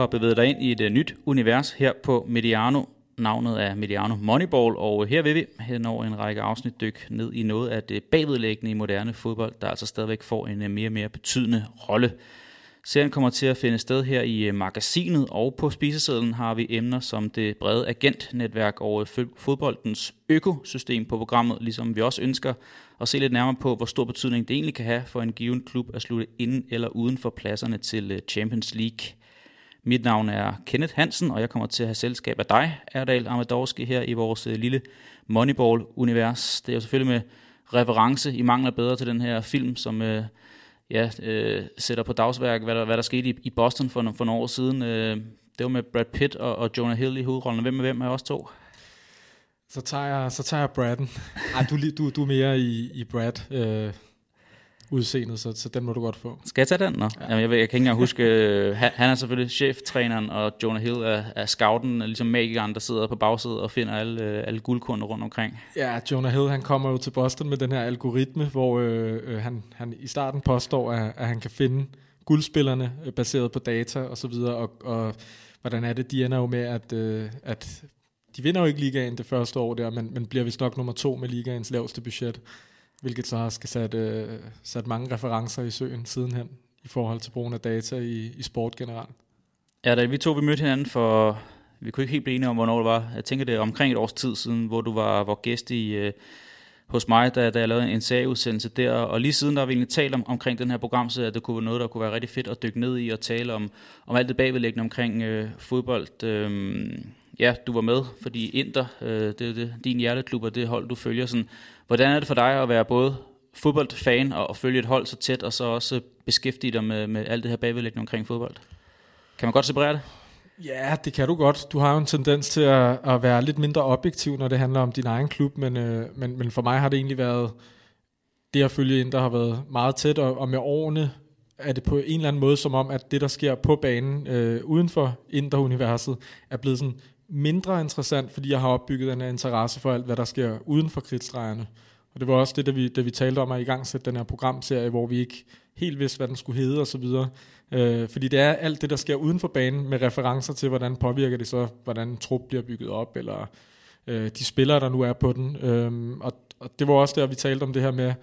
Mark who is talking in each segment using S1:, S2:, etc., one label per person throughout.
S1: Har bevæget dig ind i et øh, nyt univers her på Mediano. Navnet er Mediano Moneyball, og øh, her vil vi hen over en række afsnit dykke ned i noget af det bagvedlæggende i moderne fodbold, der altså stadigvæk får en øh, mere og mere betydende rolle. Serien kommer til at finde sted her i magasinet, og på spisesedlen har vi emner som det brede agentnetværk og fodboldens økosystem på programmet, ligesom vi også ønsker at se lidt nærmere på, hvor stor betydning det egentlig kan have for en given klub at slutte inden eller uden for pladserne til Champions League. Mit navn er Kenneth Hansen, og jeg kommer til at have selskab af dig, Erdal Amadorski, her i vores øh, lille Moneyball-univers. Det er jo selvfølgelig med reference i mangler bedre til den her film, som øh, ja, øh, sætter på dagsværk, hvad der, hvad der skete i, i Boston for, for nogle år siden. Øh, det var med Brad Pitt og, og Jonah Hill i hovedrollen. Hvem er hvem af os to?
S2: Så tager jeg, så tager jeg Bradden. Ej, du, du, du er mere i, i Brad. Øh, udseendet, så, så den må du godt få.
S1: Skal jeg tage den? Nå? Ja. Jamen, jeg, ved, jeg kan ikke engang huske, øh, han, han er selvfølgelig cheftræneren, og Jonah Hill er, er scouten, ligesom magikeren, der sidder på bagsædet og finder alle, øh, alle guldkornene rundt omkring.
S2: Ja, Jonah Hill, han kommer jo til Boston med den her algoritme, hvor øh, øh, han, han i starten påstår, at, at han kan finde guldspillerne øh, baseret på data og så videre, og, og hvordan er det, de ender jo med, at, øh, at de vinder jo ikke ligaen det første år der, men, men bliver vist nok nummer to med ligaens laveste budget hvilket så har skal sat, øh, sat mange referencer i søen sidenhen i forhold til brugen af data i, i sport generelt.
S1: Ja, da vi to vi mødte hinanden for, vi kunne ikke helt blive enige om, hvornår det var. Jeg tænker det er omkring et års tid siden, hvor du var, var gæst i, øh, hos mig, da, da jeg lavede en serieudsendelse der. Og lige siden der har vi egentlig talt om, omkring den her program, så at det kunne være noget, der kunne være rigtig fedt at dykke ned i og tale om, om alt det bagvedlæggende omkring øh, fodbold. Øh, ja, du var med, fordi Inter, øh, det er det, din hjerteklub og det hold, du følger. Sådan, hvordan er det for dig at være både fodboldfan og, at følge et hold så tæt, og så også beskæftige dig med, med alt det her bagvedlæggende omkring fodbold? Kan man godt separere det?
S2: Ja, det kan du godt. Du har jo en tendens til at, at være lidt mindre objektiv, når det handler om din egen klub, men, øh, men, men for mig har det egentlig været det at følge ind, der har været meget tæt, og, og med årene er det på en eller anden måde som om, at det, der sker på banen øh, uden for Inter-universet, er blevet sådan mindre interessant, fordi jeg har opbygget den her interesse for alt, hvad der sker uden for kridtstregerne. Og det var også det, da vi, da vi talte om at i gang sætte den her programserie, hvor vi ikke helt vidste, hvad den skulle hedde osv. Øh, fordi det er alt det, der sker uden for banen, med referencer til, hvordan påvirker det så, hvordan en trup bliver bygget op, eller øh, de spillere, der nu er på den. Øh, og, og det var også der, vi talte om det her med,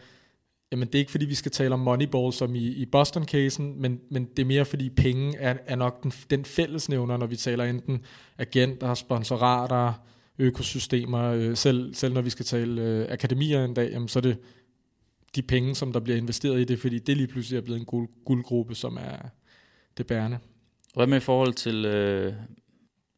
S2: Jamen det er ikke fordi, vi skal tale om Moneyball som i, i Boston-casen, men, men det er mere fordi penge er, er nok den, den fællesnævner, når vi taler enten agenter, sponsorater, økosystemer, øh, selv, selv når vi skal tale øh, akademier en dag, jamen, så er det de penge, som der bliver investeret i det, fordi det lige pludselig er blevet en guld, guldgruppe, som er det bærende.
S1: Hvad med i forhold til øh,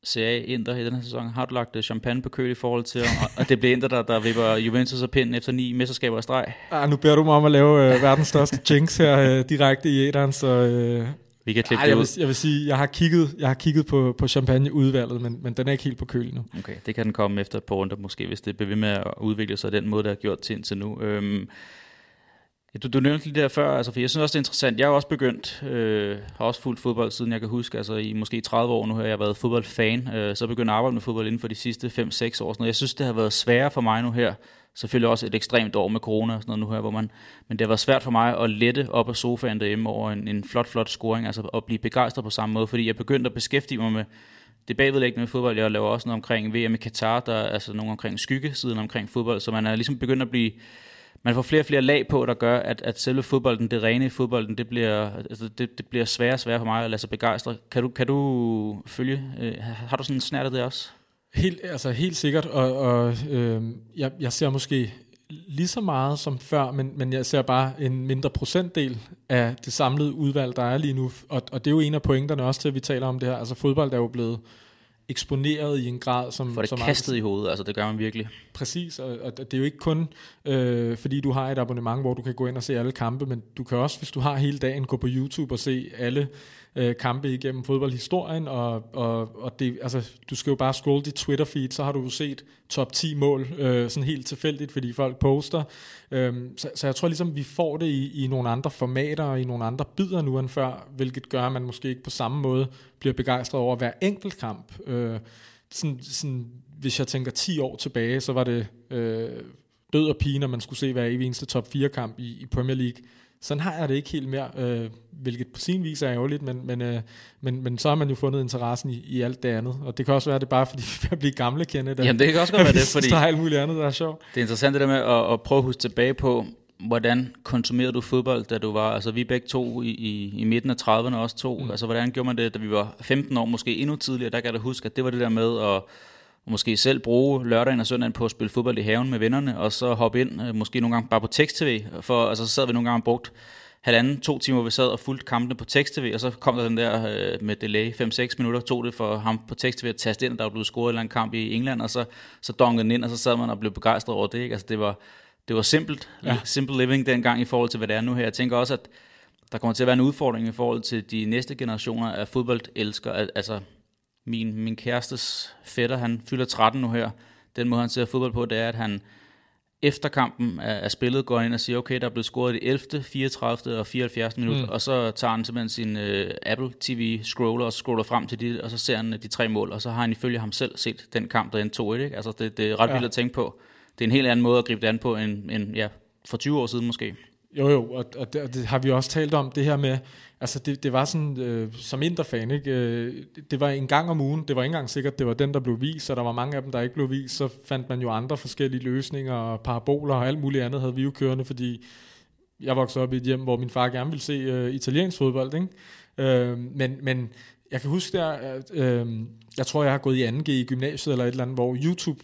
S1: CA Inter i den her sæson. Har du lagt øh, champagne på køl i forhold til, og det bliver Inter, der, der vipper Juventus og pinden efter ni mesterskaber i streg?
S2: Ah, nu beder du mig om at lave øh, verdens største jinx her øh, direkte i æderen, så... Øh,
S1: vi kan klippe
S2: Ej, jeg, vil, jeg vil sige, jeg har kigget, jeg har kigget på, på champagne-udvalget, men, men den er ikke helt på køl nu.
S1: Okay, det kan den komme efter på runder måske, hvis det bliver ved med at udvikle sig den måde, der er gjort til indtil nu. Øhm, Ja, du, du nævnte lige der før, altså, for jeg synes også, det er interessant. Jeg har også begyndt, øh, har også fulgt fodbold, siden jeg kan huske, altså i måske 30 år nu har jeg været fodboldfan, øh, så begyndt at arbejde med fodbold inden for de sidste 5-6 år. Sådan Jeg synes, det har været sværere for mig nu her, selvfølgelig også et ekstremt år med corona og sådan noget nu her, hvor man, men det har været svært for mig at lette op af sofaen derhjemme over en, en flot, flot scoring, altså at blive begejstret på samme måde, fordi jeg begyndte at beskæftige mig med det bagvedlæggende med fodbold. Jeg laver også noget omkring VM i Katar, der er altså nogle omkring skyggesiden omkring fodbold, så man er ligesom begyndt at blive man får flere og flere lag på, der gør, at, at selve fodbolden, det rene i fodbolden, det bliver, altså det, det bliver sværere og sværere for mig at lade sig begejstre. Kan du, kan du øh, følge, øh, har du sådan en snært af det også?
S2: Helt, altså helt sikkert, og, og øh, jeg, jeg ser måske lige så meget som før, men, men jeg ser bare en mindre procentdel af det samlede udvalg, der er lige nu, og, og det er jo en af pointerne også til, at vi taler om det her. Altså fodbold er jo blevet eksponeret i en grad, som...
S1: For det
S2: som
S1: kastet i hovedet, altså det gør man virkelig.
S2: Præcis, og, og det er jo ikke kun, øh, fordi du har et abonnement, hvor du kan gå ind og se alle kampe, men du kan også, hvis du har hele dagen, gå på YouTube og se alle øh, kampe igennem fodboldhistorien, og, og, og det, altså, du skal jo bare scrolle dit Twitter-feed, så har du jo set top 10 mål, øh, sådan helt tilfældigt, fordi folk poster. Øh, så, så jeg tror ligesom, vi får det i, i nogle andre formater, og i nogle andre bidder nu end før, hvilket gør, at man måske ikke på samme måde bliver begejstret over hver enkelt kamp. Øh, sådan, sådan, hvis jeg tænker 10 år tilbage, så var det øh, død og pine, når man skulle se hver eneste top 4 kamp i, i Premier League sådan har jeg det ikke helt mere, øh, hvilket på sin vis er ærgerligt, men, men, øh, men, men så har man jo fundet interessen i, i alt det andet. Og det kan også være, at det er bare fordi, vi er blive gamle kende.
S1: Jamen det kan også godt være det, fordi
S2: der er alt muligt andet, der er sjovt.
S1: Det er interessant det der med at, at prøve at huske tilbage på, hvordan konsumerede du fodbold, da du var, altså vi begge to i, i, i midten af 30'erne også to, mm. altså hvordan gjorde man det, da vi var 15 år, måske endnu tidligere, der kan jeg da huske, at det var det der med at måske selv bruge lørdagen og søndagen på at spille fodbold i haven med vennerne, og så hoppe ind, øh, måske nogle gange bare på tekst-tv, for altså så sad vi nogle gange og brugt halvanden, to timer, vi sad og fulgte kampene på tekst-tv, og så kom der den der øh, med delay, 5-6 minutter, tog det for ham på tekst-tv at taste ind, der var blevet scoret en eller anden kamp i England, og så, så donkede den ind, og så sad man og blev begejstret over det. Ikke? Altså det var, det var simpelt, ja. simple living dengang i forhold til, hvad det er nu her. Jeg tænker også, at der kommer til at være en udfordring i forhold til de næste generationer af fodboldelskere. Altså, min, min kærestes fætter, han fylder 13 nu her. Den måde, han ser fodbold på, det er, at han efter kampen af, spillet går ind og siger, okay, der er blevet scoret i 11., 34. og 74. minut, mm. og så tager han simpelthen sin uh, Apple TV scroller og scroller frem til de, og så ser han uh, de tre mål, og så har han ifølge ham selv set den kamp, der endte 2-1. Ikke? Altså, det, det er ret ja. vildt at tænke på det er en helt anden måde at gribe det an på, end, end ja, for 20 år siden måske.
S2: Jo, jo, og, og, det, og det har vi også talt om, det her med, altså det, det var sådan, øh, som interfan, ikke? Øh, det var en gang om ugen, det var ikke engang sikkert, det var den, der blev vist, og der var mange af dem, der ikke blev vist, så fandt man jo andre forskellige løsninger, og paraboler og alt muligt andet havde vi jo kørende, fordi jeg voksede op i et hjem, hvor min far gerne ville se øh, italiensk fodbold, ikke? Øh, men, men jeg kan huske der, øh, jeg tror, jeg har gået i 2G i gymnasiet eller et eller andet, hvor YouTube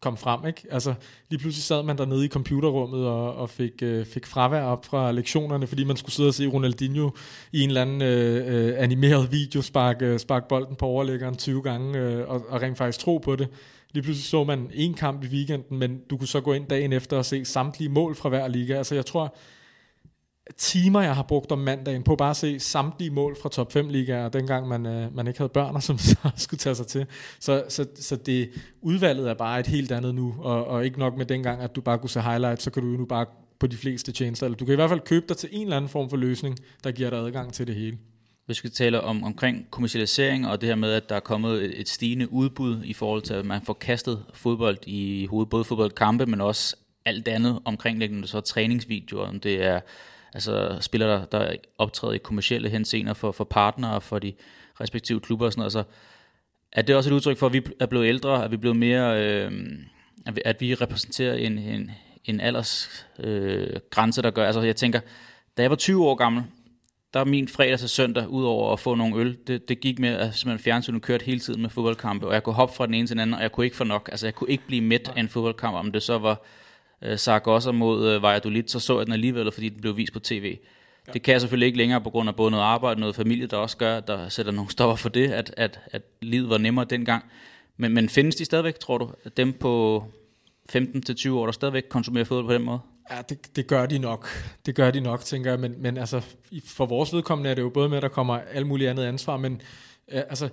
S2: kom frem. Ikke? Altså, lige pludselig sad man dernede i computerrummet og, og fik, øh, fik fravær op fra lektionerne, fordi man skulle sidde og se Ronaldinho i en eller anden øh, øh, animeret video sparke, øh, sparke bolden på overlæggeren 20 gange øh, og, og rent faktisk tro på det. Lige pludselig så man en kamp i weekenden, men du kunne så gå ind dagen efter og se samtlige mål fra hver liga. Altså jeg tror, timer, jeg har brugt om mandagen på bare at se samtlige mål fra top 5 ligaer, dengang man, øh, man ikke havde børn, som så skulle tage sig til. Så, så, så det udvalget er bare et helt andet nu, og, og ikke nok med dengang, at du bare kunne se highlights, så kan du jo nu bare på de fleste tjenester, eller du kan i hvert fald købe dig til en eller anden form for løsning, der giver dig adgang til det hele.
S1: Hvis vi skal tale om, omkring kommersialisering og det her med, at der er kommet et, et stigende udbud i forhold til, at man får kastet fodbold i hovedet, både fodboldkampe, men også alt andet omkringliggende, så træningsvideoer, om det er altså spillere, der, der optræder i kommersielle henseender for, for partnere for de respektive klubber og sådan noget. Altså, er det også et udtryk for, at vi er blevet ældre, at vi er blevet mere, øh, at vi repræsenterer en, en, en aldersgrænse, øh, der gør, altså jeg tænker, da jeg var 20 år gammel, der min fredag til søndag, udover at få nogle øl, det, det gik med, at simpelthen fjernsynet kørte hele tiden med fodboldkampe, og jeg kunne hoppe fra den ene til den anden, og jeg kunne ikke få nok. Altså jeg kunne ikke blive mæt af en fodboldkamp, om det så var øh, Zaragoza mod øh, Valladolid, så så jeg den alligevel, fordi den blev vist på tv. Ja. Det kan jeg selvfølgelig ikke længere på grund af både noget arbejde og noget familie, der også gør, der sætter nogle stopper for det, at, at, at livet var nemmere dengang. Men, men findes de stadigvæk, tror du, dem på 15-20 år, der stadigvæk konsumerer fodbold på den måde?
S2: Ja, det, det gør de nok. Det gør de nok, tænker jeg. Men, men altså, for vores vedkommende er det jo både med, at der kommer alt muligt andet ansvar, men altså,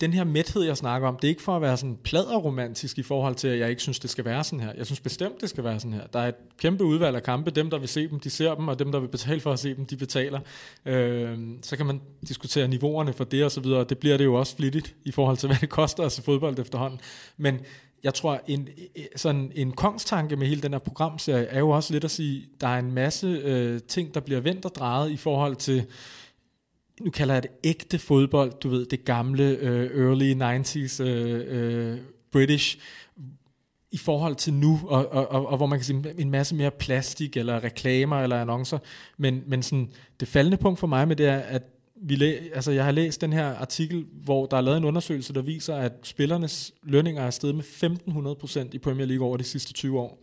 S2: den her mæthed, jeg snakker om, det er ikke for at være sådan pladerromantisk i forhold til, at jeg ikke synes, det skal være sådan her. Jeg synes bestemt, det skal være sådan her. Der er et kæmpe udvalg af kampe. Dem, der vil se dem, de ser dem, og dem, der vil betale for at se dem, de betaler. Øh, så kan man diskutere niveauerne for det og så videre, og det bliver det jo også flittigt i forhold til, hvad det koster at se fodbold efterhånden. Men jeg tror, en, e-, e-, sådan en kongstanke med hele den her programserie er jo også lidt at sige, der er en masse øh, ting, der bliver vendt og drejet i forhold til nu kalder jeg det ægte fodbold, du ved, det gamle uh, early 90s uh, øh, uh, øh, British, i forhold til nu, og, og, og, og hvor man kan sige en masse mere plastik, eller reklamer, eller annoncer, men, men sådan, det faldende punkt for mig med det er, at vi læ- altså jeg har læst den her artikel, hvor der er lavet en undersøgelse, der viser, at spillernes lønninger er steget med 1500% i Premier League over de sidste 20 år.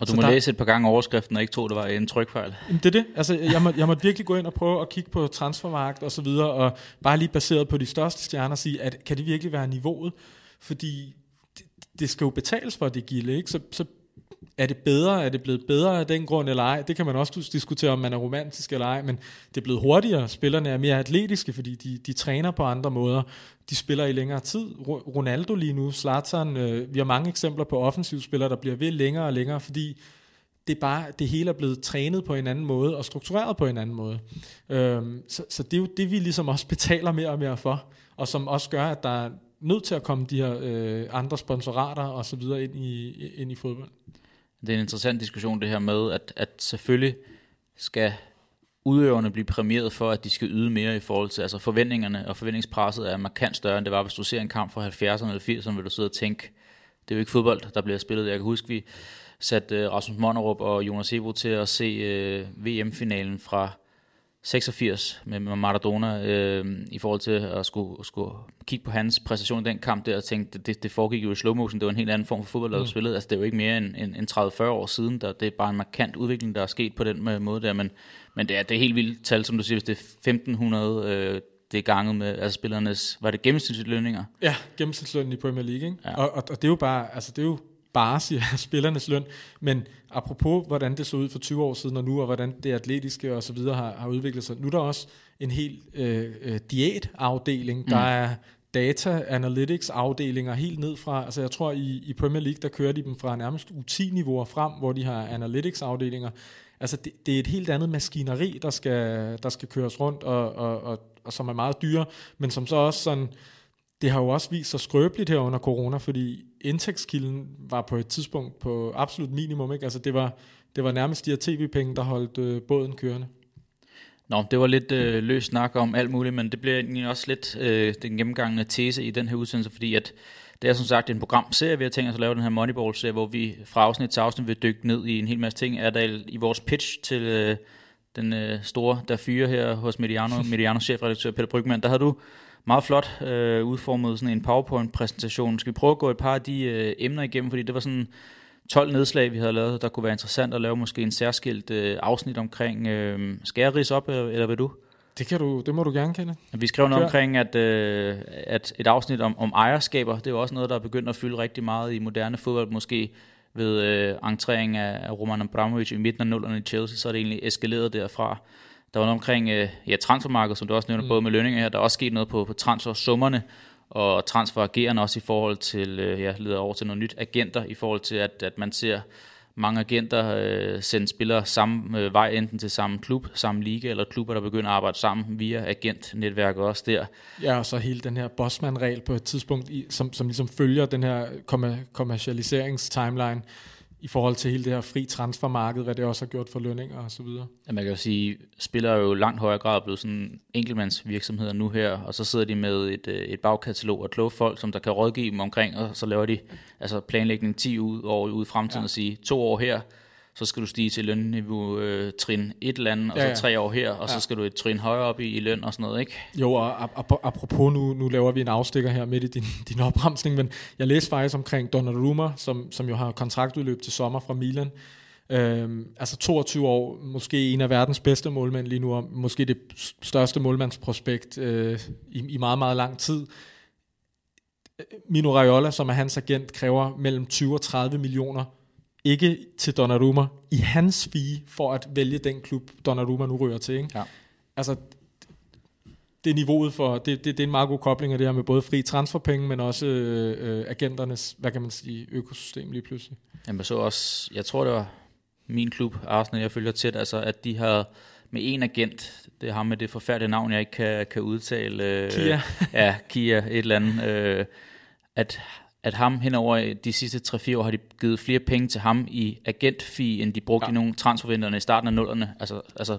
S1: Og du så må der, læse et par gange overskriften, og ikke tro, det var en trykfejl.
S2: Det er det. Altså, jeg, må, jeg måtte virkelig gå ind og prøve at kigge på transfermarkt og så videre, og bare lige baseret på de største stjerner sige, at kan det virkelig være niveauet? Fordi det, det skal jo betales for det gilde, ikke? Så, så er det bedre? Er det blevet bedre af den grund eller ej? Det kan man også diskutere, om man er romantisk eller ej, men det er blevet hurtigere. Spillerne er mere atletiske, fordi de, de træner på andre måder. De spiller i længere tid. Ronaldo lige nu, Zlatan, øh, vi har mange eksempler på offensivspillere, der bliver ved længere og længere, fordi det er bare, det hele er blevet trænet på en anden måde, og struktureret på en anden måde. Øhm, så, så det er jo det, vi ligesom også betaler mere og mere for, og som også gør, at der er nødt til at komme de her øh, andre sponsorater og så videre ind i, ind i fodbold.
S1: Det er en interessant diskussion det her med, at, at selvfølgelig skal udøverne blive præmieret for, at de skal yde mere i forhold til, altså forventningerne og forventningspresset er markant større, end det var, hvis du ser en kamp fra 70'erne eller 80'erne, vil du sidde og tænke, det er jo ikke fodbold, der bliver spillet. Jeg kan huske, vi satte øh, Rasmus Monnerup og Jonas Ebo til at se øh, VM-finalen fra 86 med Maradona øh, i forhold til at skulle, skulle kigge på hans præstation i den kamp der og tænke, det, det foregik jo i slow motion, det var en helt anden form for fodbold, der mm. spillet. Altså det er jo ikke mere end, end, end 30-40 år siden, der, det er bare en markant udvikling, der er sket på den måde der, men, men det er, det er helt vildt tal, som du siger, hvis det er 1500, øh, det er ganget med altså spillernes, var det gennemsnitslønninger?
S2: Ja, gennemsnitslønnen i Premier League, ikke? Ja. Og, og, og, det er jo bare, altså det er jo bare siger spillernes løn, men apropos hvordan det så ud for 20 år siden og nu, og hvordan det atletiske og så videre har, har udviklet sig, nu er der også en helt øh, øh, diætafdeling, mm. der er data analytics afdelinger helt ned fra, altså jeg tror i, i Premier League, der kører de dem fra nærmest U10-niveauer frem, hvor de har analytics afdelinger. Altså det, det er et helt andet maskineri, der skal, der skal køres rundt, og, og, og, og som er meget dyre, men som så også sådan, det har jo også vist sig skrøbeligt her under corona, fordi indtægtskilden var på et tidspunkt på absolut minimum. Ikke? Altså det var, det var nærmest de her tv-penge, der holdt øh, båden kørende.
S1: Nå, det var lidt øh, løs snak om alt muligt, men det bliver egentlig også lidt øh, den gennemgangende tese i den her udsendelse, fordi at det er som sagt en programserie, vi har tænkt os at lave den her Moneyball-serie, hvor vi fra afsnit til afsnit vil dykke ned i en hel masse ting. Er der i vores pitch til øh, den øh, store, der fyre her hos Mediano, Mediano chefredaktør Peter Brygman, der havde du meget flot øh, udformet sådan en PowerPoint-præsentation. Skal vi prøve at gå et par af de øh, emner igennem, fordi det var sådan 12 nedslag, vi havde lavet, der kunne være interessant at lave måske en særskilt øh, afsnit omkring. Øh, skal jeg rise op, eller, eller vil du?
S2: Det, kan du, det må du gerne kende.
S1: Vi skrev noget omkring, at, øh, at et afsnit om, om ejerskaber, det er også noget, der er begyndt at fylde rigtig meget i moderne fodbold, måske ved øh, entreng af Roman Abramovic i midten af nullerne i Chelsea, så er det egentlig eskaleret derfra. Der var noget omkring øh, ja, transfermarkedet, som du også nævner, mm. både med lønninger her. Der er også sket noget på, på transfersummerne, og transferagerende også i forhold til, øh, ja, leder over til noget nyt agenter, i forhold til, at, at man ser mange agenter øh, sende spillere samme øh, vej, enten til samme klub, samme liga, eller klubber, der begynder at arbejde sammen via agentnetværket også der.
S2: Ja, og så hele den her Bosman-regel på et tidspunkt, i, som, som ligesom følger den her kommercialiserings-timeline, i forhold til hele det her fri transfermarked, hvad det også har gjort for lønninger og så videre.
S1: Ja, man kan jo sige, spillere er jo langt højere grad blevet sådan enkeltmandsvirksomheder nu her, og så sidder de med et, øh, et bagkatalog af kloge folk, som der kan rådgive dem omkring, og så laver de altså planlægning 10 år ud i fremtiden ja. og sige, to år her, så skal du stige til lønniveau øh, trin et eller andet, og ja, ja. så tre år her, og ja. så skal du et trin højere op i, i løn og sådan noget, ikke?
S2: Jo, og apropos nu, nu laver vi en afstikker her midt i din, din opremsning, men jeg læste faktisk omkring Donnarumma, som, som jo har kontraktudløb til sommer fra Milan, Øhm, altså 22 år, måske en af verdens bedste målmænd lige nu, og måske det største målmandsprospekt øh, i, i meget, meget lang tid. Mino Raiola, som er hans agent, kræver mellem 20 og 30 millioner ikke til Donnarumma, i hans fee, for at vælge den klub, Donnarumma nu rører til. Ikke? Ja. Altså, det er niveauet for, det, det, det er en meget god kobling af det her med både fri transferpenge, men også øh, agenternes, hvad kan man sige, økosystem lige pludselig.
S1: Jamen så også, jeg tror det var min klub, Arsenal, jeg følger tæt, altså at de har med en agent, det er ham med det forfærdelige navn, jeg ikke kan, kan udtale.
S2: Øh, Kia.
S1: ja, Kia, et eller andet. Øh, at at ham hen over de sidste 3-4 år har de givet flere penge til ham i agentfee, end de brugte ja. i nogle transfervinderne i starten af nullerne. Altså, altså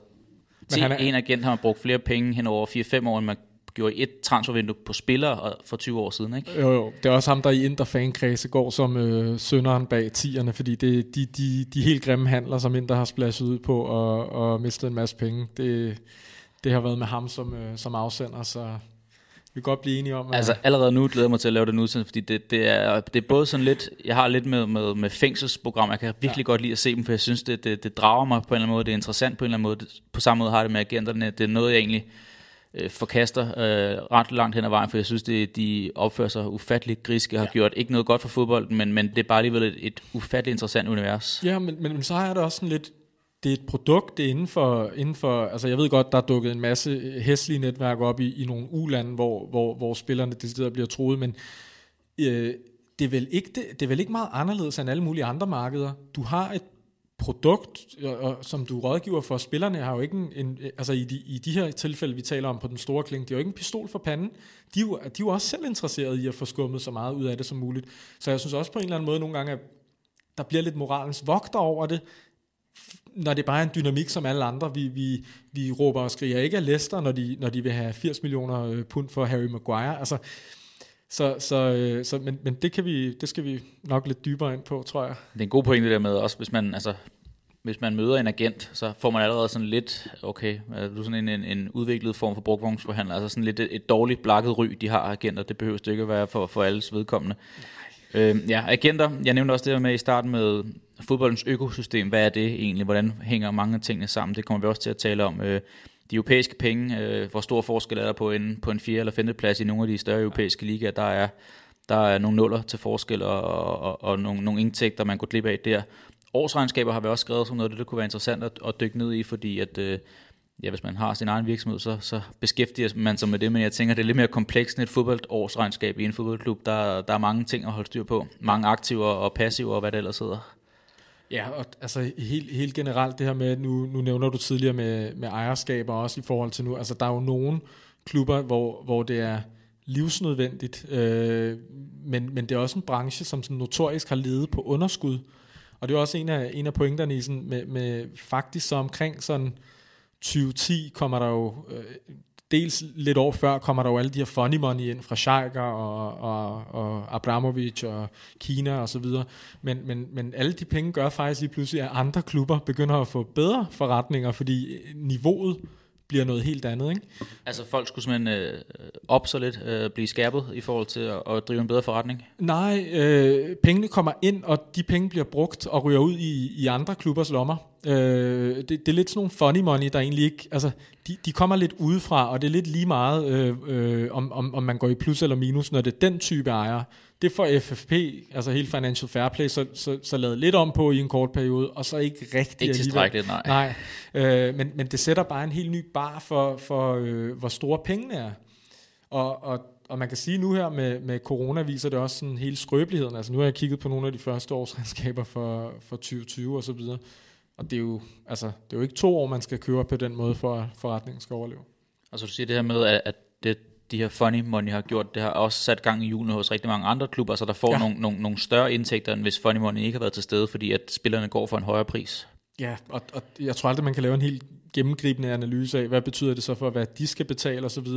S1: til er... en agent har man brugt flere penge hen over 4-5 år, end man gjorde i et transfervindue på spillere for 20 år siden, ikke?
S2: Jo, jo. Det er også ham, der i Inter fankredse går som øh, sønderen bag tierne, fordi det de, de, de helt grimme handler, som Inter har splashet ud på og, og mistet en masse penge. Det, det har været med ham som, øh, som afsender, så vi kan godt blive enige om.
S1: At... Altså allerede nu glæder jeg mig til at lave den udsendelse, fordi det, det, er, det er både sådan lidt, jeg har lidt med, med, med fængselsprogram, jeg kan virkelig ja. godt lide at se dem, for jeg synes, det, det, det drager mig på en eller anden måde, det er interessant på en eller anden måde. På samme måde har det med agenterne, det er noget, jeg egentlig øh, forkaster øh, ret langt hen ad vejen, for jeg synes, det, de opfører sig ufatteligt griske, har ja. gjort ikke noget godt for fodbolden, men, men det er bare alligevel et, et ufatteligt interessant univers.
S2: Ja, men, men, men så har jeg det også sådan lidt, det er et produkt, det er inden for, inden for, altså jeg ved godt, der er dukket en masse hæslige netværk op i, i nogle ulande, hvor, hvor, hvor spillerne det bliver troet, men øh, det, er vel ikke, det, det er vel ikke meget anderledes end alle mulige andre markeder. Du har et produkt, og, som du rådgiver for. Spillerne har jo ikke en, en altså i de, i de her tilfælde, vi taler om på den store kling, de har jo ikke en pistol for panden. De er, jo, de er jo også selv interesserede i at få skummet så meget ud af det som muligt. Så jeg synes også på en eller anden måde nogle gange, at der bliver lidt moralens vogter over det, når det bare er en dynamik som alle andre. Vi, vi, vi råber og skriger ikke af Leicester, når de, når de vil have 80 millioner øh, pund for Harry Maguire. Altså, så, så, øh, så, men, men det, kan vi, det skal vi nok lidt dybere ind på, tror jeg.
S1: Det er en god pointe der med også, hvis man, altså, hvis man møder en agent, så får man allerede sådan lidt, okay, er du sådan en, en, en udviklet form for brugvognsforhandler, altså sådan lidt et, et dårligt blakket ry, de har agenter, det behøver det ikke at være for, for alles vedkommende. Øh, ja, agenter, jeg nævnte også det her med i starten med fodboldens økosystem, hvad er det egentlig, hvordan hænger mange af tingene sammen, det kommer vi også til at tale om. Øh, de europæiske penge, øh, hvor stor forskel er der på en, på en 4. eller 5. plads i nogle af de større europæiske ligaer, der er, der er nogle nuller til forskel og, og, og nogle, nogle indtægter, man går glip af der. Årsregnskaber har vi også skrevet som noget af det, der kunne være interessant at, at dykke ned i, fordi at, øh, ja, hvis man har sin egen virksomhed, så, så beskæftiger man sig med det, men jeg tænker, det er lidt mere komplekst end et fodboldårsregnskab i en fodboldklub. Der, der er mange ting at holde styr på. Mange aktiver og passiver og hvad det ellers hedder.
S2: Ja, og altså helt, helt generelt det her med, nu, nu nævner du tidligere med, med ejerskaber også i forhold til nu, altså der er jo nogle klubber, hvor, hvor det er livsnødvendigt, øh, men, men det er også en branche, som sådan notorisk har ledet på underskud, og det er også en af, en af pointerne i sådan, med, med faktisk så omkring sådan 2010 kommer der jo, øh, dels lidt år før, kommer der jo alle de her funny money ind fra Schalke og, og, og Abramovic og Kina og så videre. Men, men, men alle de penge gør faktisk lige pludselig, at andre klubber begynder at få bedre forretninger, fordi niveauet bliver noget helt andet. Ikke?
S1: Altså folk skulle simpelthen øh, op så lidt, øh, blive skærpet i forhold til at, at drive en bedre forretning?
S2: Nej, øh, pengene kommer ind, og de penge bliver brugt og ryger ud i, i andre klubbers lommer. Øh, det, det er lidt sådan nogle funny money, der egentlig ikke... Altså, de, de kommer lidt udefra, og det er lidt lige meget, øh, øh, om, om, om man går i plus eller minus, når det er den type ejer. Det får FFP, altså helt Financial Fair Play, så, så, så lavet lidt om på i en kort periode, og så ikke rigtig
S1: Ikke tilstrækkeligt, nej.
S2: nej øh, men, men det sætter bare en helt ny bar for, for øh, hvor store pengene er. Og, og, og man kan sige nu her med, med corona, viser det også sådan hele skrøbeligheden. Altså nu har jeg kigget på nogle af de første årsregnskaber for, for 2020 og så videre. Og det er, jo, altså, det er jo ikke to år, man skal køre på den måde, for at forretningen skal overleve.
S1: Altså du siger det her med, at, at det, de her funny money har gjort, det har også sat gang i julen hos rigtig mange andre klubber, så der får ja. nogle, nogle, nogle større indtægter, end hvis funny money ikke har været til stede, fordi at spillerne går for en højere pris.
S2: Ja, og, og jeg tror aldrig, man kan lave en helt gennemgribende analyse af, hvad betyder det så for, hvad de skal betale osv.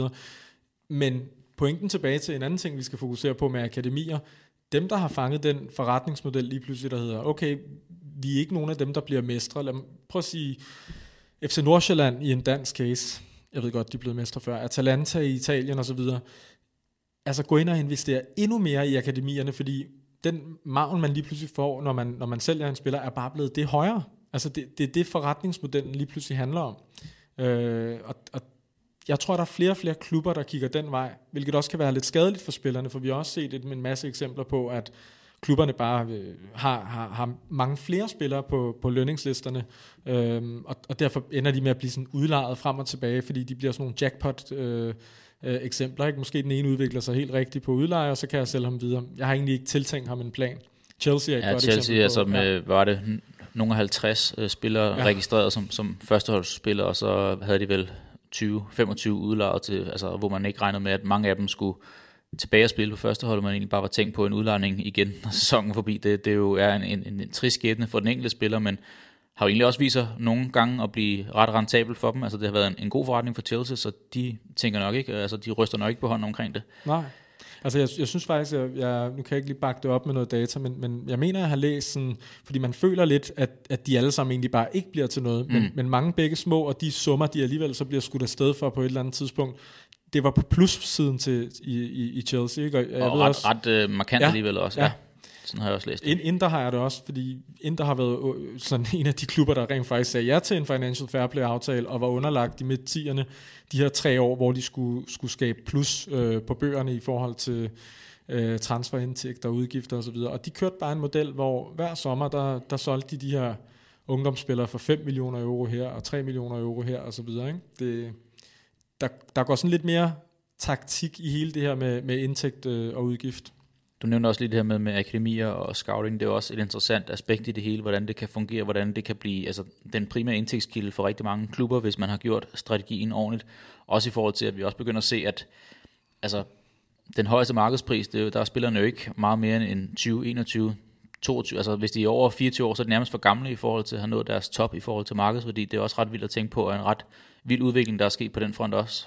S2: Men pointen tilbage til en anden ting, vi skal fokusere på med akademier, dem, der har fanget den forretningsmodel lige pludselig, der hedder, okay, vi er ikke nogen af dem, der bliver mestre. Lad mig prøve at sige, FC Nordsjælland i en dansk case, jeg ved godt, de er blevet mestre før, Atalanta i Italien osv., altså gå ind og investere endnu mere i akademierne, fordi den maven, man lige pludselig får, når man, når man sælger en spiller, er bare blevet det højere. Altså det, det er det, forretningsmodellen lige pludselig handler om. Øh, og, og jeg tror, der er flere og flere klubber, der kigger den vej, hvilket også kan være lidt skadeligt for spillerne, for vi har også set et, en masse eksempler på, at klubberne bare øh, har, har, har mange flere spillere på, på lønningslisterne, øhm, og, og derfor ender de med at blive sådan udlejet frem og tilbage, fordi de bliver sådan nogle jackpot øh, øh, eksempler. Ikke? Måske den ene udvikler sig helt rigtigt på udleje, og så kan jeg sælge ham videre. Jeg har egentlig ikke tiltænkt ham en plan. Chelsea er et
S1: ja,
S2: godt
S1: Chelsea, altså
S2: på,
S1: med, var det nogle af 50 øh, spillere ja. registreret som, som førsteholdsspillere, og så havde de vel 20-25 udlejet til, altså, hvor man ikke regnede med, at mange af dem skulle tilbage at spille på første hold, man egentlig bare var tænkt på en udlejning igen, når sæsonen forbi. Det, det jo er en, en, en, en trist skæbne for den enkelte spiller, men har jo egentlig også vist sig nogle gange at blive ret rentabel for dem. Altså det har været en, en god forretning for Chelsea, så de tænker nok ikke, altså de ryster nok ikke på hånden omkring det.
S2: Nej. Altså jeg, jeg synes faktisk, at jeg, nu kan jeg ikke lige bakke det op med noget data, men, men jeg mener, at jeg har læst sådan, fordi man føler lidt, at, at de alle sammen egentlig bare ikke bliver til noget, men, mm. men mange begge små, og de summer, de alligevel så bliver skudt afsted for på et eller andet tidspunkt, det var på plus-siden til, i, i, i Chelsea. Ikke?
S1: Og, jeg og ved ret, også, ret uh, markant ja, alligevel også, ja. ja. Sådan har jeg også læst det.
S2: Inter har jeg det også, fordi Inter har været sådan en af de klubber, der rent faktisk sagde ja til en Financial Fair Play-aftale, og var underlagt i midt-tierne de her tre år, hvor de skulle, skulle skabe plus øh, på bøgerne i forhold til øh, transferindtægter, udgifter osv. Og de kørte bare en model, hvor hver sommer, der, der solgte de de her ungdomsspillere for 5 millioner euro her, og 3 millioner euro her, og så videre. Ikke? Det, der, der går sådan lidt mere taktik i hele det her med, med indtægt øh, og udgift.
S1: Du nævnte også lige det her med, med akademier og scouting. Det er også et interessant aspekt i det hele, hvordan det kan fungere, hvordan det kan blive altså, den primære indtægtskilde for rigtig mange klubber, hvis man har gjort strategien ordentligt. Også i forhold til, at vi også begynder at se, at altså, den højeste markedspris, det, der er spillerne jo ikke meget mere end 20, 21, 22, altså hvis de er over 24 år, så er de nærmest for gamle i forhold til at have nået deres top i forhold til markedsværdi. Det er også ret vildt at tænke på, at en ret vild udvikling, der er sket på den front også.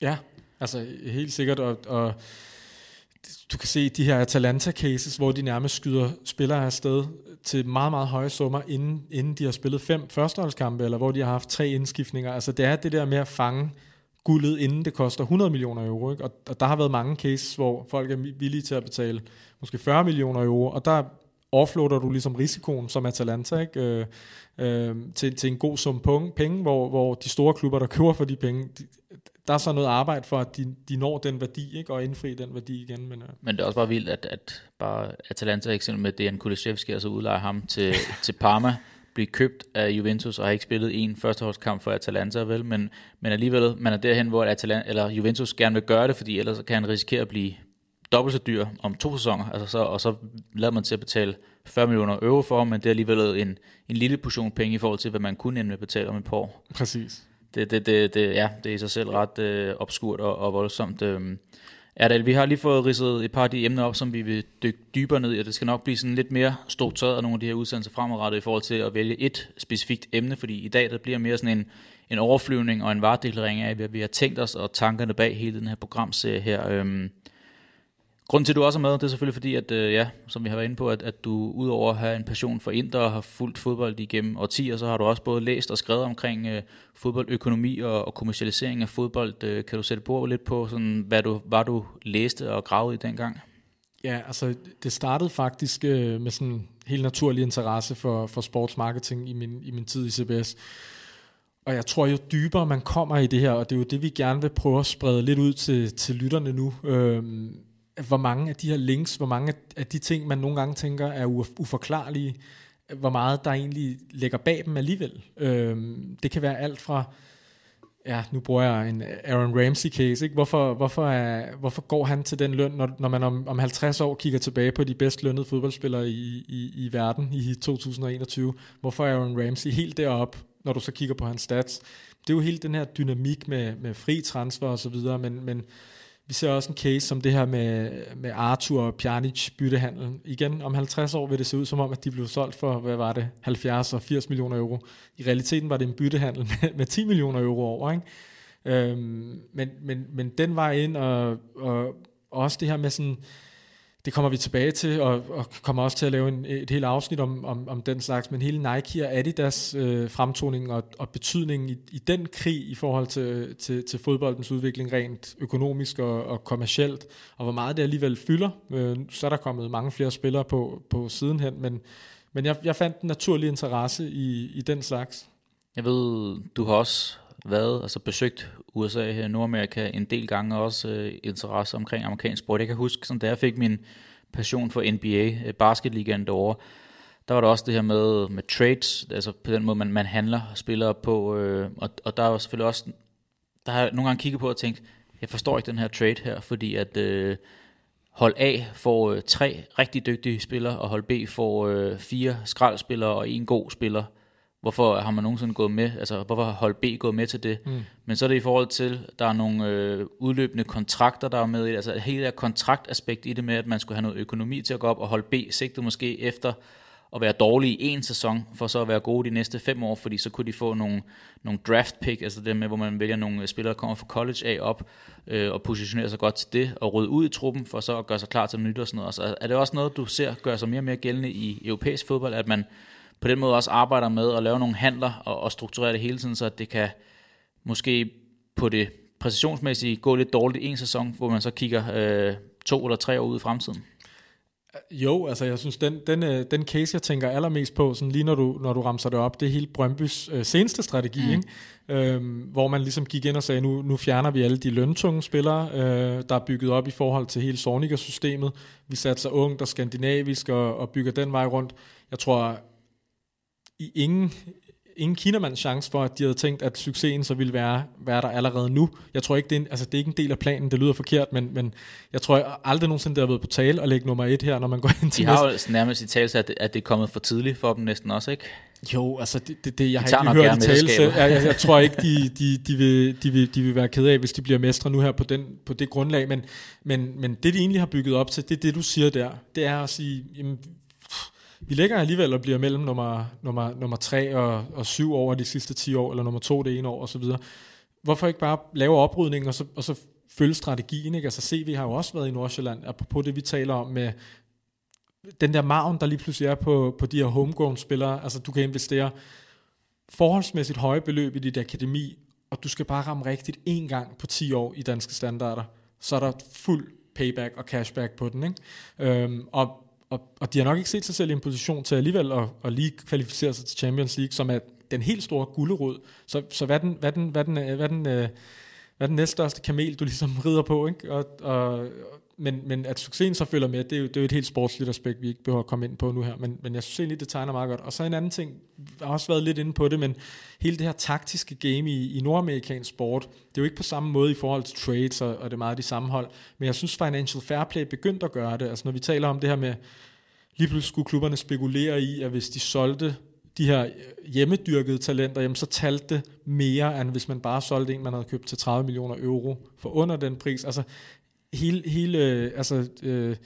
S2: Ja, altså helt sikkert, og, og du kan se de her Atalanta-cases, hvor de nærmest skyder spillere afsted til meget, meget høje summer, inden, inden de har spillet fem førsteholdskampe, eller hvor de har haft tre indskiftninger. Altså det er det der med at fange guldet, inden det koster 100 millioner euro. Ikke? Og, og der har været mange cases, hvor folk er villige til at betale måske 40 millioner euro, og der offloader du ligesom risikoen som Atalanta ikke? Øh, øh, til, til en god sum penge, hvor, hvor de store klubber, der køber for de penge, de, der er så noget arbejde for, at de, de når den værdi, ikke, og indfri den værdi igen. Men, øh.
S1: men det er også bare vildt, at, at bare Atalanta eksempel med Dejan Kulusevski, altså udlejer ham til, til Parma, blive købt af Juventus og har ikke spillet en førsteholdskamp for Atalanta, vel? Men, men alligevel, man er derhen, hvor Atalanta, eller Juventus gerne vil gøre det, fordi ellers kan han risikere at blive dobbelt så dyr om to sæsoner, altså så, og så lader man til at betale 40 millioner euro for, men det er alligevel en, en lille portion penge i forhold til, hvad man kunne nemlig betale om et par år.
S2: Præcis.
S1: Det, det, det, det, ja, det er i sig selv ret øh, obskurt og, og voldsomt. Øh. Erdal, vi har lige fået ridset et par af de emner op, som vi vil dykke dybere ned i, og det skal nok blive sådan lidt mere struktureret af nogle af de her udsendelser fremadrettet i forhold til at vælge et specifikt emne, fordi i dag der bliver mere sådan en, en overflyvning og en varedeklarering af, hvad vi har tænkt os, og tankerne bag hele den her programserie her. Øhm, Grunden til, at du også er med, det er selvfølgelig fordi, at, øh, ja, som vi har været inde på, at, at du udover at have en passion for Inter og har fulgt fodbold igennem årtier, så har du også både læst og skrevet omkring øh, fodboldøkonomi og, og kommercialisering af fodbold. Øh, kan du sætte bord lidt på, sådan, hvad du, var du læste og gravede i dengang?
S2: Ja, altså det startede faktisk øh, med sådan helt naturlig interesse for, for sportsmarketing i min, i min tid i CBS. Og jeg tror, jo dybere man kommer i det her, og det er jo det, vi gerne vil prøve at sprede lidt ud til, til lytterne nu, øh, hvor mange af de her links, hvor mange af de ting, man nogle gange tænker er uforklarlige, hvor meget der egentlig ligger bag dem alligevel. Øhm, det kan være alt fra, ja, nu bruger jeg en Aaron Ramsey case, ikke? Hvorfor, hvorfor, er, hvorfor går han til den løn, når, når man om, om 50 år kigger tilbage på de bedst lønnede fodboldspillere i, i, i verden i 2021? Hvorfor er Aaron Ramsey helt derop, når du så kigger på hans stats? Det er jo helt den her dynamik med, med fri transfer og så videre, men, men vi ser også en case som det her med, med Arthur og Pjanic byttehandlen. Igen, om 50 år vil det se ud som om, at de blev solgt for, hvad var det, 70 og 80 millioner euro. I realiteten var det en byttehandel med, med 10 millioner euro over, ikke? Øhm, men, men, men den var ind, og, og også det her med sådan, det kommer vi tilbage til, og, og kommer også til at lave en, et helt afsnit om, om, om den slags, men hele Nike og Adidas øh, fremtoning og, og betydningen i, i den krig i forhold til, til, til fodboldens udvikling rent økonomisk og, og kommercielt, og hvor meget det alligevel fylder. Øh, så er der kommet mange flere spillere på, på sidenhen, men, men jeg, jeg fandt en naturlig interesse i, i den slags.
S1: Jeg ved, du har også været, altså besøgt USA her Nordamerika en del gange, også øh, interesse omkring amerikansk sport. Jeg kan huske, sådan, da jeg fik min passion for NBA, øh, basketligaen derovre, der var der også det her med, med trades, altså på den måde, man, man handler spillere på, øh, og, og der var selvfølgelig også, der har jeg nogle gange kigget på og tænkt, jeg forstår ikke den her trade her, fordi at øh, hold A får øh, tre rigtig dygtige spillere, og hold B får øh, fire skraldspillere og en god spiller. Hvorfor har man nogensinde gået med, altså hvorfor har hold B gået med til det? Mm. Men så er det i forhold til, der er nogle øh, udløbende kontrakter, der er med i altså hele det kontraktaspekt i det med, at man skulle have noget økonomi til at gå op, og hold B sigtede måske efter at være dårlige i en sæson, for så at være gode de næste fem år, fordi så kunne de få nogle, nogle draft pick, altså det med, hvor man vælger nogle spillere, der kommer fra college af op, øh, og positionerer sig godt til det, og rydde ud i truppen, for så at gøre sig klar til nyt og sådan noget. Altså, er det også noget, du ser gør sig mere og mere gældende i europæisk fodbold, at man på den måde også arbejder med at lave nogle handler og, og strukturere det hele tiden, så det kan måske på det præcisionsmæssige gå lidt dårligt i en sæson, hvor man så kigger øh, to eller tre år ud i fremtiden.
S2: Jo, altså jeg synes, den, den, øh, den case, jeg tænker allermest på, sådan lige når du, når du ramser det op, det er hele Brøndbys øh, seneste strategi, mm. ikke? Øhm, hvor man ligesom gik ind og sagde, nu, nu fjerner vi alle de løntunge spillere, øh, der er bygget op i forhold til hele Sorniger-systemet. Vi satser ungt og skandinavisk og, og bygger den vej rundt. Jeg tror, i ingen, ingen kinamands chance for, at de havde tænkt, at succesen så ville være, være der allerede nu. Jeg tror ikke, det er, en, altså, det er ikke en del af planen, det lyder forkert, men, men jeg tror aldrig nogensinde, det har været på tale at lægge nummer et her, når man går ind til
S1: De har jo nærmest i tale at, at det er kommet for tidligt for dem næsten også, ikke?
S2: Jo, altså det, det, det jeg de har ikke hørt i tale selv. Jeg, jeg, jeg tror ikke, de, de, de, vil, de, vil, de vil være ked af, hvis de bliver mestre nu her på, den, på det grundlag, men, men, men det de egentlig har bygget op til, det er det, du siger der, det er at sige, jamen, vi ligger alligevel og bliver mellem nummer, nummer, nummer 3 og, og 7 over de sidste 10 år, eller nummer 2 det ene år osv. Hvorfor ikke bare lave oprydningen, og så, og så følge strategien? Ikke? Altså CV har jo også været i Nordsjælland, apropos det vi taler om med den der maven, der lige pludselig er på, på de her homegrown spillere. Altså du kan investere forholdsmæssigt høje beløb i dit akademi, og du skal bare ramme rigtigt en gang på 10 år i danske standarder, så er der fuld payback og cashback på den. Ikke? Øhm, og, og, og de har nok ikke set sig selv i en position til alligevel at, at lige kvalificere sig til Champions League, som er den helt store gulderod. Så, så hvad den, hvad den, hvad den, hvad den, øh, hvad den næststørste kamel, du ligesom rider på, ikke? Og, og, men, men at succesen så følger med, det er, jo, det er jo et helt sportsligt aspekt, vi ikke behøver at komme ind på nu her, men, men jeg synes egentlig, det tegner meget godt. Og så en anden ting, jeg har også været lidt inde på det, men hele det her taktiske game i, i nordamerikansk sport, det er jo ikke på samme måde i forhold til trades, og, og det er meget de samme hold, men jeg synes Financial Fair Play begyndte at gøre det. Altså når vi taler om det her med, lige pludselig skulle klubberne spekulere i, at hvis de solgte de her øh, hjemmedyrkede talenter, jamen så talte det mere, end hvis man bare solgte en, man havde købt til 30 millioner euro for under den pris. Altså hele, hele øh, altså, øh,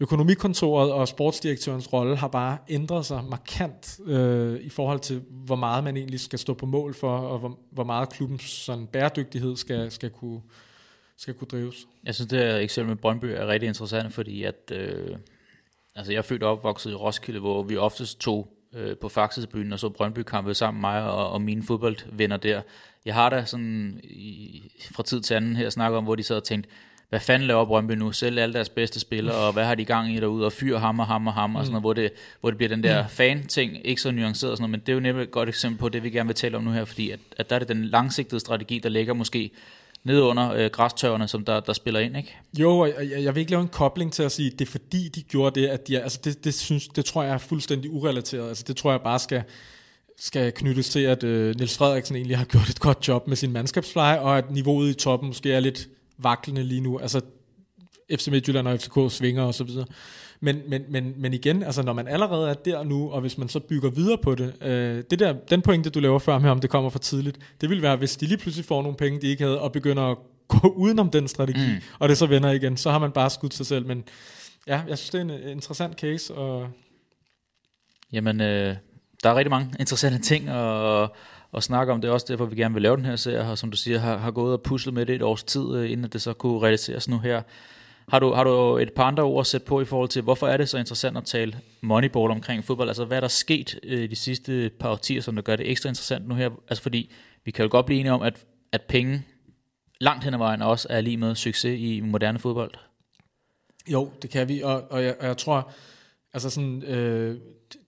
S2: økonomikontoret og sportsdirektørens rolle har bare ændret sig markant øh, i forhold til, hvor meget man egentlig skal stå på mål for, og hvor, hvor meget klubbens sådan, bæredygtighed skal, skal, kunne, skal kunne drives.
S1: Jeg synes, det her eksempel med Brøndby er rigtig interessant, fordi at, øh, altså jeg er født og opvokset i Roskilde, hvor vi oftest tog øh, på Faxesbyen og så Brøndby-kampe sammen med mig og, og mine fodboldvenner der. Jeg har da sådan i, fra tid til anden her snakket om, hvor de sad og tænkte, hvad fanden laver Brøndby nu? Selv alle deres bedste spillere, og hvad har de i gang i derude? Og fyr ham og ham og ham, mm. og sådan noget, hvor det, hvor det bliver den der mm. fan-ting, ikke så nuanceret og sådan noget, men det er jo nemlig et godt eksempel på det, vi gerne vil tale om nu her, fordi at, at der er det den langsigtede strategi, der ligger måske nede under øh, græstørrene, som der, der spiller ind, ikke?
S2: Jo, og jeg, jeg vil ikke lave en kobling til at sige, det er fordi, de gjorde det, at de er, altså det, det, synes, det tror jeg er fuldstændig urelateret. Altså det tror jeg bare skal, skal knyttes til, at øh, Niels Frederiksen egentlig har gjort et godt job med sin mandskabspleje, og at niveauet i toppen måske er lidt vaklende lige nu. Altså FC Midtjylland og FCK svinger og så videre. Men, men, men, men igen, altså når man allerede er der nu, og hvis man så bygger videre på det, øh, det der, den pointe, du laver før med, om det kommer for tidligt, det vil være, hvis de lige pludselig får nogle penge, de ikke havde, og begynder at gå udenom den strategi, mm. og det så vender igen, så har man bare skudt sig selv. Men ja, jeg synes, det er en interessant case. Og
S1: Jamen, øh, der er rigtig mange interessante ting, og og snakke om. Det er også derfor, vi gerne vil lave den her serie, og som du siger, har, har gået og puslet med det et års tid, øh, inden det så kunne realiseres nu her. Har du, har du et par andre ord at sætte på i forhold til, hvorfor er det så interessant at tale Moneyball omkring fodbold? Altså, hvad er der sket øh, de sidste par årtier, som der gør det ekstra interessant nu her? Altså, fordi vi kan jo godt blive enige om, at, at penge langt hen ad vejen også er lige med succes i moderne fodbold.
S2: Jo, det kan vi, og, og, jeg, og jeg tror, altså sådan, øh,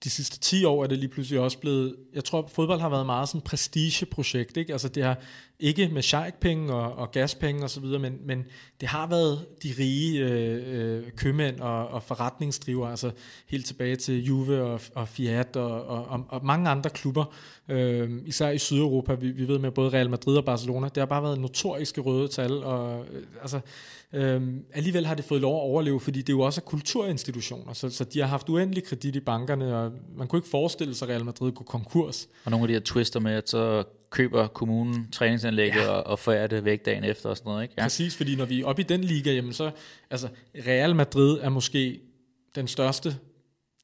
S2: de sidste 10 år er det lige pludselig også blevet, jeg tror fodbold har været meget sådan prestigeprojekt, ikke? Altså det har ikke med sheikpenge og, og gaspenge og så videre, men, men det har været de rige øh, øh, købmænd og, og forretningsdriver, altså helt tilbage til Juve og, og Fiat og, og, og mange andre klubber, øh, især i Sydeuropa, vi, vi ved med både Real Madrid og Barcelona, det har bare været notoriske røde tal, og øh, altså Øhm, alligevel har det fået lov at overleve, fordi det jo også er kulturinstitutioner, så, så de har haft uendelig kredit i bankerne, og man kunne ikke forestille sig, at Real Madrid kunne konkurs.
S1: Og nogle af de her twister med, at så køber kommunen træningsanlægget ja. og, og forærer det væk dagen efter og sådan noget. Ikke?
S2: Ja. Præcis, fordi når vi er oppe i den liga, jamen så, altså Real Madrid er måske den største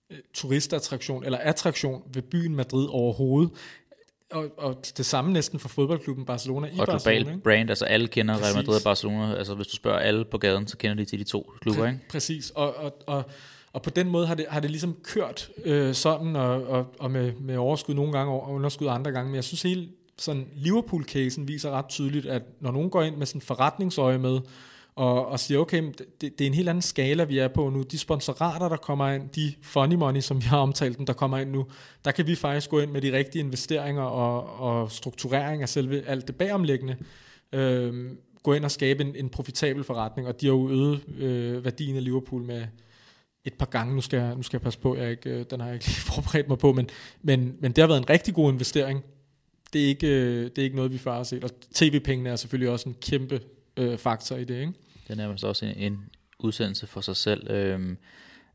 S2: øh, turistattraktion, eller attraktion ved byen Madrid overhovedet og, og det samme næsten for fodboldklubben Barcelona i
S1: og
S2: Barcelona.
S1: Og global brand, altså alle kender Præcis. Real Madrid og Barcelona. Altså hvis du spørger alle på gaden, så kender de til de to klubber, ikke?
S2: Præcis, og, og, og, og på den måde har det, har det ligesom kørt øh, sådan, og, og, og med, med overskud nogle gange, og underskud andre gange, men jeg synes hele sådan Liverpool-casen viser ret tydeligt, at når nogen går ind med sådan forretningsøje med, og, og siger, okay, det, det er en helt anden skala, vi er på nu. De sponsorater, der kommer ind, de funny money, som vi har omtalt dem, der kommer ind nu, der kan vi faktisk gå ind med de rigtige investeringer og, og strukturering af selve alt det bagomlæggende. Øh, gå ind og skabe en, en profitabel forretning, og de har jo øget øh, værdien af Liverpool med et par gange. Nu skal jeg, nu skal jeg passe på, jeg ikke, øh, den har jeg ikke lige forberedt mig på, men, men, men det har været en rigtig god investering. Det er ikke, øh, det er ikke noget, vi før har set. Og tv-pengene er selvfølgelig også en kæmpe øh, faktor i det. Ikke?
S1: Det er nærmest også en, en udsendelse for sig selv. Øhm,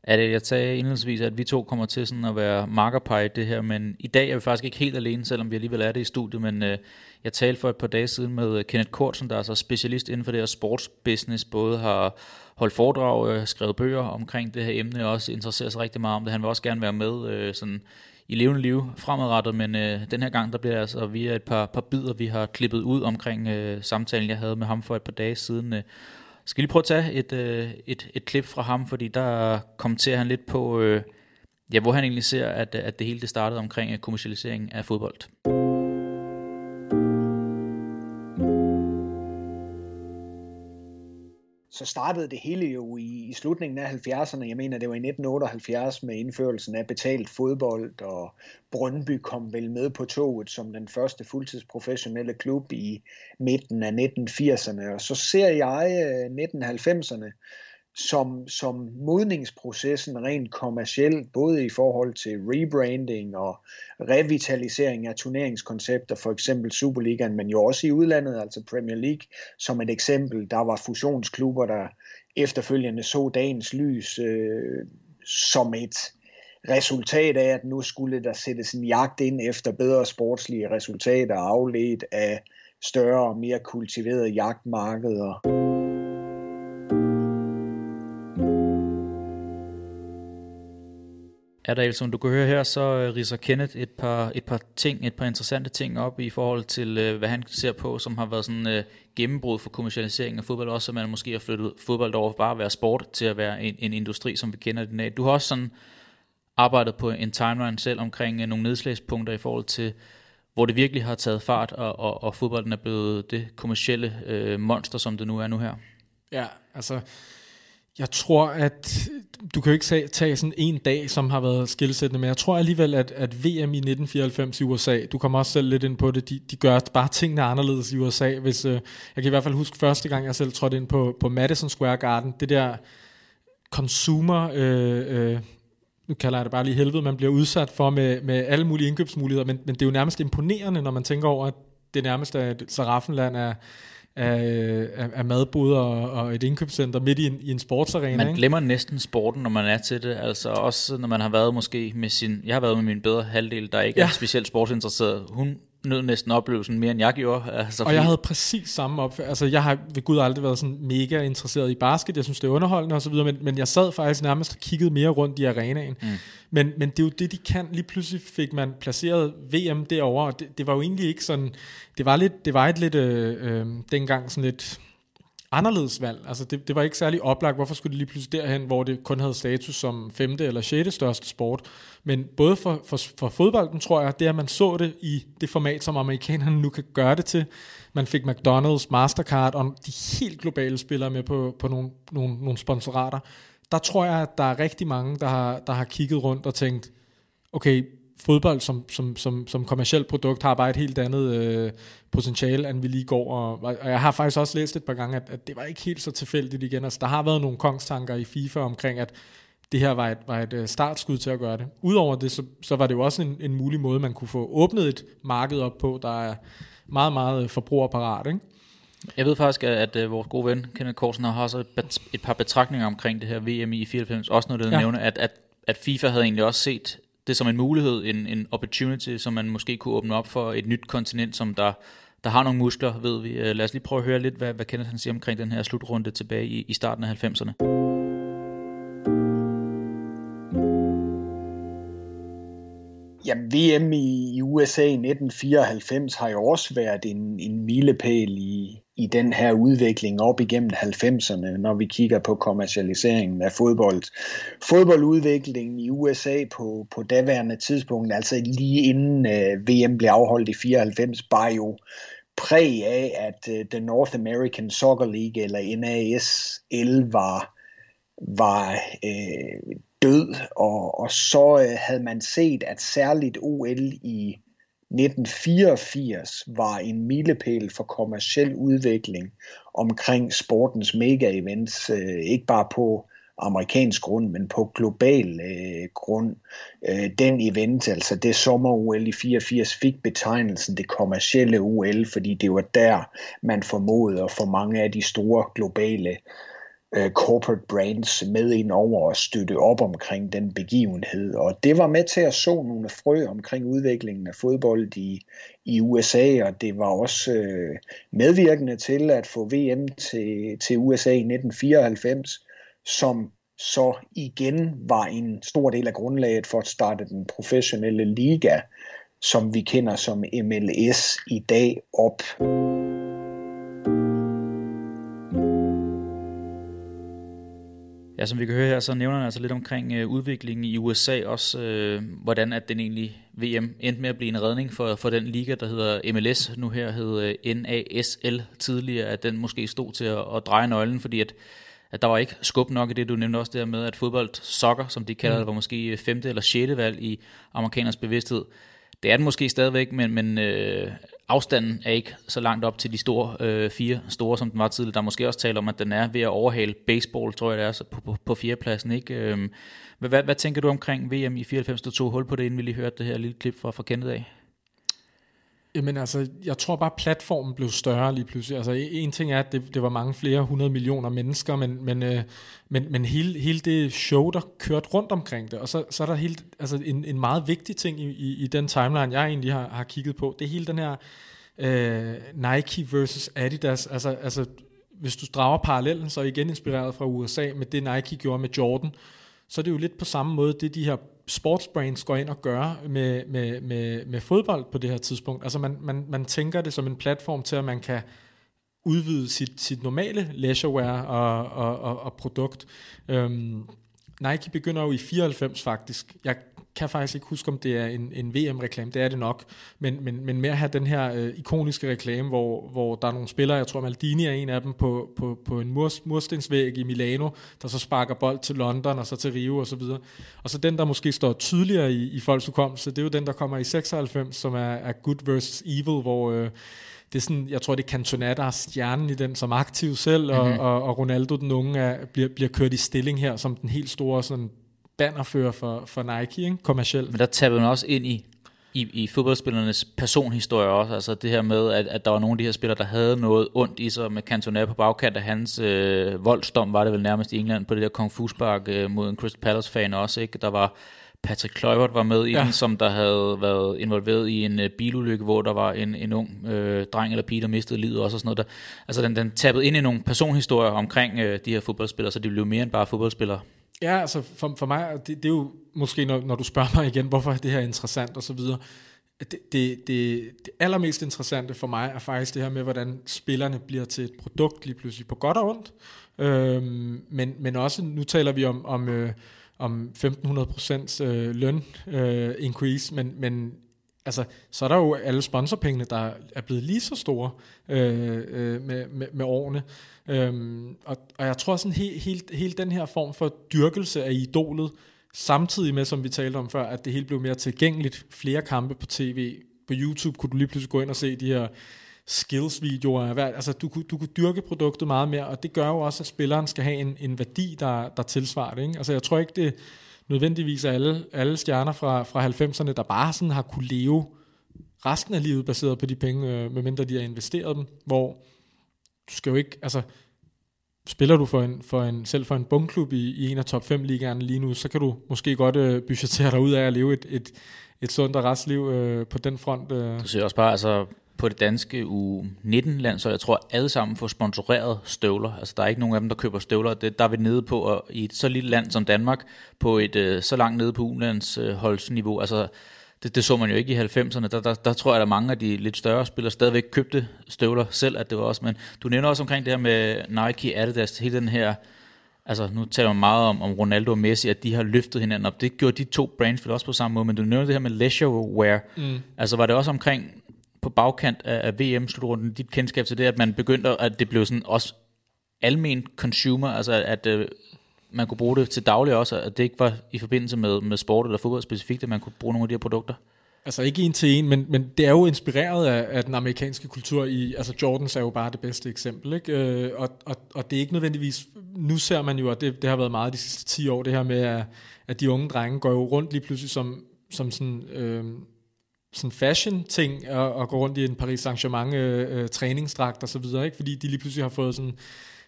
S1: at jeg sagde indledningsvis, at vi to kommer til sådan at være markerpej det her, men i dag er vi faktisk ikke helt alene, selvom vi alligevel er det i studiet, men øh, jeg talte for et par dage siden med øh, Kenneth Kortsen, der er så specialist inden for det her sportsbusiness, både har holdt foredrag, øh, skrevet bøger omkring det her emne, og også interesserer sig rigtig meget om det. Han vil også gerne være med øh, sådan i levende liv fremadrettet, men øh, den her gang, der bliver altså via et par, par bidder, vi har klippet ud omkring øh, samtalen, jeg havde med ham for et par dage siden. Øh. Skal lige prøve at tage et, øh, et, et klip fra ham, fordi der kommenterer han lidt på, øh, ja, hvor han egentlig ser, at, at det hele det startede omkring øh, kommersialisering af fodbold.
S3: Så startede det hele jo i, i slutningen af 70'erne. Jeg mener, det var i 1978 med indførelsen af betalt fodbold, og Brøndby kom vel med på toget som den første fuldtidsprofessionelle klub i midten af 1980'erne. Og så ser jeg 1990'erne øh, som, som modningsprocessen rent kommercielt, både i forhold til rebranding og revitalisering af turneringskoncepter, for eksempel Superligaen, men jo også i udlandet, altså Premier League som et eksempel. Der var fusionsklubber, der efterfølgende så dagens lys øh, som et resultat af, at nu skulle der sættes en jagt ind efter bedre sportslige resultater, afledt af større og mere kultiverede jagtmarkeder.
S1: Der, som du kan høre her, så øh, riser Kenneth et par, et par ting, et par interessante ting op i forhold til, øh, hvad han ser på, som har været sådan uh, gennembrud for kommercialisering af fodbold, også at man måske har flyttet fodbold over bare at være sport til at være en, en industri, som vi kender den af. Du har også sådan arbejdet på en timeline selv omkring uh, nogle nedslagspunkter i forhold til, hvor det virkelig har taget fart, og, og, og fodbolden er blevet det kommercielle uh, monster, som det nu er nu her.
S2: Ja, altså jeg tror, at du kan jo ikke tage sådan en dag, som har været skilsættende, men jeg tror alligevel, at, at VM i 1994 i USA, du kommer også selv lidt ind på det, de, de gør bare tingene anderledes i USA. Hvis, øh, jeg kan i hvert fald huske første gang, jeg selv trådte ind på, på Madison Square Garden, det der consumer, øh, øh, nu kalder jeg det bare lige helvede, man bliver udsat for med, med alle mulige indkøbsmuligheder, men, men det er jo nærmest imponerende, når man tænker over, at det nærmest er at saraffenland er, af, af, af madboder og, og et indkøbscenter midt i en, i en sportsarena.
S1: Man
S2: ikke?
S1: glemmer næsten sporten, når man er til det. Altså også når man har været måske med sin... Jeg har været med min bedre halvdel, der ikke ja. er specielt sportsinteresseret. Hun nød næsten oplevelsen mere, end jeg gjorde.
S2: Altså, og jeg havde præcis samme op. Altså, jeg har ved Gud aldrig været sådan mega interesseret i basket. Jeg synes, det er underholdende og så videre, men, men jeg sad faktisk nærmest og kiggede mere rundt i arenaen. Mm. Men, men det er jo det, de kan. Lige pludselig fik man placeret VM derovre, og det, det var jo egentlig ikke sådan... Det var, lidt, det var et lidt... Øh, øh, dengang sådan lidt anderledes valg. Altså det, det var ikke særlig oplagt, hvorfor skulle det lige pludselig derhen, hvor det kun havde status som femte eller sjette største sport. Men både for, for, for fodbolden, tror jeg, det er, at man så det i det format, som amerikanerne nu kan gøre det til. Man fik McDonald's, Mastercard og de helt globale spillere med på, på nogle, nogle, nogle sponsorater. Der tror jeg, at der er rigtig mange, der har, der har kigget rundt og tænkt, okay, fodbold som, som, som, som kommersielt produkt har bare et helt andet øh, potentiale, end vi lige går. Og, og jeg har faktisk også læst et par gange, at, at det var ikke helt så tilfældigt igen. Altså, der har været nogle kongstanker i FIFA omkring, at det her var et, var et øh, startskud til at gøre det. Udover det, så, så var det jo også en, en mulig måde, man kunne få åbnet et marked op på, der er meget, meget forbrugerparat. Ikke?
S1: Jeg ved faktisk, at, at, at vores gode ven, Kenneth Korsen, har også et, et par betragtninger omkring det her VM i 94. Også noget, der ja. nævner, at, at, at FIFA havde egentlig også set det som en mulighed, en, en opportunity, som man måske kunne åbne op for et nyt kontinent, som der, der har nogle muskler, ved vi. Øh, lad os lige prøve at høre lidt, hvad, hvad Kenneth han siger omkring den her slutrunde tilbage i, i starten af 90'erne.
S3: Jamen, VM i USA i 1994 har jo også været en, en milepæl i, i den her udvikling op igennem 90'erne, når vi kigger på kommercialiseringen af fodbold. Fodboldudviklingen i USA på, på daværende tidspunkt, altså lige inden øh, VM blev afholdt i 94, bare jo præg af, at øh, The North American Soccer League, eller NASL, var, var øh, død, og, og så øh, havde man set, at særligt OL i 1984 var en milepæl for kommersiel udvikling omkring sportens mega-events, øh, ikke bare på amerikansk grund, men på global øh, grund. Øh, den event, altså det sommer-OL i 84, fik betegnelsen det kommercielle OL, fordi det var der, man formodede at få mange af de store globale øh, corporate brands med ind over og støtte op omkring den begivenhed. Og det var med til at så nogle frø omkring udviklingen af fodbold i, i USA, og det var også øh, medvirkende til at få VM til, til USA i 1994, som så igen var en stor del af grundlaget for at starte den professionelle liga, som vi kender som MLS i dag op.
S1: Ja, som vi kan høre her, så nævner han altså lidt omkring øh, udviklingen i USA, også øh, hvordan at den egentlig VM endte med at blive en redning for, for den liga, der hedder MLS, nu her hedder øh, NASL tidligere, at den måske stod til at, at dreje nøglen, fordi at, at der var ikke skub nok i det, du nævnte også der med, at fodbold, soccer, som de kalder mm. det, var måske femte eller sjette valg i amerikaners bevidsthed. Det er den måske stadigvæk, men, men øh, afstanden er ikke så langt op til de store øh, fire store, som den var tidligere. Der er måske også tale om, at den er ved at overhale baseball, tror jeg det er, så på, på, på fjerdepladsen. Ikke? Øhm, hvad, hvad, hvad tænker du omkring VM i 94, du tog hul på det, inden vi lige hørte det her lille klip fra, fra Kenneth af?
S2: Jamen altså, jeg tror bare, platformen blev større lige pludselig. Altså, e- en ting er, at det, det var mange flere hundrede millioner mennesker, men, men, øh, men, men hele, hele det show, der kørte rundt omkring det, og så, så er der helt, altså en, en meget vigtig ting i, i, i den timeline, jeg egentlig har, har kigget på, det er hele den her øh, Nike versus Adidas. Altså, altså, hvis du drager parallellen, så er igen inspireret fra USA med det Nike gjorde med Jordan, så er det jo lidt på samme måde, det de her sportsbrands går ind og gør med, med, med, med fodbold på det her tidspunkt. Altså man, man, man tænker det som en platform til, at man kan udvide sit, sit normale leisurewear og, og, og, og produkt. Øhm, Nike begynder jo i 94 faktisk. Jeg kan faktisk ikke huske, om det er en, en VM-reklame, det er det nok, men, men, men mere at have den her øh, ikoniske reklame, hvor, hvor der er nogle spillere, jeg tror Maldini er en af dem, på, på, på en mur, murstensvæg i Milano, der så sparker bold til London, og så til Rio og så videre. Og så den, der måske står tydeligere i, i folks hukommelse, det er jo den, der kommer i 96, som er, er Good versus Evil, hvor... Øh, det er sådan, jeg tror, det er Cantona, der er stjernen i den som aktiv selv, mm-hmm. og, mhm. og, og Ronaldo, den unge, er, bliver, bliver kørt i stilling her som den helt store sådan, bannerfører for, for Nike, ikke? kommercielt.
S1: Men der taber man også ind i, i, i fodboldspillernes personhistorie også, altså det her med, at, at der var nogle af de her spillere, der havde noget ondt i sig med Cantona på bagkant af hans øh, voldsdom, var det vel nærmest i England, på det der Kung Fu-spark øh, mod en Crystal Palace-fan også, ikke? Der var Patrick Kluivert var med i ja. den, som der havde været involveret i en øh, bilulykke, hvor der var en, en ung øh, dreng eller pige, der mistede livet også og sådan noget. Der, altså den, den tappede ind i nogle personhistorier omkring øh, de her fodboldspillere, så de blev mere end bare fodboldspillere.
S2: Ja, altså for, for mig, det, det er jo måske, når, når du spørger mig igen, hvorfor er det her interessant og så videre. Det, det, det, det allermest interessante for mig er faktisk det her med, hvordan spillerne bliver til et produkt lige pludselig på godt og ondt. Øhm, men, men også, nu taler vi om, om, øh, om 1500% øh, løn øh, increase, men, men altså, så er der jo alle sponsorpengene, der er blevet lige så store øh, øh, med, med, med årene. Øhm, og, og jeg tror sådan helt, helt, helt den her form for dyrkelse af idolet, samtidig med, som vi talte om før, at det hele blev mere tilgængeligt, flere kampe på tv, på YouTube kunne du lige pludselig gå ind og se de her skills-videoer. Altså, du, du kunne dyrke produktet meget mere, og det gør jo også, at spilleren skal have en, en værdi, der, der tilsvarer det. Ikke? Altså, jeg tror ikke, det nødvendigvis er alle, alle stjerner fra, fra 90'erne, der bare sådan har kunne leve resten af livet baseret på de penge, øh, medmindre de har investeret dem, hvor du skal jo ikke, altså, spiller du for en, for en, selv for en bundklub i, i en af top 5 ligaerne lige nu, så kan du måske godt øh, budgettere dig ud af at leve et, et, et sundt og restliv øh, på den front. Øh.
S1: Du ser også bare, altså på det danske U19-land, så jeg tror alle sammen får sponsoreret støvler. Altså der er ikke nogen af dem, der køber støvler. Det, der er vi nede på, og i et så lille land som Danmark, på et øh, så langt nede på ulands øh. Altså det, det så man jo ikke i 90'erne. Der, der, der tror jeg, at mange af de lidt større spillere stadigvæk købte støvler selv, at det var også. Men du nævner også omkring det her med Nike, Adidas, hele den her, altså nu taler man meget om, om Ronaldo og Messi, at de har løftet hinanden op. Det gjorde de to brands vel også på samme måde, men du nævner det her med leisure wear. Mm. Altså var det også omkring på bagkant af, af VM-slutrunden, dit kendskab til det, at man begyndte, at det blev sådan også almen consumer, altså at, at man kunne bruge det til daglig også, at det ikke var i forbindelse med, med sport eller fodbold specifikt, at man kunne bruge nogle af de her produkter?
S2: Altså ikke en til en, men, men det er jo inspireret af, af den amerikanske kultur i, altså Jordans er jo bare det bedste eksempel, ikke? Øh, og, og, og det er ikke nødvendigvis, nu ser man jo, og det, det har været meget de sidste 10 år, det her med, at, at de unge drenge går jo rundt lige pludselig som, som sådan, øh, sådan fashion ting, at, at gå rundt i en Paris Saint-Germain øh, øh, træningsdragt og så videre, ikke? Fordi de lige pludselig har fået sådan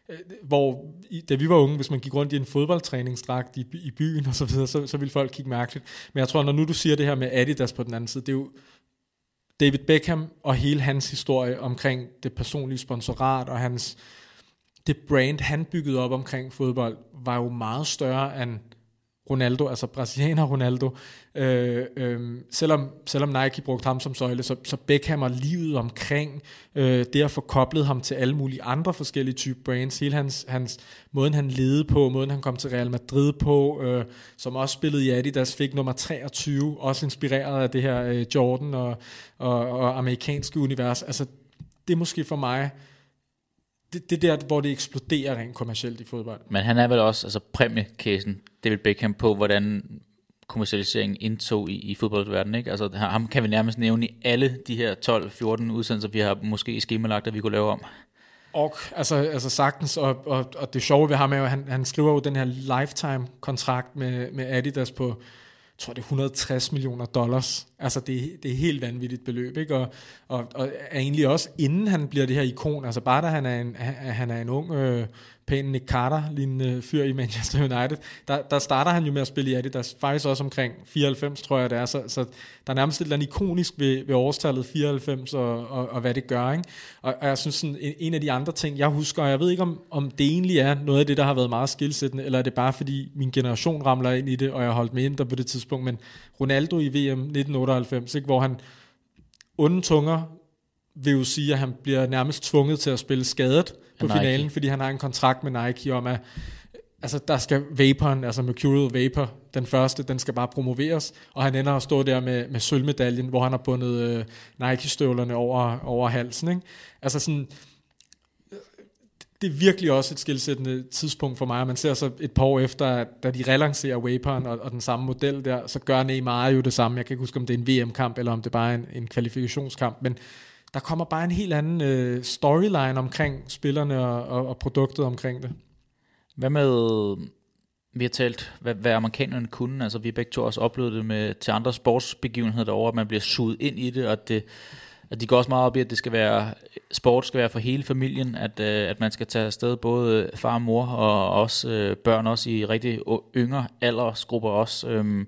S2: øh, hvor da vi var unge, hvis man gik rundt i en fodboldtræningsdragt i, i byen og så videre, så, så ville folk kigge mærkeligt. Men jeg tror, når nu du siger det her med Adidas på den anden side, det er jo David Beckham og hele hans historie omkring det personlige sponsorat og hans det brand, han byggede op omkring fodbold, var jo meget større end Ronaldo, altså brasilianer Ronaldo. Øh, øh, selvom, selvom Nike brugte ham som søjle, så, så Beckham og livet omkring øh, det at få koblet ham til alle mulige andre forskellige typer brands, hele hans, hans måden han ledede på, måden han kom til Real Madrid på, øh, som også spillede i Adidas, fik nummer 23, også inspireret af det her øh, Jordan og, og, og amerikanske univers. Altså, det er måske for mig det, det der, hvor det eksploderer rent kommercielt i fodbold.
S1: Men han er vel også altså præmiekæsen, David Beckham, på hvordan kommercialiseringen indtog i, i fodboldverdenen. Ikke? Altså, ham kan vi nærmest nævne i alle de her 12-14 udsendelser, vi har måske skemalagt, at vi kunne lave om.
S2: Og altså, altså sagtens, og, og, og det sjove ved ham er jo, at han, han skriver jo den her lifetime-kontrakt med, med Adidas på, tror det er 160 millioner dollars. Altså det, det er helt vanvittigt beløb, ikke? Og, og, og er egentlig også inden han bliver det her ikon, altså bare da han er en, han er en ung øh, pæn Nick Carter, lignende fyr i Manchester United, der, der starter han jo med at spille i Adidas, faktisk også omkring 94, tror jeg det er, så, så der er nærmest et eller andet ikonisk ved, ved årstallet 94, og, og, og hvad det gør, ikke? Og, og jeg synes sådan, en, en af de andre ting, jeg husker, og jeg ved ikke om, om det egentlig er noget af det, der har været meget skilsættende, eller er det bare fordi min generation ramler ind i det, og jeg holdt med ind der på det tidspunkt, men Ronaldo i VM 1998, ikke, hvor han onde tunger vil jo sige, at han bliver nærmest tvunget til at spille skadet på Nike. finalen, fordi han har en kontrakt med Nike om, at altså, der skal vaporen, altså Mercurial Vapor, den første, den skal bare promoveres, og han ender at stå der med, med sølvmedaljen, hvor han har bundet øh, Nike-støvlerne over, over halsen. Ikke? Altså sådan, det er virkelig også et skilsættende tidspunkt for mig, man ser så et par år efter, da de relancerer Vaporen og, og den samme model der, så gør Neymar jo det samme. Jeg kan ikke huske, om det er en VM-kamp, eller om det bare er en, en kvalifikationskamp, men der kommer bare en helt anden øh, storyline omkring spillerne og, og, og produktet omkring det.
S1: Hvad med, vi har talt, hvad, hvad amerikanerne kunne, altså vi har begge to også oplevet det med, til andre sportsbegivenheder derovre, at man bliver suget ind i det, og det, at de går også meget op i, at det skal være, sport skal være for hele familien, at, øh, at man skal tage afsted både far og mor, og også øh, børn også i rigtig yngre aldersgrupper også. Øh,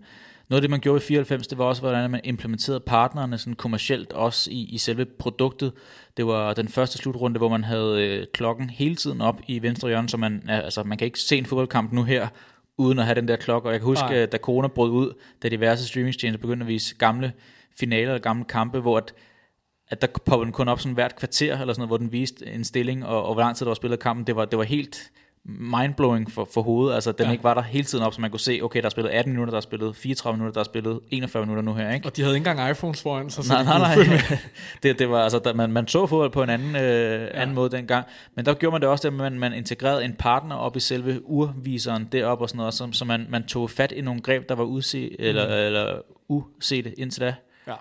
S1: noget af det, man gjorde i 94, det var også, hvordan man implementerede partnerne sådan kommercielt også i, i selve produktet. Det var den første slutrunde, hvor man havde øh, klokken hele tiden op i venstre hjørne, så man, altså, man kan ikke se en fodboldkamp nu her, uden at have den der klokke. Og jeg kan huske, Nej. da corona brød ud, da diverse streamingtjenester begyndte at vise gamle finaler og gamle kampe, hvor at, at der poppede den kun op sådan hvert kvarter, eller sådan noget, hvor den viste en stilling, og, og hvor lang tid der var spillet kampen. Det var, det var helt mindblowing for, for hovedet, altså den ja. ikke var der hele tiden op, så man kunne se, okay, der er spillet 18 minutter, der er spillet 34 minutter, der er spillet 41 minutter nu her, ikke?
S2: Og de havde ikke engang iPhones foran sig,
S1: så nej, nej, nej. det, det var, altså, der, man, man så fodbold på en anden, øh, ja. anden måde dengang, men der gjorde man det også, at man, man integrerede en partner op i selve urviseren derop og sådan noget, så, så man, man tog fat i nogle greb, der var udse, mm. eller, eller usete indtil da. Ja.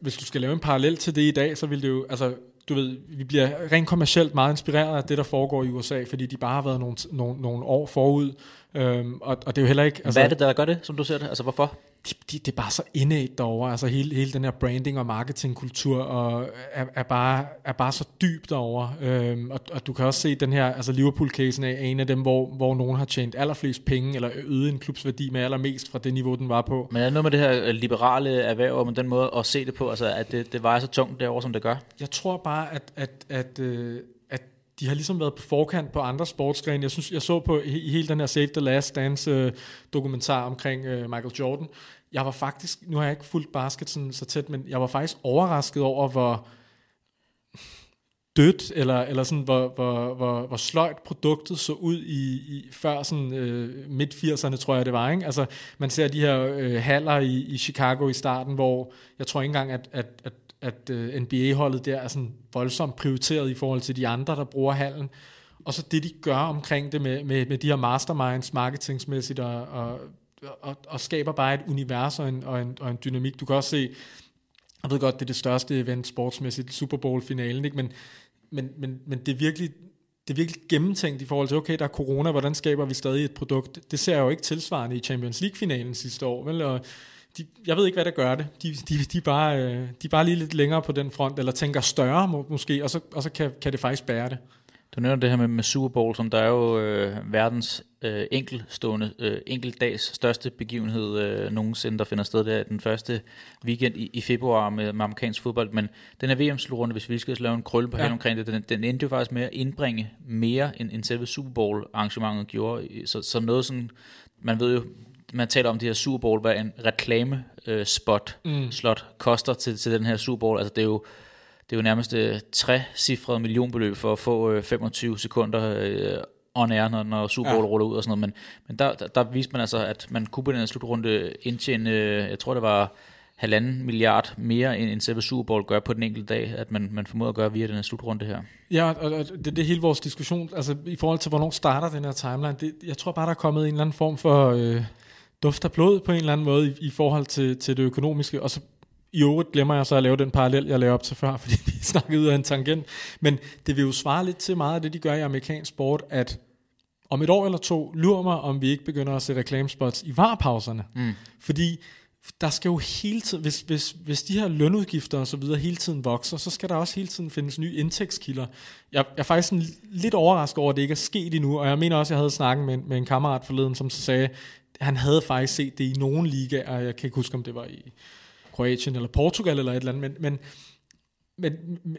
S2: Hvis du skal lave en parallel til det i dag, så vil det jo, altså du ved, vi bliver rent kommercielt meget inspireret af det, der foregår i USA, fordi de bare har været nogle, nogle, nogle år forud, øhm, og, og det er jo heller ikke...
S1: Altså, Hvad er det, der gør det, som du ser det? Altså, hvorfor?
S2: de, de, det er bare så innate derovre, altså hele, hele den her branding og marketingkultur og er, er, bare, er bare så dyb derovre. Øhm, og, og du kan også se den her, altså Liverpool-casen er en af dem, hvor, hvor nogen har tjent allerflest penge, eller øget en klubs værdi med allermest fra det niveau, den var på.
S1: Men er det noget med det her liberale erhverv, og med den måde at se det på, altså at det, det vejer så tungt derovre, som det gør?
S2: Jeg tror bare, at, at, at, øh, at de har ligesom været på forkant på andre sportsgrene. Jeg synes, jeg så på i hele den her Save the Last Dance øh, dokumentar omkring øh, Michael Jordan. Jeg var faktisk, nu har jeg ikke fulgt basket sådan, så tæt, men jeg var faktisk overrasket over, hvor dødt, eller, eller sådan, hvor, hvor, hvor, hvor sløjt produktet så ud i, i før sådan, øh, midt 80'erne, tror jeg det var. Ikke? Altså, man ser de her øh, haller i, i Chicago i starten, hvor jeg tror ikke engang, at, at, at at øh, NBA-holdet der er sådan voldsomt prioriteret i forhold til de andre, der bruger hallen. Og så det, de gør omkring det med, med, med de her masterminds marketingsmæssigt, og, og, og, og skaber bare et univers og en, og, en, og en dynamik. Du kan også se, jeg ved godt, det er det største event sportsmæssigt, Super Bowl-finalen, ikke? Men, men, men, men det er virkelig det er virkelig gennemtænkt i forhold til, okay, der er corona, hvordan skaber vi stadig et produkt? Det ser jeg jo ikke tilsvarende i Champions League-finalen sidste år, vel? Og de, jeg ved ikke, hvad der gør det. De, de, de, er bare, øh, de er bare lige lidt længere på den front, eller tænker større må, måske, og så, og så kan, kan det faktisk bære det.
S1: Du nævner det her med, med Super Bowl, som der er jo øh, verdens øh, enkeltstående, øh, enkeltdags største begivenhed øh, nogensinde, der finder sted der den første weekend i, i februar med, med amerikansk fodbold. Men den her VM-slutrunde, hvis vi skal lave en krølle på ja. omkring det, den, den endte jo faktisk med at indbringe mere, end, end selve Super Bowl-arrangementet gjorde. Så, så noget sådan, man ved jo, man taler om det her Super Bowl, hvad en reklame øh, spot mm. slot koster til, til den her Super Bowl. Altså det er jo det er jo nærmest øh, tre cifrede millionbeløb for at få øh, 25 sekunder øh, on air, når, når Super Bowl ja. ruller ud og sådan noget. Men, men der, der, der viste man altså, at man kunne på den slutrunde indtjene, øh, jeg tror det var halvanden milliard mere, end, end selve Super Bowl gør på den enkelte dag, at man, man formoder at gøre via den her slutrunde her.
S2: Ja, og det, det er hele vores diskussion, altså i forhold til, hvornår starter den her timeline. Det, jeg tror bare, der er kommet en eller anden form for øh, duft af blod på en eller anden måde i, i forhold til, til det økonomiske, og så i øvrigt glemmer jeg så at lave den parallel, jeg lavede op til før, fordi vi snakkede ud af en tangent. Men det vil jo svare lidt til meget af det, de gør i amerikansk sport, at om et år eller to, lurer mig, om vi ikke begynder at se reklamespots i varepauserne. Mm. Fordi der skal jo hele tiden, hvis, hvis, hvis de her lønudgifter og så videre hele tiden vokser, så skal der også hele tiden findes nye indtægtskilder. Jeg, jeg er faktisk sådan lidt overrasket over, at det ikke er sket endnu, og jeg mener også, at jeg havde snakket med, med en kammerat forleden, som så sagde, han havde faktisk set det i nogen liga, og jeg kan ikke huske, om det var i Kroatien eller Portugal eller et eller andet, men, men, men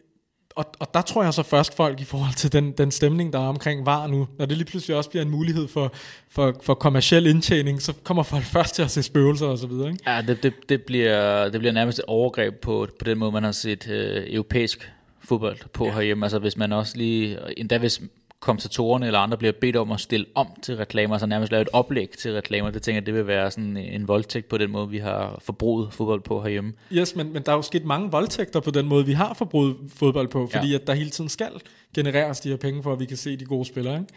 S2: og, og der tror jeg så først folk i forhold til den, den stemning, der er omkring var nu, når det lige pludselig også bliver en mulighed for, for, for kommersiel indtjening, så kommer folk først til at se spøgelser og så videre. Ikke?
S1: Ja, det, det, det, bliver, det bliver nærmest et overgreb på, på den måde, man har set øh, europæisk fodbold på ja. herhjemme. Altså hvis man også lige, endda hvis kommentatorerne eller andre bliver bedt om at stille om til reklamer, så nærmest lave et oplæg til reklamer. Det tænker jeg, det vil være sådan en voldtægt på den måde, vi har forbruget fodbold på herhjemme.
S2: Yes, men, men der er jo sket mange voldtægter på den måde, vi har forbruget fodbold på, fordi ja. at der hele tiden skal genereres de her penge, for at vi kan se de gode spillere. Ikke?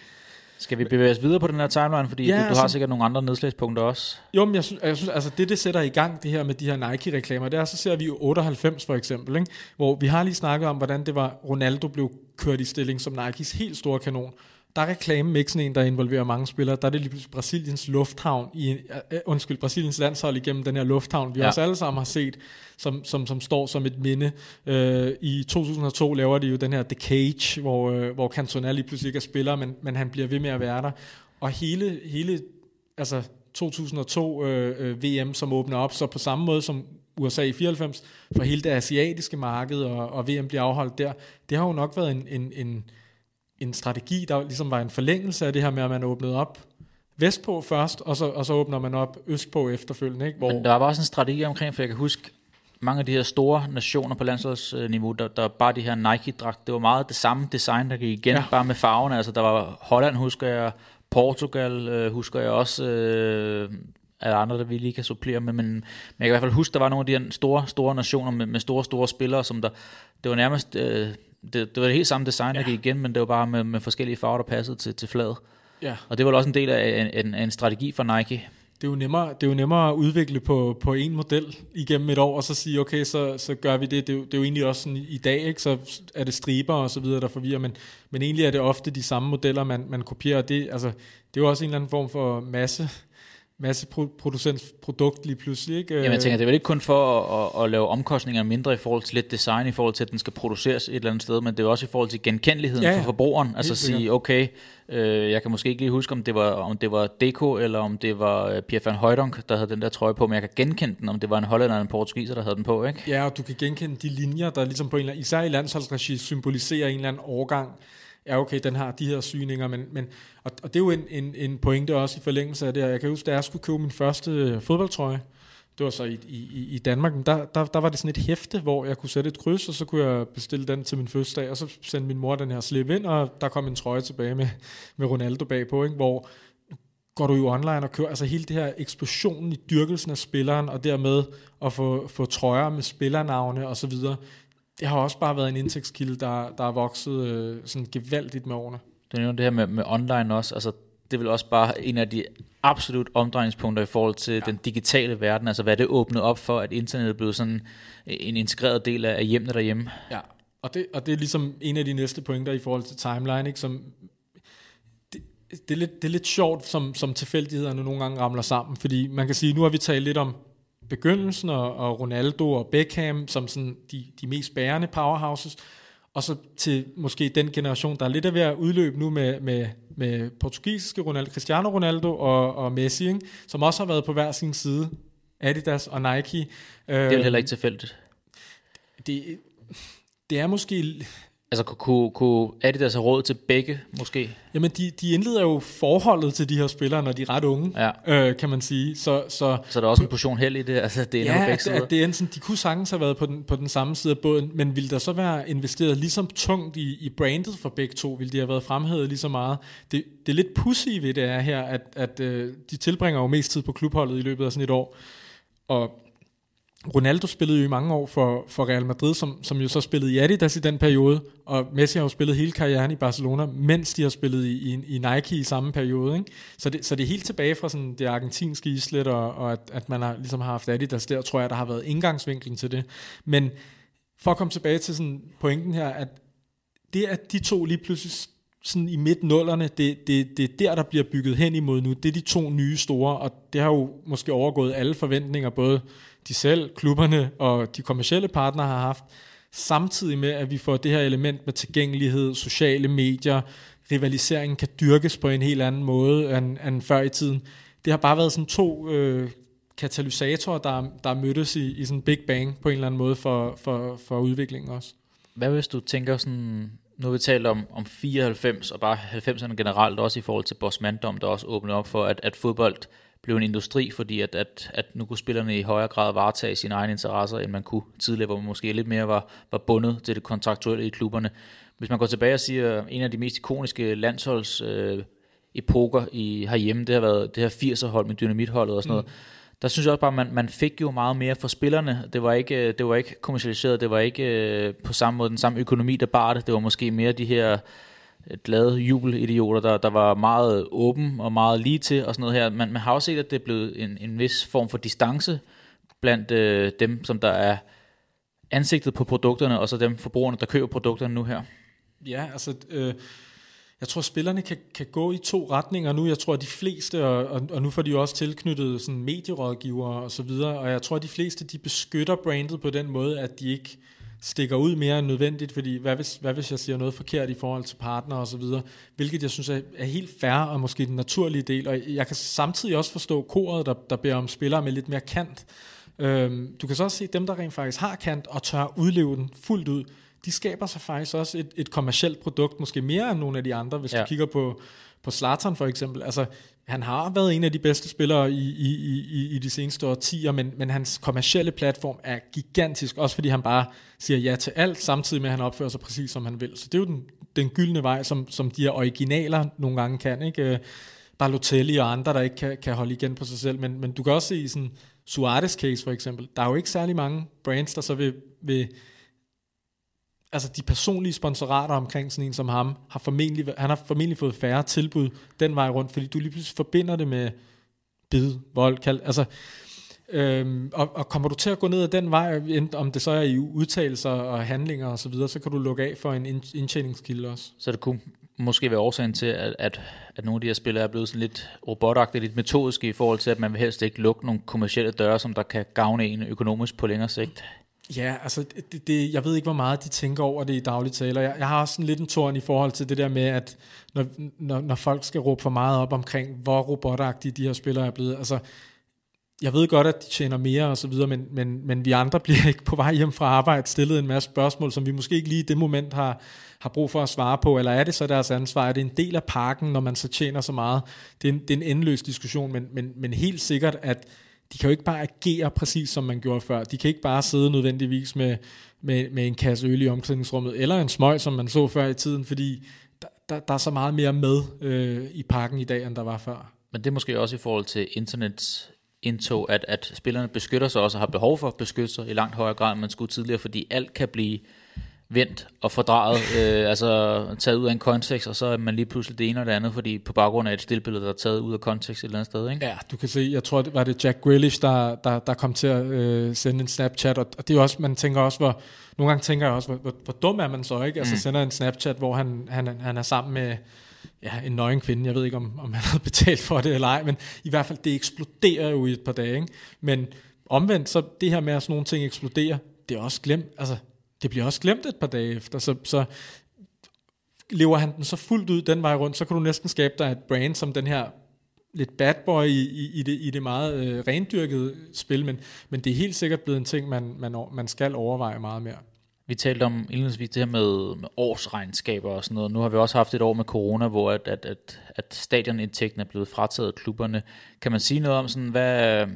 S1: Skal vi bevæge os videre på den her timeline, fordi ja, du, du altså, har sikkert nogle andre nedslagspunkter også?
S2: Jo, men jeg synes, jeg synes altså det, det sætter i gang, det her med de her Nike-reklamer, det er, så ser vi jo 98 for eksempel, ikke? hvor vi har lige snakket om, hvordan det var, Ronaldo blev kørt i stilling som Nikes helt store kanon. Der er reklamemixen en, der involverer mange spillere. Der er det lige pludselig Brasiliens lufthavn, i, uh, undskyld, Brasiliens landshold igennem den her lufthavn, vi ja. også alle sammen har set, som, som, som står som et minde. Uh, I 2002 laver de jo den her The Cage, hvor, uh, hvor Cantona lige pludselig ikke er spiller, men, men han bliver ved med at være der. Og hele, hele altså 2002 uh, uh, VM, som åbner op, så på samme måde som USA i 94, for hele det asiatiske marked, og, og VM bliver afholdt der, det har jo nok været en, en, en en strategi, der ligesom var en forlængelse af det her med, at man åbnede op vestpå først, og så, og så åbner man op østpå efterfølgende. Ikke?
S1: Hvor Men der var også en strategi omkring, for jeg kan huske, mange af de her store nationer på landsholdsniveau, der, der bare de her Nike-dragt, det var meget det samme design, der gik igen, ja. bare med farverne. Altså der var Holland, husker jeg, Portugal, øh, husker jeg også, øh, af andre, der vi lige kan supplere med, men, men jeg kan i hvert fald huske, der var nogle af de her store, store nationer med, med store, store spillere, som der, det var nærmest, øh, det, det var det helt samme design, der ja. gik igen, men det var bare med, med forskellige farver, der passede til, til fladet. Ja. Og det var også en del af en, en, en strategi for Nike.
S2: Det er jo nemmere, det er jo nemmere at udvikle på, på en model igennem et år, og så sige, okay, så, så gør vi det. Det er, jo, det er jo egentlig også sådan i dag, ikke? så er det striber og så videre, der forvirrer, men, men egentlig er det ofte de samme modeller, man, man kopierer. Det, altså, det er jo også en eller anden form for masse masse produkt lige pludselig. Ikke?
S1: Jamen jeg tænker, det er vel ikke kun for at, at, at lave omkostninger mindre i forhold til lidt design, i forhold til at den skal produceres et eller andet sted, men det er også i forhold til genkendeligheden ja, ja. for forbrugeren. Altså at sige, okay, øh, jeg kan måske ikke lige huske, om det var, om det var Deco, eller om det var øh, Pierre van Hooydonk, der havde den der trøje på, men jeg kan genkende den, om det var en hollænder eller en portugiser, der havde den på. Ikke?
S2: Ja, og du kan genkende de linjer, der ligesom på en eller anden, især i landsholdsregi, symboliserer en eller anden årgang ja okay, den har de her syninger, men, men og, og det er jo en, en, en pointe også i forlængelse af det, jeg kan huske, da jeg skulle købe min første øh, fodboldtrøje, det var så i, i, i Danmark, men der, der, der var det sådan et hæfte, hvor jeg kunne sætte et kryds, og så kunne jeg bestille den til min fødselsdag, og så sendte min mor den her slip ind, og der kom en trøje tilbage med, med Ronaldo bagpå, ikke? hvor går du jo online og kører, altså hele det her eksplosionen i dyrkelsen af spilleren, og dermed at få, få trøjer med spillernavne og så videre, det har også bare været en indtægtskilde, der, der er vokset øh, sådan gevaldigt med årene.
S1: Det er jo det her med, med online også, altså det er vel også bare en af de absolut omdrejningspunkter i forhold til ja. den digitale verden, altså hvad det åbnet op for, at internet er blevet sådan en integreret del af hjemmene derhjemme.
S2: Ja, og det, og det er ligesom en af de næste pointer i forhold til timeline, ikke, som det, det, er lidt, det er lidt sjovt, som, som tilfældighederne nogle gange ramler sammen, fordi man kan sige, nu har vi talt lidt om begyndelsen, og, og Ronaldo og Beckham som sådan de, de mest bærende powerhouses. og så til måske den generation, der er lidt af ved at udløbe nu med, med, med portugisiske Ronaldo, Cristiano Ronaldo og, og Messi, ikke? som også har været på hver sin side, Adidas og Nike.
S1: Det er heller ikke tilfældigt.
S2: Det, det er måske
S1: Altså kunne, kunne Adidas have råd til begge, måske?
S2: Jamen, de, de indleder jo forholdet til de her spillere, når de er ret unge, ja. øh, kan man sige. Så, så,
S1: så der er også en portion held i det? Altså, det er
S2: ja, begge sider. det er sådan, de kunne sagtens have været på den, på den samme side af båden, men ville der så være investeret ligesom tungt i, i brandet for begge to? Ville de have været fremhævet lige så meget? Det, det er lidt pussy ved det er her, at, at øh, de tilbringer jo mest tid på klubholdet i løbet af sådan et år. Og Ronaldo spillede jo i mange år for, for Real Madrid, som, som jo så spillede i Adidas i den periode, og Messi har jo spillet hele karrieren i Barcelona, mens de har spillet i, i, i Nike i samme periode. Ikke? Så, det, så det er helt tilbage fra sådan det argentinske islet, og, og at, at man har, ligesom har haft Adidas der, tror jeg, der har været indgangsvinklen til det. Men for at komme tilbage til sådan pointen her, at det at de to lige pludselig sådan i midt nullerne, det, det, det er der, der bliver bygget hen imod nu. Det er de to nye store, og det har jo måske overgået alle forventninger, både de selv, klubberne og de kommercielle partnere har haft, samtidig med, at vi får det her element med tilgængelighed, sociale medier, rivaliseringen kan dyrkes på en helt anden måde end, end før i tiden. Det har bare været sådan to øh, katalysatorer, der, der mødtes i, i sådan Big Bang på en eller anden måde for, for, for udviklingen også.
S1: Hvad hvis du tænker sådan, nu har vi talt om, om 94 og bare 90'erne generelt, også i forhold til Boss Manddom, der også åbnede op for, at, at fodbold blev en industri, fordi at, at, at nu kunne spillerne i højere grad varetage sine egne interesser, end man kunne tidligere, hvor man måske lidt mere var, var bundet til det kontraktuelle i klubberne. Hvis man går tilbage og siger, en af de mest ikoniske landsholds øh, epoker i herhjemme, det har været det her 80'er hold med dynamitholdet og sådan mm. noget, der synes jeg også bare, at man, man fik jo meget mere for spillerne. Det var ikke, det var ikke kommercialiseret, det var ikke øh, på samme måde den samme økonomi, der bar det. Det var måske mere de her Øh, glade jubelidioter, der, der var meget åben og meget lige til og sådan noget her. Man, man har også set, at det er blevet en, en vis form for distance blandt øh, dem, som der er ansigtet på produkterne, og så dem forbrugerne, der køber produkterne nu her.
S2: Ja, altså... Øh jeg tror, spillerne kan, kan gå i to retninger nu. Jeg tror, at de fleste, og, og, og nu får de jo også tilknyttet sådan medierådgivere og så videre, og jeg tror, at de fleste, de beskytter brandet på den måde, at de ikke stikker ud mere end nødvendigt, fordi hvad hvis, hvad hvis jeg siger noget forkert i forhold til partner og så videre, hvilket jeg synes er, er helt fair og måske den naturlige del, og jeg kan samtidig også forstå koret, der, der beder om spillere med lidt mere kant. Øhm, du kan så også se dem, der rent faktisk har kant og tør udleve den fuldt ud, de skaber sig faktisk også et, et kommersielt produkt, måske mere end nogle af de andre, hvis ja. du kigger på, på Zlatan for eksempel. Altså, han har været en af de bedste spillere i, i, i, i de seneste årtier, men, men hans kommercielle platform er gigantisk, også fordi han bare siger ja til alt, samtidig med at han opfører sig præcis som han vil. Så det er jo den, den gyldne vej, som, som de her originaler nogle gange kan. Ikke? Øh, Balotelli og andre, der ikke kan, kan holde igen på sig selv. Men, men du kan også se i sådan Suarez case for eksempel, der er jo ikke særlig mange brands, der så vil, vil altså de personlige sponsorater omkring sådan en som ham, har formentlig, han har formentlig fået færre tilbud den vej rundt, fordi du lige pludselig forbinder det med bid, vold, kald, altså, øhm, og, og kommer du til at gå ned ad den vej, om det så er i udtalelser og handlinger og så videre, så kan du lukke af for en indtjeningskilde også.
S1: Så det kunne måske være årsagen til, at, at, at nogle af de her spillere er blevet sådan lidt robotagtige, lidt metodiske i forhold til, at man vil helst ikke lukke nogle kommersielle døre, som der kan gavne en økonomisk på længere sigt.
S2: Ja, altså, det, det, jeg ved ikke, hvor meget de tænker over det i daglige taler. Jeg, jeg har også sådan lidt en torn i forhold til det der med, at når, når, når folk skal råbe for meget op omkring, hvor robotagtige de her spillere er blevet. Altså, jeg ved godt, at de tjener mere og så videre, men, men, men vi andre bliver ikke på vej hjem fra arbejde stillet en masse spørgsmål, som vi måske ikke lige i det moment har, har brug for at svare på, eller er det så deres ansvar? Er det en del af pakken, når man så tjener så meget? Det er en, det er en endeløs diskussion, men, men, men helt sikkert, at de kan jo ikke bare agere præcis som man gjorde før. De kan ikke bare sidde nødvendigvis med, med, med en kasse øl i omklædningsrummet, eller en smøg, som man så før i tiden, fordi der, der, der er så meget mere med øh, i pakken i dag, end der var før.
S1: Men det er måske også i forhold til internets indtog, at, at spillerne beskytter sig også og har behov for at beskytte sig i langt højere grad, end man skulle tidligere, fordi alt kan blive vendt og fordrejet, øh, altså taget ud af en kontekst, og så er man lige pludselig det ene og det andet, fordi på baggrund af et stillbillede, der er taget ud af kontekst et eller andet sted. Ikke?
S2: Ja, du kan se, jeg tror, det var det Jack Grealish, der, der, der kom til at øh, sende en Snapchat, og, og det er også, man tænker også, hvor, nogle gange tænker jeg også, hvor, hvor, hvor dum er man så, ikke? Altså mm. sender en Snapchat, hvor han, han, han er sammen med ja, en nøgen kvinde, jeg ved ikke, om, om han har betalt for det eller ej, men i hvert fald, det eksploderer jo i et par dage, ikke? Men omvendt, så det her med, at sådan nogle ting eksploderer, det er også glemt, altså det bliver også glemt et par dage efter. Så, så lever han den så fuldt ud den vej rundt, så kan du næsten skabe dig et brand som den her lidt bad boy i, i, i, det, i det meget øh, rendyrkede spil, men, men det er helt sikkert blevet en ting, man, man, man skal overveje meget mere.
S1: Vi talte om indledningsvis det her med, med årsregnskaber og sådan noget. Nu har vi også haft et år med corona, hvor at, at, at, at stadionindtægten er blevet frataget klubberne. Kan man sige noget om, sådan, hvad,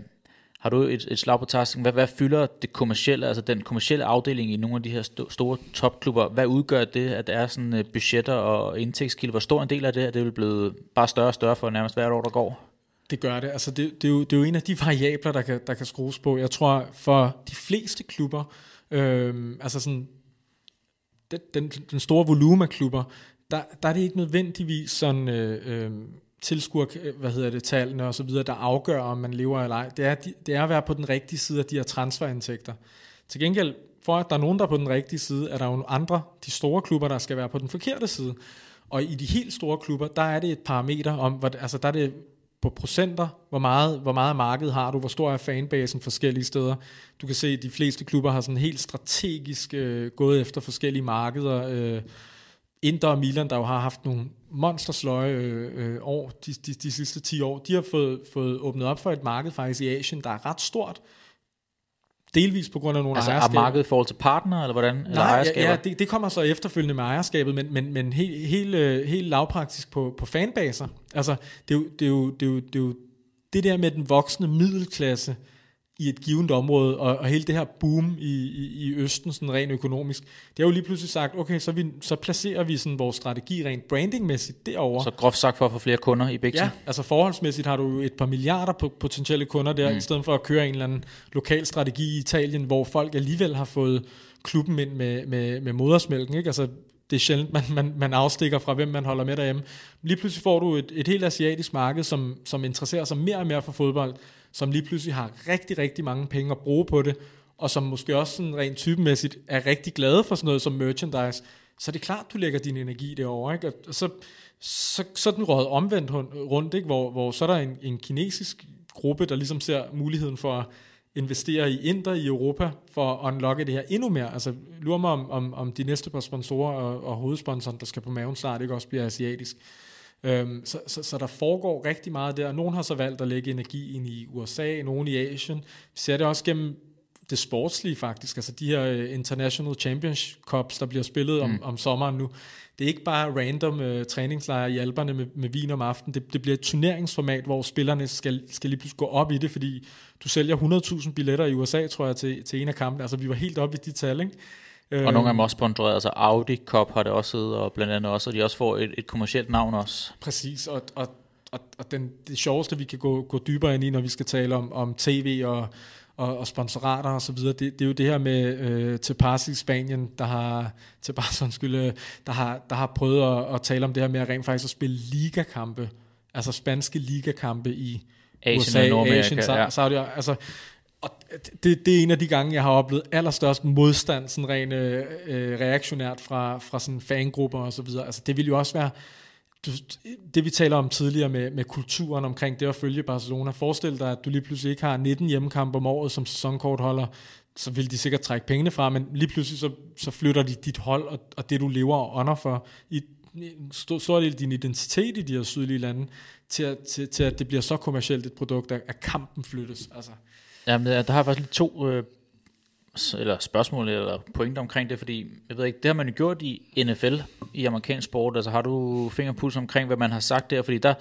S1: har du et, et slag på tasken? Hvad, hvad fylder det kommercielle, altså den kommercielle afdeling i nogle af de her st- store topklubber? Hvad udgør det, at der er sådan øh, budgetter og indtægtskilder? Hvor stor en del af det er det er blevet bare større og større for nærmest hvert år, der går?
S2: Det gør det. Altså det, det, er jo, det er jo en af de variabler, der kan, der kan skrues på. Jeg tror, for de fleste klubber, øh, altså sådan, den, den, den store volumen af klubber, der, der er det ikke nødvendigvis sådan... Øh, øh, tilskuer, øh, hvad hedder det, tallene og så videre, der afgør, om man lever eller ej. Det er, det er at være på den rigtige side af de her transferindtægter. Til gengæld, for at der er nogen, der er på den rigtige side, er der jo andre, de store klubber, der skal være på den forkerte side. Og i de helt store klubber, der er det et parameter om, hvad, altså der er det på procenter, hvor meget, hvor meget marked har du, hvor stor er fanbasen forskellige steder. Du kan se, at de fleste klubber har sådan helt strategisk øh, gået efter forskellige markeder. Øh, Inter og Milan, der jo har haft nogle monstersløje øh, øh, år de, de, de sidste 10 år, de har fået, fået åbnet op for et marked faktisk i Asien, der er ret stort. Delvis på grund af nogle
S1: altså,
S2: ejerskaber.
S1: er markedet i forhold til partner, eller hvordan?
S2: Nej,
S1: eller
S2: ejerskaber? ja, ja det, det kommer så efterfølgende med ejerskabet, men, men, men helt, helt, øh, helt lavpraktisk på, på fanbaser. Altså, det er, jo, det, er jo, det, er jo, det er jo det der med den voksne middelklasse, i et givet område, og, og hele det her boom i, i, i Østen, sådan rent økonomisk, det har jo lige pludselig sagt, okay, så, vi, så placerer vi sådan vores strategi rent brandingmæssigt derovre.
S1: Så groft sagt for at få flere kunder i Bixen?
S2: Ja, altså forholdsmæssigt har du jo et par milliarder på potentielle kunder der, mm. i stedet for at køre en eller anden lokal strategi i Italien, hvor folk alligevel har fået klubben ind med, med, med modersmælken, ikke? Altså, det er sjældent, man, man, man afstikker fra, hvem man holder med derhjemme. Lige pludselig får du et, et helt asiatisk marked, som, som interesserer sig mere og mere for fodbold, som lige pludselig har rigtig, rigtig mange penge at bruge på det, og som måske også sådan rent typemæssigt er rigtig glade for sådan noget som merchandise, så er det klart, du lægger din energi derovre, ikke? Og så, så, så er den røget omvendt rundt, ikke? Hvor, hvor så er der en, en kinesisk gruppe, der ligesom ser muligheden for at investere i Inder i Europa, for at unlocke det her endnu mere. Altså, lurer mig om, om, om de næste par sponsorer og, og hovedsponsoren, der skal på maven snart, ikke også bliver asiatisk. Øhm, så, så, så der foregår rigtig meget der. Nogle har så valgt at lægge energi ind i USA, nogle i Asien. Vi ser det også gennem det sportslige faktisk, altså de her uh, International Championships, der bliver spillet om, mm. om sommeren nu. Det er ikke bare random uh, træningslejre i alberne med, med vin om aftenen. Det, det bliver et turneringsformat, hvor spillerne skal, skal lige pludselig gå op i det, fordi du sælger 100.000 billetter i USA, tror jeg, til, til en af kampene. Altså vi var helt oppe i de tal, ikke?
S1: Og nogle af dem også sponsoreret, altså Audi Cup har det også siddet, og blandt andet også, og de også får et, et kommersielt navn også.
S2: Præcis, og, og, og, og den, det sjoveste, vi kan gå, gå dybere ind i, når vi skal tale om, om tv og, og, og sponsorater og så videre, det, det er jo det her med øh, til Pars i Spanien, der har, til Pars, undskyld, øh, der har, der har prøvet at, at tale om det her med at rent faktisk at spille ligakampe, altså spanske ligakampe i
S1: Asien
S2: USA,
S1: og Nordamerika,
S2: Asien, ja. Saudi, altså og det, det er en af de gange, jeg har oplevet allerstørst modstand, sådan rent øh, øh reaktionært fra, fra sådan fangrupper og så videre. Altså det vil jo også være, du, det vi taler om tidligere med, med kulturen omkring det at følge Barcelona. Forestil dig, at du lige pludselig ikke har 19 hjemmekampe om året som sæsonkortholder, så vil de sikkert trække pengene fra, men lige pludselig så, så flytter de dit hold og, og det, du lever og ånder for, i en stor, stor del af din identitet i de her sydlige lande, til, at, til, til at det bliver så kommercielt et produkt, at kampen flyttes. Altså.
S1: Jamen, der har faktisk lige to øh, eller spørgsmål eller pointer omkring det, fordi jeg ved ikke, det har man jo gjort i NFL, i amerikansk sport, altså har du fingerpuls omkring, hvad man har sagt der, fordi der,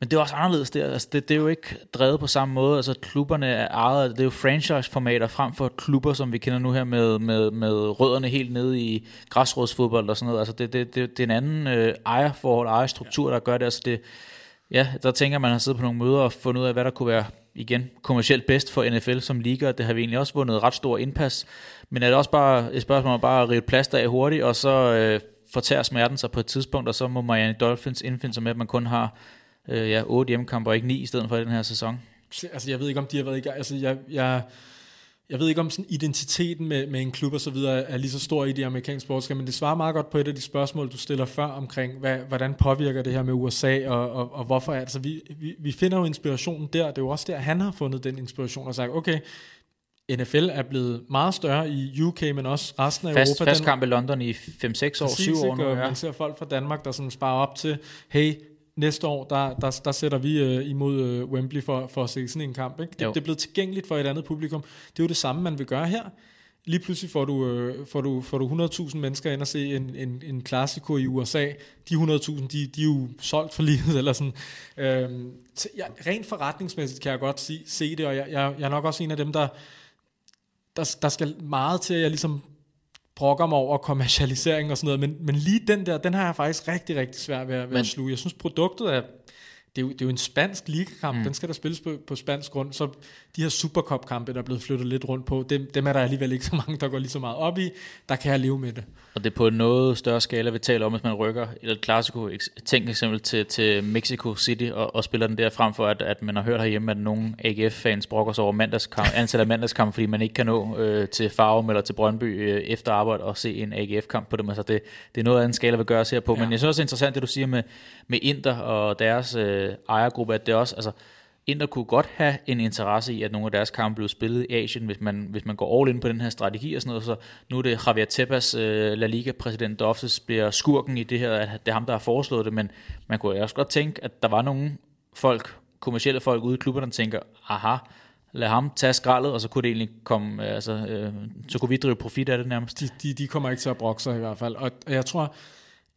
S1: men det er også anderledes der, altså det, det er jo ikke drevet på samme måde, altså klubberne er ejet, det er jo franchise-formater frem for klubber, som vi kender nu her med, med, med rødderne helt nede i græsrådsfodbold og sådan noget, altså det, det, det, det er en anden øh, ejerforhold, ejerstruktur, der gør det, altså det, ja, der tænker man har siddet på nogle møder og fundet ud af, hvad der kunne være igen kommercielt bedst for NFL som liga, det har vi egentlig også vundet ret stor indpas, men er det også bare et spørgsmål om bare at rive plaster af hurtigt, og så øh, fortærer smerten sig på et tidspunkt, og så må Miami Dolphins indfinde sig med, at man kun har øh, ja, otte hjemmekampe og ikke ni i stedet for i den her sæson.
S2: Altså jeg ved ikke, om de har været i gang, altså jeg, jeg jeg ved ikke om sådan identiteten med, med en klub og så videre er lige så stor i de amerikanske sportskab, men det svarer meget godt på et af de spørgsmål, du stiller før omkring, hvad, hvordan påvirker det her med USA, og, og, og hvorfor er det? Altså, vi, vi, vi finder jo inspirationen der, det er jo også der, han har fundet den inspiration og sagt, okay, NFL er blevet meget større i UK, men også resten af
S1: fast,
S2: Europa.
S1: Fast kamp i London i 5-6 år, 7 år nu.
S2: Ja. Man ser folk fra Danmark, der sådan sparer op til, hey, næste år, der, der, der sætter vi uh, imod uh, Wembley for, for at se sådan en kamp. Ikke? Det, det er blevet tilgængeligt for et andet publikum. Det er jo det samme, man vil gøre her. Lige pludselig får du, uh, får du, får du 100.000 mennesker ind og se en, en, en klassiko i USA. De 100.000, de, de er jo solgt for livet. Eller sådan. Øhm, så jeg, rent forretningsmæssigt kan jeg godt se, se det, og jeg, jeg, jeg er nok også en af dem, der, der, der skal meget til, at jeg ligesom brokker mig over kommercialisering og sådan noget, men, men lige den der, den har jeg faktisk rigtig, rigtig svært ved, ved men, at sluge. Jeg synes, produktet er, det er jo, det er jo en spansk ligakamp, mm. den skal der spilles på, på spansk grund, så de her Supercup-kampe, der er blevet flyttet lidt rundt på, dem, dem er der alligevel ikke så mange, der går lige så meget op i, der kan jeg leve med det.
S1: Og det er på en noget større skala, vi taler om, hvis man rykker et klassiko, tænk eksempel til, til Mexico City og, og spiller den der frem for, at, at man har hørt herhjemme, at nogle AGF-fans brokker sig over mandagskamp, antal af mandagskamp, fordi man ikke kan nå øh, til Farum eller til Brøndby øh, efter arbejde og se en AGF-kamp på dem. Altså det, det er noget af en skala, vi gør os her på. Ja. Men jeg synes også, det er interessant, det du siger med, med Inter og deres øh, Øh, ejergruppe, at det også, altså Inter kunne godt have en interesse i, at nogle af deres kampe blev spillet i Asien, hvis man, hvis man går all in på den her strategi og sådan noget. Så nu er det Javier Tebas, øh, La Liga-præsident, der oftest bliver skurken i det her, at det er ham, der har foreslået det, men man kunne også godt tænke, at der var nogle folk, kommersielle folk ude i klubberne, der tænker, aha, lad ham tage skraldet, og så kunne det egentlig komme, øh, altså, øh, så kunne vi drive profit af det nærmest.
S2: De, de, de kommer ikke til at brokke sig i hvert fald, og jeg tror,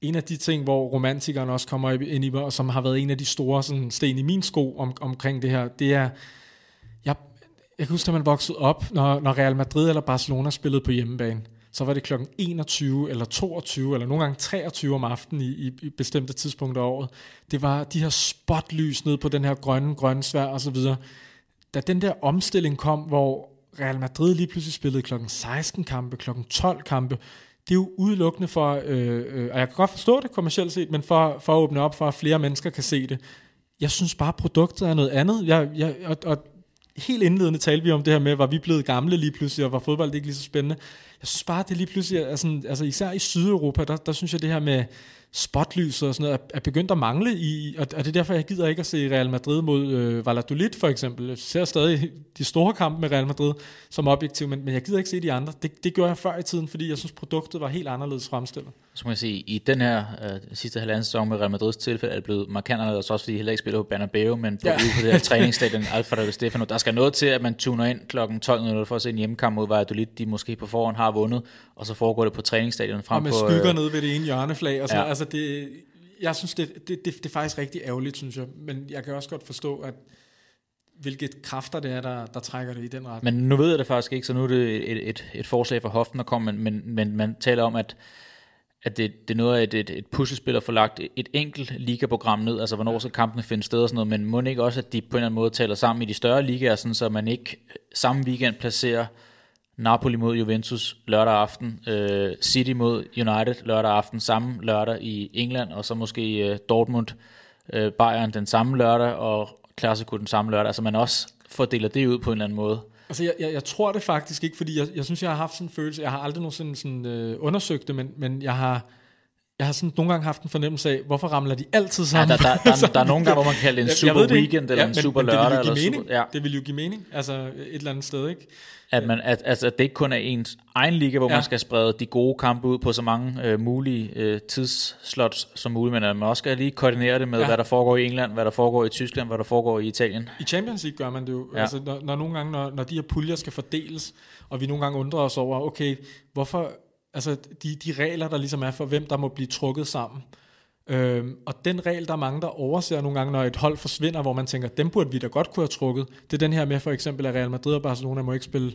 S2: en af de ting, hvor romantikeren også kommer ind i, og som har været en af de store sådan, sten i min sko om, omkring det her, det er, jeg, jeg kan huske, at man voksede op, når, når Real Madrid eller Barcelona spillede på hjemmebane, så var det kl. 21 eller 22 eller nogle gange 23 om aftenen i, i, i bestemte tidspunkter af året. Det var de her spotlys ned på den her grønne, grønne svær og så videre. Da den der omstilling kom, hvor Real Madrid lige pludselig spillede kl. 16 kampe, kl. 12 kampe, det er jo udelukkende for, øh, øh, og jeg kan godt forstå det kommercielt set, men for, for at åbne op for, at flere mennesker kan se det. Jeg synes bare, produktet er noget andet. Jeg, jeg, og, og helt indledende talte vi om det her med, var vi blevet gamle lige pludselig, og var fodbold ikke lige så spændende. Jeg synes bare, det lige pludselig altså, altså især i Sydeuropa, der, der synes jeg det her med, spotlys og sådan noget, er, er begyndt at mangle i, og, og det er derfor, jeg gider ikke at se Real Madrid mod øh, Valladolid for eksempel. Jeg ser stadig de store kampe med Real Madrid som objektiv, men, men jeg gider ikke se de andre. Det, det gjorde jeg før i tiden, fordi jeg synes, produktet var helt anderledes fremstillet.
S1: Så jeg sige, i den her øh, sidste halvanden sæson med Real Madrids tilfælde, er det blevet markant anderledes, også fordi de heller ikke spiller på Bernabeu, men på, ja. ude på det her træningsstadion Alfredo Stefano. Der skal noget til, at man tuner ind kl. 12.00 for at se en hjemmekamp mod Valladolid, de måske på forhånd har vundet, og så foregår det på træningsstadion frem
S2: og med
S1: på...
S2: skygger øh, nede ved det ene hjørneflag, og så, ja. altså det, jeg synes, det, det, det, det er faktisk rigtig ærgerligt, synes jeg. Men jeg kan også godt forstå, at hvilke kræfter det er, der, der trækker det i den retning.
S1: Men nu ved jeg det faktisk ikke, så nu er det et, et, et forslag fra hoften, der kommer, men, men, men man taler om, at at det, det er noget af et, et, et puslespil at få lagt et enkelt ligaprogram ned, altså hvornår skal kampene finde sted og sådan noget, men må ikke også, at de på en eller anden måde taler sammen i de større ligaer, sådan, så man ikke samme weekend placerer Napoli mod Juventus lørdag aften, øh, City mod United lørdag aften, samme lørdag i England, og så måske øh, Dortmund, øh, Bayern den samme lørdag, og Clasico den samme lørdag. Altså man også fordeler det ud på en eller anden måde.
S2: Altså jeg, jeg, jeg tror det faktisk ikke, fordi jeg, jeg synes, jeg har haft sådan en følelse, jeg har aldrig nogensinde sådan, øh, undersøgt det, men, men jeg har jeg har sådan nogle gange haft en fornemmelse af, hvorfor ramler de altid sammen?
S1: Ja, der, der, der, der er nogle gange, hvor man kan kalde det en super weekend, eller ja, en super men, lørdag.
S2: Det vil,
S1: eller
S2: mening.
S1: Super, ja.
S2: det vil jo give mening, altså et eller andet sted, ikke?
S1: At, man, at, altså, at det ikke kun er ens egen liga, hvor ja. man skal sprede de gode kampe ud på så mange øh, mulige øh, tidsslots som muligt, men at man også skal lige koordinere det med, ja. hvad der foregår i England, hvad der foregår i Tyskland, hvad der foregår i Italien.
S2: I Champions League gør man det jo. Ja. Altså, når, når nogle gange, når, når de her puljer skal fordeles, og vi nogle gange undrer os over, okay, hvorfor altså de, de regler, der ligesom er for, hvem der må blive trukket sammen. Øhm, og den regel, der er mange, der overser nogle gange, når et hold forsvinder, hvor man tænker, dem burde vi da godt kunne have trukket. Det er den her med for eksempel, at Real Madrid og Barcelona må ikke spille,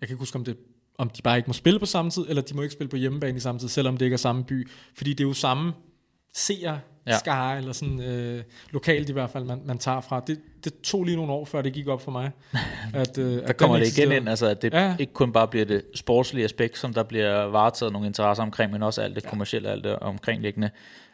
S2: jeg kan ikke huske, om, det, om de bare ikke må spille på samme tid, eller de må ikke spille på hjemmebane i samme tid, selvom det ikke er samme by. Fordi det er jo samme seer ja. skare, eller sådan øh, lokalt i hvert fald, man, man tager fra. Det, det tog lige nogle år, før det gik op for mig.
S1: At, øh, der at kommer det igen ind, altså at det ja. ikke kun bare bliver det sportslige aspekt, som der bliver varetaget nogle interesser omkring, men også alt det kommercielle, alt det omkringliggende.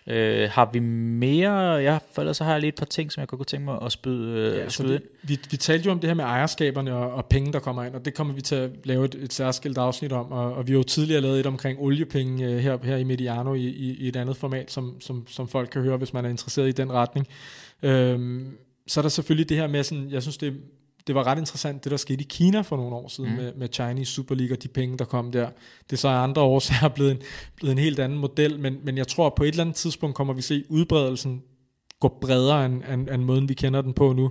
S1: Øh, har vi mere? Ja, for ellers så har jeg lige et par ting, som jeg kunne tænke mig at spyde, øh, ja, spyde ind.
S2: Vi, vi talte jo om det her med ejerskaberne og, og penge, der kommer ind, og det kommer vi til at lave et, et særskilt afsnit om, og, og vi har jo tidligere lavet et omkring oliepenge øh, her, her i Mediano i, i, i et andet format, som, som, som folk kan høre, hvis man er interesseret i den retning. Øhm, så er der selvfølgelig det her med, sådan, jeg synes det det var ret interessant, det der skete i Kina for nogle år siden mm. med, med Chinese Super League og de penge, der kom der. Det er så af andre årsager blevet en, blevet en helt anden model, men, men jeg tror, at på et eller andet tidspunkt kommer vi se udbredelsen gå bredere end, end, end måden, vi kender den på nu.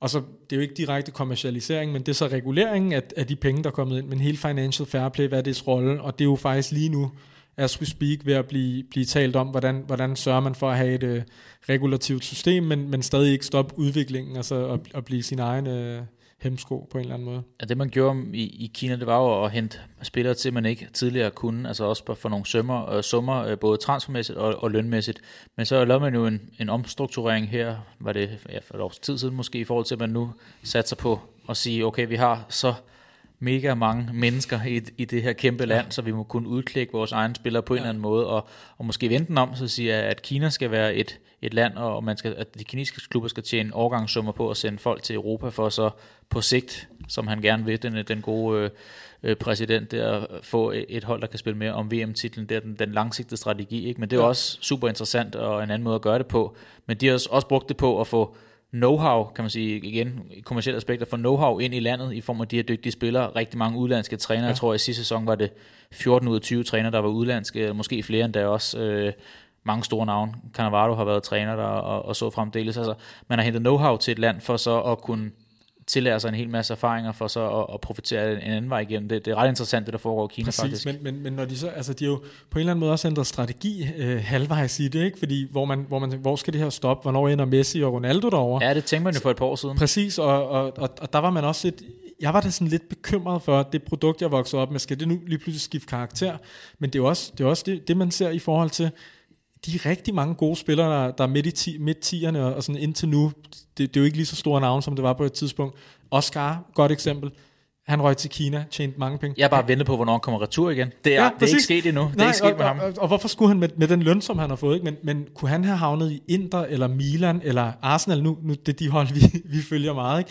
S2: Og så, det er jo ikke direkte kommercialisering, men det er så reguleringen af, af de penge, der er kommet ind, men hele financial fair play, hvad er dets rolle, og det er jo faktisk lige nu, as we speak, ved at blive, blive talt om, hvordan, hvordan sørger man for at have et uh, regulativt system, men, men stadig ikke stoppe udviklingen, altså at, at blive sin egen øh, hemsko på en eller anden måde.
S1: Ja, det man gjorde i, i Kina, det var jo at hente spillere til, man ikke tidligere kunne, altså også for nogle sømmer, øh, summer, øh, både transfermæssigt og, og lønmæssigt. Men så lavede man jo en, en omstrukturering her, var det ja, for et års tid siden måske, i forhold til, at man nu satser på at sige, okay, vi har så mega mange mennesker i, i det her kæmpe land, så vi må kunne udklikke vores egne spillere på en ja. eller anden måde, og, og måske vente den om, så siger at Kina skal være et, et land, og man skal, at de kinesiske klubber skal tjene overgangssummer på at sende folk til Europa, for så på sigt, som han gerne vil, den, den gode øh, øh præsident, der få et hold, der kan spille mere om VM-titlen, det er den, den langsigtede strategi, ikke? men det er ja. også super interessant, og en anden måde at gøre det på, men de har også brugt det på at få know-how, kan man sige igen, kommersielle aspekter, for know-how ind i landet i form af de her dygtige spillere. Rigtig mange udlandske trænere. Ja. Jeg tror, at i sidste sæson var det 14 ud af 20 trænere, der var udlandske, måske flere end der også. Øh, mange store navne. Cannavaro har været træner der, og, og så fremdeles. Altså, man har hentet know-how til et land for så at kunne tillære sig en hel masse erfaringer for så at, at profitere en anden vej igennem. Det, det er ret interessant, det der foregår i Kina
S2: Præcis,
S1: faktisk.
S2: Men, men, men når de så, altså de jo på en eller anden måde også ændret strategi øh, halvvejs i det, ikke? Fordi hvor, man, hvor, man, hvor skal det her stoppe? Hvornår ender Messi og Ronaldo derover?
S1: Ja, det tænkte man jo for et par år siden.
S2: Præcis, og, og, og, og der var man også et, jeg var da sådan lidt bekymret for, at det produkt, jeg voksede op med, skal det nu lige pludselig skifte karakter? Men det er jo også det, er også det, det man ser i forhold til, de er rigtig mange gode spillere, der, der er midt i ti, midt tierne, og, og sådan indtil nu, det, det er jo ikke lige så store navn, som det var på et tidspunkt. Oscar, godt eksempel. Han røg til Kina, tjente mange penge.
S1: Jeg er bare ventet på, hvornår han kommer retur igen. Det er, ja, det er ikke sket endnu. Det
S2: Nej,
S1: er ikke sket
S2: og,
S1: med ham.
S2: Og, og, og hvorfor skulle han med, med den løn, som han har fået? Ikke? Men, men kunne han have havnet i Inter, eller Milan, eller Arsenal? Nu, nu det er de hold, vi, vi følger meget. Ikke?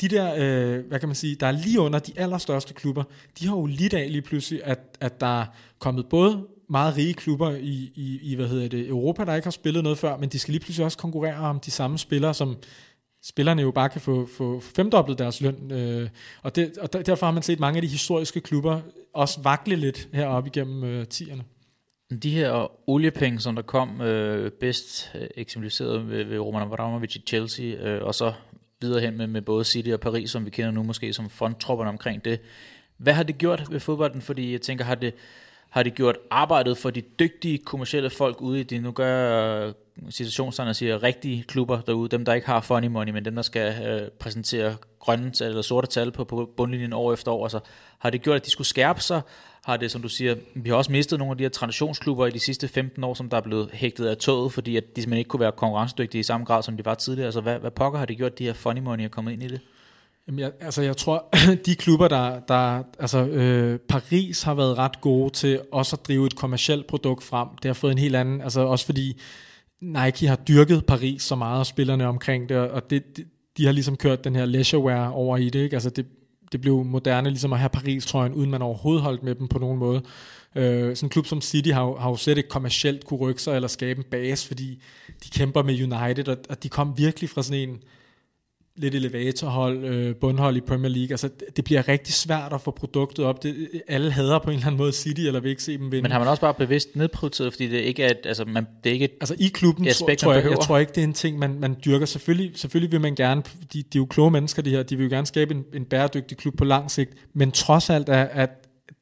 S2: De der, øh, hvad kan man sige, der er lige under de allerstørste klubber, de har jo lidt af lige pludselig, at, at der er kommet både meget rige klubber i, i, i hvad hedder det, Europa, der ikke har spillet noget før, men de skal lige pludselig også konkurrere om de samme spillere, som spillerne jo bare kan få, få femdoblet deres løn. Øh, og, det, og derfor har man set mange af de historiske klubber også vakle lidt heroppe igennem øh, tierne.
S1: De her oliepenge, som der kom øh, bedst øh, eksemplificeret ved, ved Roman Abramovich i Chelsea, øh, og så videre hen med, med både City og Paris, som vi kender nu måske som fondtropperne omkring det. Hvad har det gjort ved fodbolden? Fordi jeg tænker, har det, har det gjort arbejdet for de dygtige kommercielle folk ude i de, nu gør øh, situationstegn siger, rigtige klubber derude, dem der ikke har funny money, men dem der skal øh, præsentere grønne tal eller sorte tal på, på bundlinjen år efter år, altså har det gjort, at de skulle skærpe sig, har det, som du siger, vi har også mistet nogle af de her traditionsklubber i de sidste 15 år, som der er blevet hægtet af toget, fordi at de simpelthen ikke kunne være konkurrencedygtige i samme grad, som de var tidligere. Altså, hvad, hvad pokker har det gjort, de her funny money er kommet ind i det?
S2: Jamen, jeg, altså jeg tror, de klubber, der, der altså øh, Paris har været ret gode til også at drive et kommersielt produkt frem. Det har fået en helt anden, altså også fordi Nike har dyrket Paris så meget, og spillerne omkring det, og det, de, de har ligesom kørt den her leisureware over i det, ikke? Altså det, det blev moderne ligesom at have Paris-trøjen, uden man overhovedet holdt med dem på nogen måde. Øh, sådan en klub som City har, har jo slet ikke kommercielt kunne rykke sig eller skabe en base, fordi de kæmper med United, og, og de kom virkelig fra sådan en lidt elevatorhold, øh, bundhold i Premier League. Altså, det bliver rigtig svært at få produktet op. Det, alle hader på en eller anden måde City, eller vil ikke se dem vinde.
S1: Men har man også bare bevidst nedprioriteret, fordi det ikke er, et, altså, man, det er ikke et
S2: Altså i klubben aspekt, tror, jeg, jeg tror ikke, det er en ting, man, man dyrker. Selvfølgelig, selvfølgelig vil man gerne, de, de er jo kloge mennesker, de her, de vil jo gerne skabe en, en bæredygtig klub på lang sigt, men trods alt er, at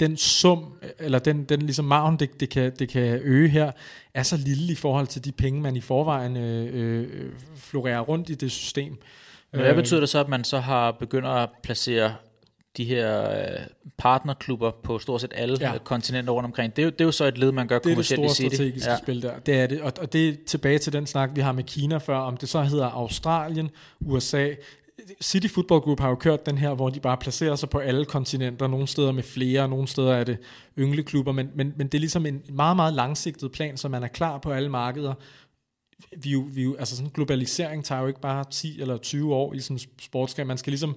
S2: den sum, eller den, den ligesom maven, det, det, kan, det kan øge her, er så lille i forhold til de penge, man i forvejen øh, øh, florerer rundt i det system.
S1: Men hvad øh, betyder det så, at man så har begyndt at placere de her øh, partnerklubber på stort set alle ja. kontinenter rundt omkring. Det er, jo, det er jo så et led, man gør kommercielt i
S2: City. Det er det store strategiske ja. spil der. Det er det. Og, og det er tilbage til den snak, vi har med Kina før, om det så hedder Australien, USA. City Football Group har jo kørt den her, hvor de bare placerer sig på alle kontinenter. Nogle steder med flere, nogle steder er det yngleklubber, men, men, men det er ligesom en meget, meget langsigtet plan, så man er klar på alle markeder vi, vi, altså sådan globalisering tager jo ikke bare 10 eller 20 år i sådan en sportsgren. Man skal ligesom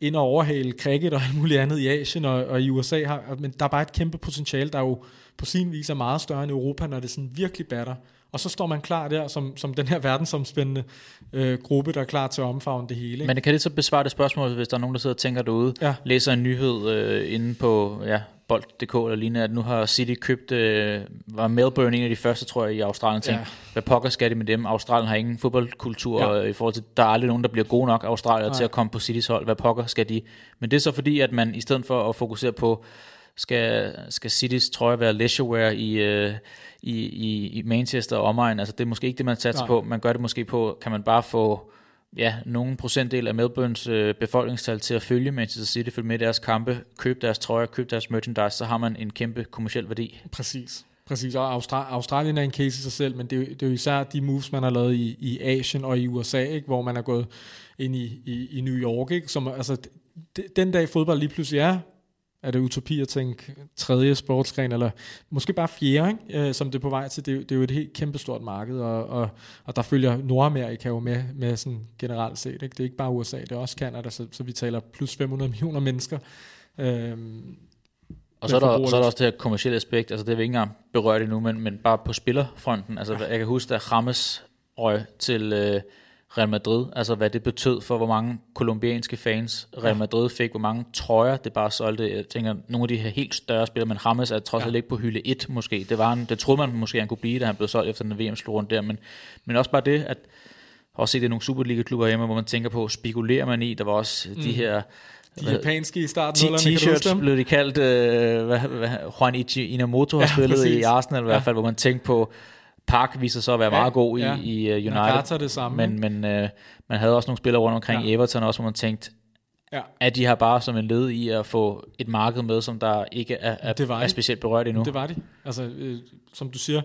S2: ind og overhale cricket og alt muligt andet i Asien og, og i USA. Har, men der er bare et kæmpe potentiale. Der er jo på sin vis er meget større end Europa, når det sådan virkelig batter. Og så står man klar der som, som den her verdensomspændende øh, gruppe, der er klar til at omfavne det hele. Ikke?
S1: Men kan det så besvare det spørgsmål, hvis der er nogen, der sidder og tænker derude, ja. læser en nyhed øh, inde på ja, bold.dk eller lignende, at nu har City købt, øh, var Melbourne en af de første, tror jeg, i Australien, tænkte, ja. hvad pokker skal det med dem? Australien har ingen fodboldkultur, ja. i forhold til, der er aldrig nogen, der bliver gode nok Australier til at komme på Citys hold. Hvad pokker skal de? Men det er så fordi, at man i stedet for at fokusere på, skal, skal Citys trøje være leisurewear i, øh, i, i, i Manchester og omegn, altså det er måske ikke det, man satser på. Man gør det måske på, kan man bare få ja, nogen procentdel af Melbournes øh, befolkningstal til at følge Manchester City, følge med deres kampe, købe deres trøjer, købe deres merchandise, så har man en kæmpe kommersiel værdi.
S2: Præcis. Præcis, og Austra- Australien er en case i sig selv, men det er, det er jo især de moves, man har lavet i, i Asien og i USA, ikke? hvor man er gået ind i, i, i New York. Ikke? Som, altså, den dag fodbold lige pludselig er er det utopi at tænke tredje sportsgren, eller måske bare fjerde, ikke? Øh, som det er på vej til. Det er, det er jo et helt kæmpestort marked, og, og, og der følger Nordamerika jo med, med sådan generelt set. Ikke? Det er ikke bare USA, det er også Canada, så, så vi taler plus 500 millioner mennesker. Øhm,
S1: og så er, der, så er der også det her kommersielle aspekt, altså det er vi ikke engang berørt endnu, men, men bare på spillerfronten. Altså ja. jeg kan huske, at Rames røg til... Øh, Real Madrid, altså hvad det betød for, hvor mange kolumbianske fans Real Madrid fik, hvor mange trøjer det bare solgte. Jeg tænker, nogle af de her helt større spillere, men Rames er trods alt ja. ikke på hylde 1 måske. Det, var en, det troede man måske, han kunne blive, da han blev solgt efter den VM rundt der, men, men også bare det, at også set det nogle Superliga-klubber hjemme, hvor man tænker på, spekulerer man i, der var også mm. de her
S2: de japanske i starten.
S1: T-shirts blev de kaldt, øh, hvad, hvad, Juan Ichi Inamoto har ja, spillet præcis. i Arsenal i hvert fald, ja. hvor man tænkte på, Park viser så at være ja, meget god i, ja. i uh, United. Nagata
S2: det samme.
S1: Men, men uh, man havde også nogle spillere rundt omkring ja. Everton også, hvor man tænkte, ja. at de har bare som en led i at få et marked med, som der ikke er, er, det var er specielt berørt endnu.
S2: Det var de. Altså, øh, som du siger,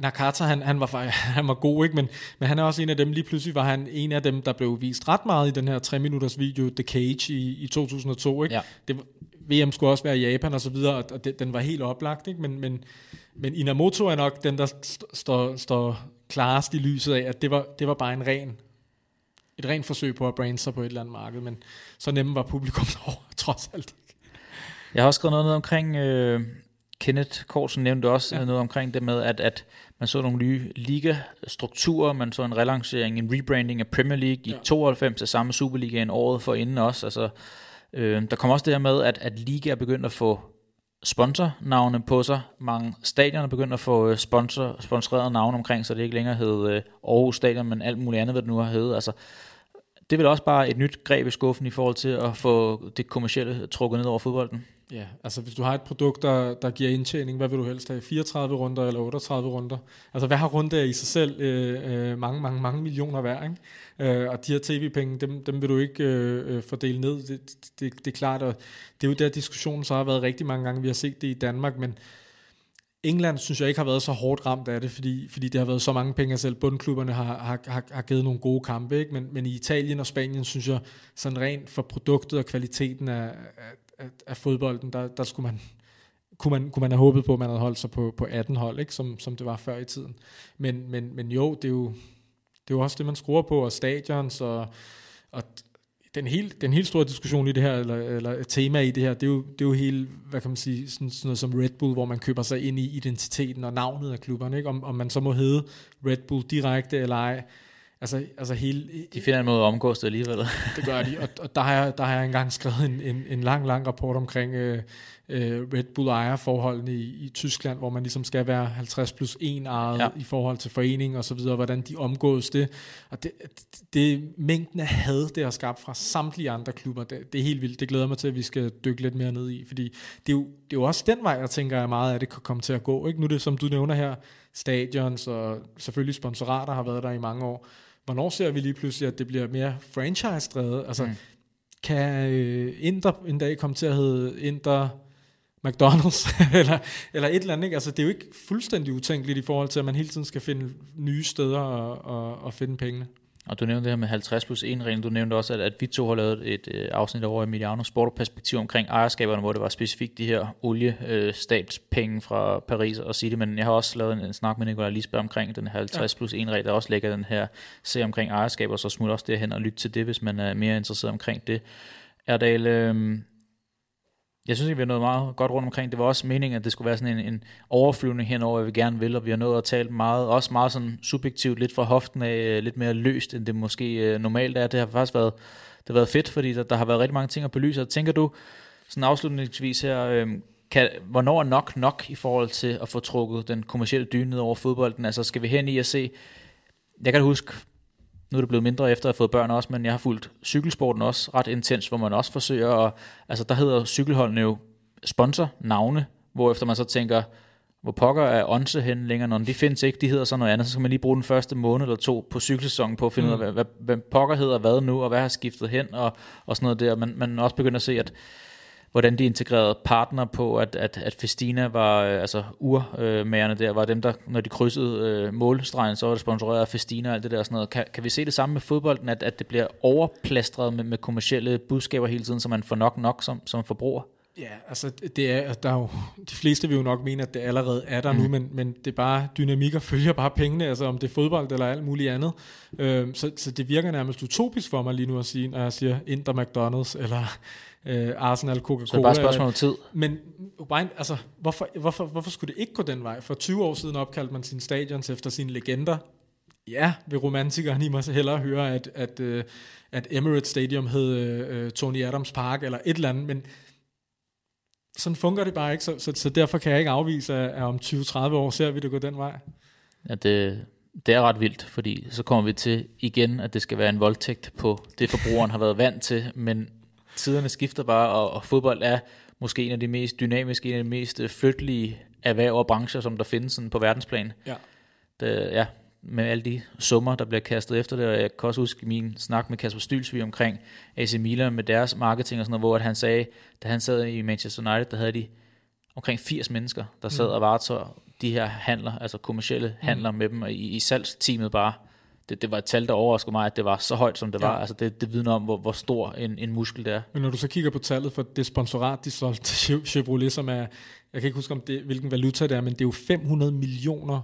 S2: Nakata, han, han, var, han var god, ikke? Men, men han er også en af dem, lige pludselig var han en af dem, der blev vist ret meget i den her 3 minutters video, The Cage i, i 2002, ikke? Ja. Det, VM skulle også være i Japan og så videre, og det, den var helt oplagt, ikke? Men, men, men Inamoto er nok den, der står, står klarest i lyset af, at det var, det var bare en ren et rent forsøg på at brande sig på et eller andet marked, men så nemme var publikum over, trods alt ikke.
S1: Jeg har også skrevet noget omkring, øh, Kenneth Korsen nævnte også ja. noget omkring det med, at, at man så nogle nye liga-strukturer, man så en relancering, en rebranding af Premier League i ja. 92 til samme Superligaen året for inden også, altså Øh, der kommer også det her med, at, at Liga er begyndt at få sponsornavne på sig. Mange stadioner er begyndt at få øh, sponsor, sponsoreret navne omkring, så det ikke længere hedder øh, Aarhus Stadion, men alt muligt andet, hvad det nu har heddet. Altså, det er vel også bare et nyt greb i skuffen i forhold til at få det kommercielle trukket ned over fodbolden.
S2: Ja, altså hvis du har et produkt, der, der giver indtjening, hvad vil du helst have? 34 runder eller 38 runder? Altså hver runde er i sig selv øh, øh, mange, mange, mange millioner værd, ikke? Øh, og de her tv-penge, dem, dem vil du ikke øh, øh fordele ned. Det, det, det er klart, og det er jo der diskussionen så har været rigtig mange gange. Vi har set det i Danmark, men England synes jeg ikke har været så hårdt ramt af det, fordi, fordi det har været så mange penge, selv bundklubberne har, har, har, har givet nogle gode kampe. Ikke? Men, men i Italien og Spanien synes jeg, sådan rent for produktet og kvaliteten er, af, af fodbolden, der, der skulle man, kunne man, kunne man have håbet på, at man havde holdt sig på, på 18 hold, ikke? Som, som det var før i tiden. Men, men, men jo, det er jo, det er jo også det, man skruer på, og stadions, og, og den helt, den helt store diskussion i det her, eller, eller tema i det her, det er jo, det er jo hele, hvad kan man sige, sådan, sådan noget som Red Bull, hvor man køber sig ind i identiteten og navnet af klubberne, ikke? Om, om man så må hedde Red Bull direkte eller ej. Altså, altså hele,
S1: de finder en måde at omgås det alligevel.
S2: det gør de, og, og der, har jeg, der har jeg engang skrevet en, en, en lang, lang rapport omkring øh, øh, Red Bull ejerforholdene i, i Tyskland, hvor man ligesom skal være 50 plus 1 ejet ja. i forhold til forening og så videre, hvordan de omgås det. Og det, det, det mængden af had, det har skabt fra samtlige andre klubber, det, det er helt vildt. Det glæder mig til, at vi skal dykke lidt mere ned i, fordi det er jo, det er jo også den vej, jeg tænker, at meget af det kan komme til at gå. Ikke? Nu er det, som du nævner her, stadions og selvfølgelig sponsorater har været der i mange år. Hvornår ser vi lige pludselig, at det bliver mere franchise-drevet? Altså, mm. kan øh, Inter en dag komme til at hedde Inter McDonald's, eller, eller et eller andet. Ikke? Altså, det er jo ikke fuldstændig utænkeligt i forhold til, at man hele tiden skal finde nye steder og, og, og finde pengene.
S1: Og du nævnte det her med 50 plus 1 reglen. Du nævnte også, at, at vi to har lavet et øh, afsnit over i Mediano Sport perspektiv omkring ejerskaberne, hvor det var specifikt de her oliestabspenge øh, fra Paris og City. Men jeg har også lavet en, en snak med Nicolai Lisberg omkring den 50 ja. plus 1 regel, der også lægger den her serie omkring ejerskaber, så smut også det hen og lytte til det, hvis man er mere interesseret omkring det. Erdal, øh, jeg synes, at vi har nået meget godt rundt omkring. Det var også meningen, at det skulle være sådan en, en overflyvning henover, hvad vi gerne vil, og vi har nået at tale meget, også meget sådan subjektivt, lidt fra hoften af, øh, lidt mere løst, end det måske øh, normalt er. Det har faktisk været, det har været fedt, fordi der, der har været rigtig mange ting at belyse. Og tænker du, sådan afslutningsvis her, øh, kan, hvornår er nok nok i forhold til at få trukket den kommercielle dyne ned over fodbolden? Altså skal vi hen i at se, jeg kan huske, nu er det blevet mindre efter at have fået børn også, men jeg har fulgt cykelsporten også ret intens, hvor man også forsøger at, altså der hedder cykelholdene jo sponsor navne, hvor efter man så tænker, hvor pokker er Onse hen længere, når de findes ikke, de hedder så noget andet, så skal man lige bruge den første måned eller to på cykelsæsonen på at finde mm. ud af, hvad, hvad, hvad pokker hedder hvad nu, og hvad har skiftet hen, og, og sådan noget der. Man, man også begynder at se, at hvordan de integrerede partner på, at, at, at Festina var, øh, altså urmagerne der, var dem, der, når de krydsede øh, målstregen, så var det sponsoreret af Festina og alt det der og sådan noget. Kan, kan vi se det samme med fodbolden, at, at det bliver overplastret med, med kommersielle budskaber hele tiden, så man får nok nok som, som forbruger?
S2: Ja, altså det er, der er jo, de fleste vil jo nok mene, at det allerede er der mm. nu, men, men det er bare, dynamikker følger bare pengene, altså om det er fodbold eller alt muligt andet. Øhm, så, så det virker nærmest utopisk for mig lige nu at sige, når jeg siger Inter McDonald's eller øh, Arsenal, Coca-Cola. Så
S1: det er bare et spørgsmål om tid.
S2: Men altså, hvorfor, hvorfor, hvorfor skulle det ikke gå den vej? For 20 år siden opkaldte man sine stadions efter sine legender. Ja, vil romantikeren i mig så hellere høre, at, at, øh, at Emirates Stadium hed øh, Tony Adams Park, eller et eller andet, men sådan fungerer det bare ikke, så, så, så derfor kan jeg ikke afvise, at, at om 20-30 år ser vi det gå den vej.
S1: Ja, det, det er ret vildt, fordi så kommer vi til igen, at det skal være en voldtægt på det, forbrugeren har været vant til, men tiderne skifter bare, og, og fodbold er måske en af de mest dynamiske, en af de mest øh, flyttelige erhverv og brancher, som der findes sådan på verdensplan.
S2: Ja.
S1: Det, ja, med alle de summer, der bliver kastet efter det, og jeg kan også huske min snak med Kasper Stylsvig omkring AC Milan med deres marketing og sådan noget, hvor han sagde, da han sad i Manchester United, der havde de omkring 80 mennesker, der sad mm. og varetog de her handler, altså kommercielle mm. handler mm. med dem, i, i salgsteamet bare det, det var et tal, der overraskede mig, at det var så højt, som det ja. var. Altså det, det vidner om, hvor, hvor stor en, en muskel det er.
S2: Men når du så kigger på tallet for det sponsorat, de solgte til Chevrolet, som er, jeg kan ikke huske, om det, hvilken valuta det er, men det er jo 500 millioner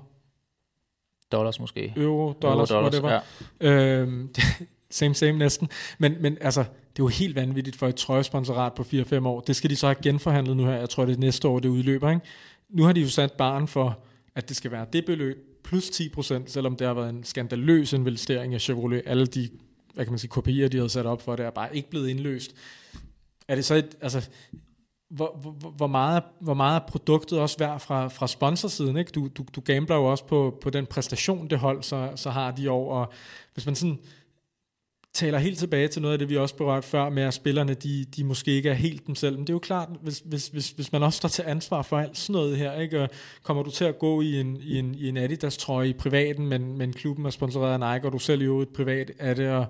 S1: dollars måske.
S2: Euro, dollars, Euro, dollars whatever. Ja. Øhm, same, same næsten. Men, men altså, det er jo helt vanvittigt for et trøjesponsorat på 4-5 år. Det skal de så have genforhandlet nu her. Jeg tror, det er næste år, det udløber. Ikke? Nu har de jo sat barn for, at det skal være det beløb, plus 10%, selvom det har været en skandaløs investering af Chevrolet. Alle de hvad kan man sige, kopier, de havde sat op for det, er bare ikke blevet indløst. Er det så et, altså, hvor, hvor, hvor, meget, hvor meget er produktet også værd fra, fra sponsorsiden? Ikke? Du, du, du gambler jo også på, på den præstation, det hold så, så har de år, og hvis man sådan taler helt tilbage til noget af det, vi også berørt før, med at spillerne, de, de måske ikke er helt dem selv. Men det er jo klart, hvis, hvis, hvis, hvis man også står til ansvar for alt sådan noget her, ikke? Og kommer du til at gå i en, i en, i en Adidas-trøje i privaten, men, men klubben er sponsoreret af Nike, og du selv jo et privat af det, og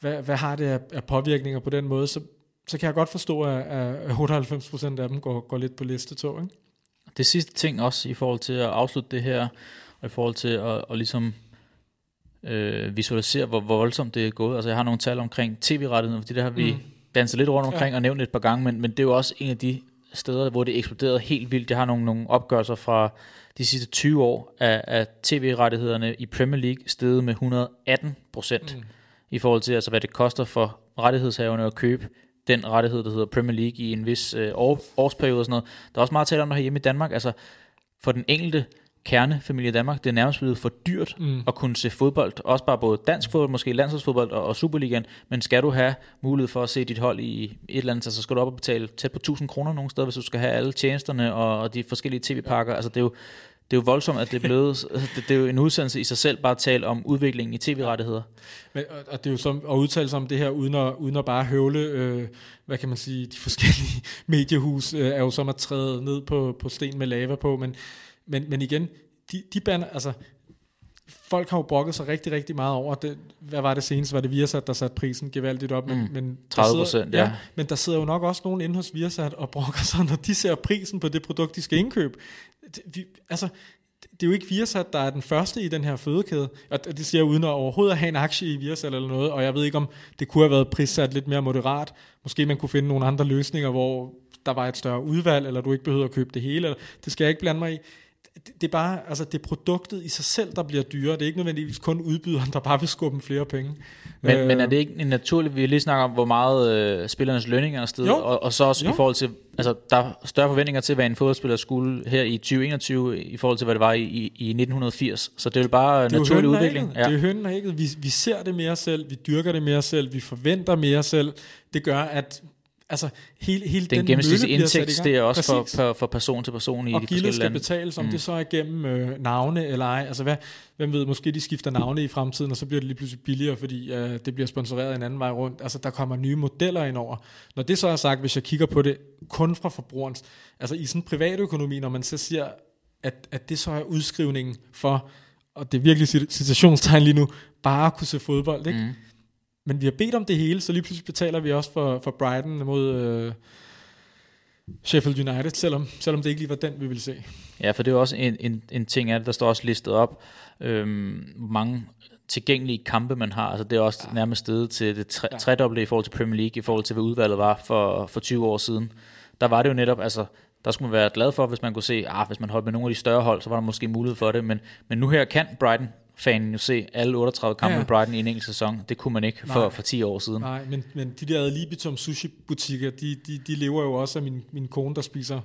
S2: hvad, hvad har det af, af påvirkninger på den måde, så, så kan jeg godt forstå, at, at 98% af dem går, går lidt på listetog. ikke?
S1: Det sidste ting også i forhold til at afslutte det her, og i forhold til at, at ligesom øh, visualisere, hvor, hvor voldsomt det er gået. Altså jeg har nogle tal omkring tv-rettigheden, fordi det har vi mm. danset lidt rundt omkring ja. og nævnt et par gange, men, men det er jo også en af de steder, hvor det eksploderede helt vildt. Jeg har nogle, nogle opgørelser fra de sidste 20 år af, af tv-rettighederne i Premier League steget med 118 procent mm. i forhold til, altså, hvad det koster for rettighedshaverne at købe den rettighed, der hedder Premier League i en vis øh, år, årsperiode og sådan noget. Der er også meget tale om det her hjemme i Danmark. Altså for den enkelte kernefamilie i Danmark. Det er nærmest blevet for dyrt mm. at kunne se fodbold. Også bare både dansk fodbold, måske landsholdsfodbold og, og Superligaen. Men skal du have mulighed for at se dit hold i et eller andet, så skal du op og betale tæt på 1000 kroner nogle steder, hvis du skal have alle tjenesterne og, og de forskellige tv-pakker. Ja. Altså det er jo det er jo voldsomt, at det er blevet, det, det er jo en udsendelse i sig selv, bare at tale om udviklingen i tv-rettigheder.
S2: Men, og det er jo som at udtale sig om det her, uden at, uden at bare høvle, øh, hvad kan man sige, de forskellige mediehus, øh, er jo som at træde ned på, på sten med lava på, men, men, men igen, de, de bander, altså, folk har jo brokket sig rigtig, rigtig meget over det. Hvad var det seneste? Var det Viasat, der satte prisen gevaldigt op? Men, mm,
S1: men 30 procent, ja. ja.
S2: Men der sidder jo nok også nogen inde hos Viasat og brokker sig, når de ser prisen på det produkt, de skal indkøbe. Det, vi, altså, det er jo ikke Viasat, der er den første i den her fødekæde. Og det siger jeg uden at overhovedet have en aktie i Viasat eller noget. Og jeg ved ikke, om det kunne have været prissat lidt mere moderat. Måske man kunne finde nogle andre løsninger, hvor der var et større udvalg, eller du ikke behøver at købe det hele. Eller, det skal jeg ikke blande mig i det, er bare, altså det er produktet i sig selv, der bliver dyrere. Det er ikke nødvendigvis kun udbyderen, der bare vil skubbe flere penge.
S1: Men, øh, men er det ikke en naturlig, vi lige snakker om, hvor meget øh, spillernes lønninger er steget, og, og så også jo. i forhold til, altså der er større forventninger til, hvad en fodboldspiller skulle her i 2021, i forhold til, hvad det var i, i, i 1980. Så det er jo bare er naturlig udvikling.
S2: Ja. Det er hønnen og ægget. Vi, vi ser det mere selv, vi dyrker det mere selv, vi forventer mere selv. Det gør, at Altså, hele, hele
S1: den, den gennemsnitlige indtægt, det er også for, for, for person til person i
S2: og
S1: de forskellige
S2: skal lande. betales, om mm. det så er gennem øh, navne eller ej. Altså, hvad, hvem ved, måske de skifter navne i fremtiden, og så bliver det lige pludselig billigere, fordi øh, det bliver sponsoreret en anden vej rundt. Altså, der kommer nye modeller ind over. Når det så er sagt, hvis jeg kigger på det kun fra forbrugerens, altså i sådan en privatøkonomi, når man så siger, at, at det så er udskrivningen for, og det er virkelig situationstegn lige nu, bare at kunne se fodbold, ikke? Mm men vi har bedt om det hele, så lige pludselig betaler vi også for, for Brighton mod øh, Sheffield United, selvom, selvom det ikke lige var den, vi ville se.
S1: Ja, for det er også en, en, en ting af det, der står også listet op, øhm, mange tilgængelige kampe, man har. Altså det er også ja. nærmest stedet til det tre, ja. tredobbelte i forhold til Premier League, i forhold til hvad udvalget var for, for 20 år siden. Der var det jo netop, altså der skulle man være glad for, hvis man kunne se, ah, hvis man holdt med nogle af de større hold, så var der måske mulighed for det, men, men nu her kan Brighton fanen jo se alle 38 kampe ja. med Brighton i en enkelt sæson. Det kunne man ikke for, for 10 år siden.
S2: Nej, men, men de der Libitum sushi-butikker, de, de, de lever jo også af min, min kone, der spiser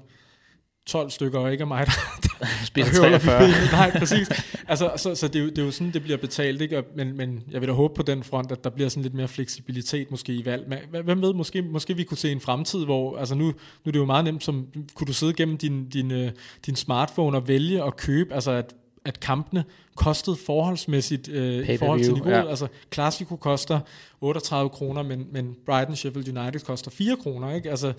S2: 12 stykker, og ikke af mig, der,
S1: der spiser 43.
S2: Nej, præcis. Altså, så, så det, er jo, det er jo sådan, det bliver betalt, ikke? Men, men jeg vil da håbe på den front, at der bliver sådan lidt mere fleksibilitet måske i valg. Men, hvem ved, måske, måske vi kunne se en fremtid, hvor, altså nu, nu er det jo meget nemt, som, kunne du sidde gennem din, din, øh, din smartphone og vælge at købe, altså at at kampene kostede forholdsmæssigt øh, i forhold til niveauet. Ja. Altså, Clasico koster 38 kroner, men, men Brighton Sheffield United koster 4 kroner. Ikke? Altså,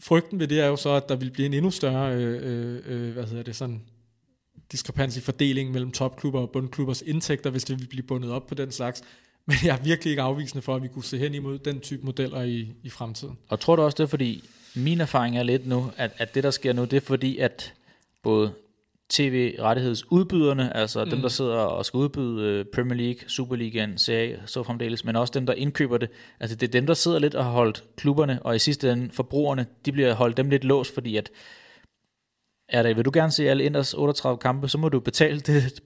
S2: frygten ved det er jo så, at der vil blive en endnu større øh, øh, øh hvad hedder det, sådan diskrepans i fordelingen mellem topklubber og bundklubbers indtægter, hvis det vil blive bundet op på den slags. Men jeg er virkelig ikke afvisende for, at vi kunne se hen imod den type modeller i, i fremtiden.
S1: Og tror du også, det er fordi, min erfaring er lidt nu, at, at det der sker nu, det er fordi, at både tv-rettighedsudbyderne, altså mm. dem, der sidder og skal udbyde uh, Premier League, Superligaen, Serie så fremdeles, men også dem, der indkøber det. Altså det er dem, der sidder lidt og har holdt klubberne, og i sidste ende forbrugerne, de bliver holdt dem lidt låst, fordi at er der, vil du gerne se alle Inders 38 kampe, så må du betale det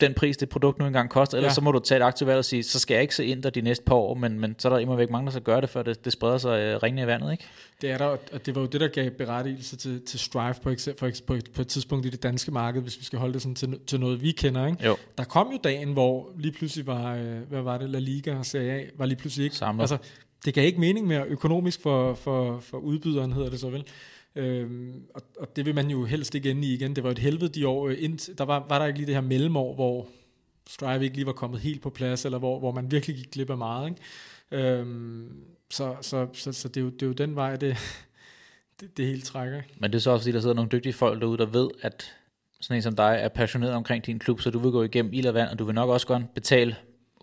S1: den pris, det produkt nu engang koster, ellers ja. så må du tage et aktivt valg og sige, så skal jeg ikke se ind der de næste par år, men, men så er der imod væk mange, der skal gøre det, før det, det spreder sig øh, ringende i vandet, ikke?
S2: Det er der, og det var jo det, der gav berettigelse til, til Strive på, på, på, på et tidspunkt i det danske marked, hvis vi skal holde det sådan til, til noget, vi kender, ikke?
S1: Jo.
S2: Der kom jo dagen, hvor lige pludselig var, øh, hvad var det, La Liga og Serie A, var lige pludselig ikke...
S1: Samlet.
S2: Altså, det gav ikke mening mere økonomisk for, for, for udbyderen, hedder det så vel. Øhm, og, og det vil man jo helst ikke ende i igen. Det var et helvede de år. Øh, ind, der var, var der ikke lige det her mellemår, hvor Strive ikke lige var kommet helt på plads, eller hvor, hvor man virkelig gik glip af meget. Ikke? Øhm, så, så, så, så det, er jo, det er jo den vej, det, det, det hele trækker.
S1: Men det er så også fordi, der sidder nogle dygtige folk derude, der ved, at sådan en som dig er passioneret omkring din klub, så du vil gå igennem ild og vand, og du vil nok også godt betale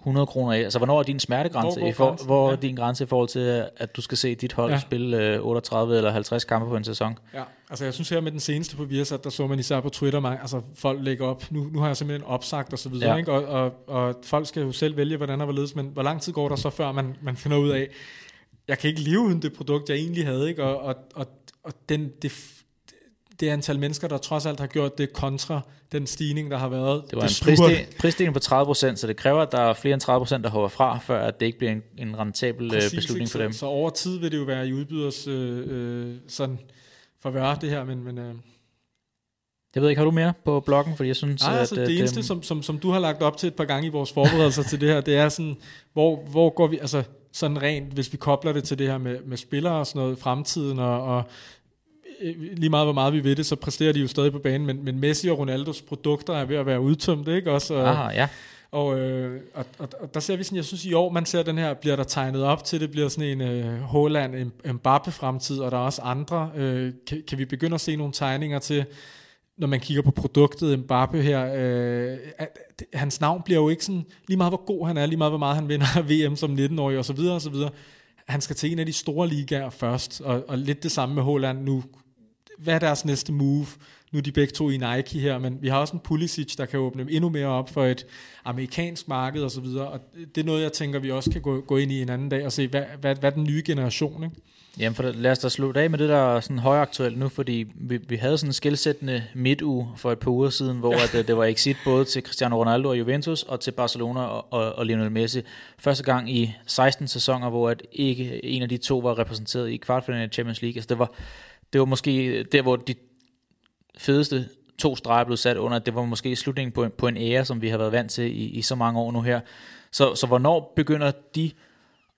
S1: 100 kroner af. Altså, hvornår er din smertegrænse? Hvor, hvor, for, hvor ja. er din grænse i forhold til, at du skal se dit hold ja. spille 38 øh, eller 50 kampe på en sæson?
S2: Ja, altså jeg synes her med den seneste på Viasat, der så man især på Twitter, man, altså folk lægger op, nu, nu har jeg simpelthen opsagt og så videre, ja. ikke? Og, og, og, folk skal jo selv vælge, hvordan der var ledes, men hvor lang tid går der så, før man, man finder ud af, jeg kan ikke leve uden det produkt, jeg egentlig havde, ikke? Og, og, og, og den, det det antal mennesker, der trods alt har gjort det kontra den stigning, der har været.
S1: Det var det en prisstigning, prisstigning på 30% så det kræver, at der er flere end 30% der hopper fra, før at det ikke bliver en, en rentabel øh, Præcis, beslutning for dem.
S2: Så, så over tid vil det jo være i udbyders øh, øh, sådan forværre det her, men... men øh,
S1: jeg ved ikke, har du mere på bloggen? Fordi jeg synes,
S2: Nej, altså at, det eneste, som, som, som du har lagt op til et par gange i vores forberedelser til det her, det er sådan, hvor, hvor går vi, altså sådan rent, hvis vi kobler det til det her med, med spillere og sådan noget, fremtiden og, og Øh, lige meget hvor meget vi ved det, så præsterer de jo stadig på banen, men, men Messi og Ronaldos produkter er ved at være udtømt, ikke også?
S1: Og, Aha, ja.
S2: Og, øh, og, og, og der ser vi sådan, jeg synes i år, man ser den her, bliver der tegnet op til, det bliver sådan en øh, Holland, Mbappe fremtid, og der er også andre. Øh, kan, kan vi begynde at se nogle tegninger til, når man kigger på produktet Mbappe her, øh, at, hans navn bliver jo ikke sådan, lige meget hvor god han er, lige meget hvor meget han vinder VM som 19-årig, og så videre, og så videre. Han skal til en af de store ligaer først, og, og lidt det samme med Holland nu hvad er deres næste move? Nu er de begge to i Nike her, men vi har også en Pulisic, der kan åbne endnu mere op for et amerikansk marked og så videre. Og det er noget, jeg tænker, vi også kan gå, gå ind i en anden dag og se, hvad, hvad, hvad er den nye generation? Ikke?
S1: Jamen, for lad os da slutte af med det, der er sådan højaktuelt nu, fordi vi, vi havde sådan en skældsættende midtuge for et par uger siden, hvor at, øh, det var exit både til Cristiano Ronaldo og Juventus, og til Barcelona og, og, og Lionel Messi. Første gang i 16 sæsoner, hvor at ikke en af de to var repræsenteret i kvartfinalen i Champions League. Altså, det var, det var måske der, hvor de fedeste to streger blev sat under, at det var måske slutningen på en, på en ære, som vi har været vant til i, i så mange år nu her. Så, så hvornår begynder de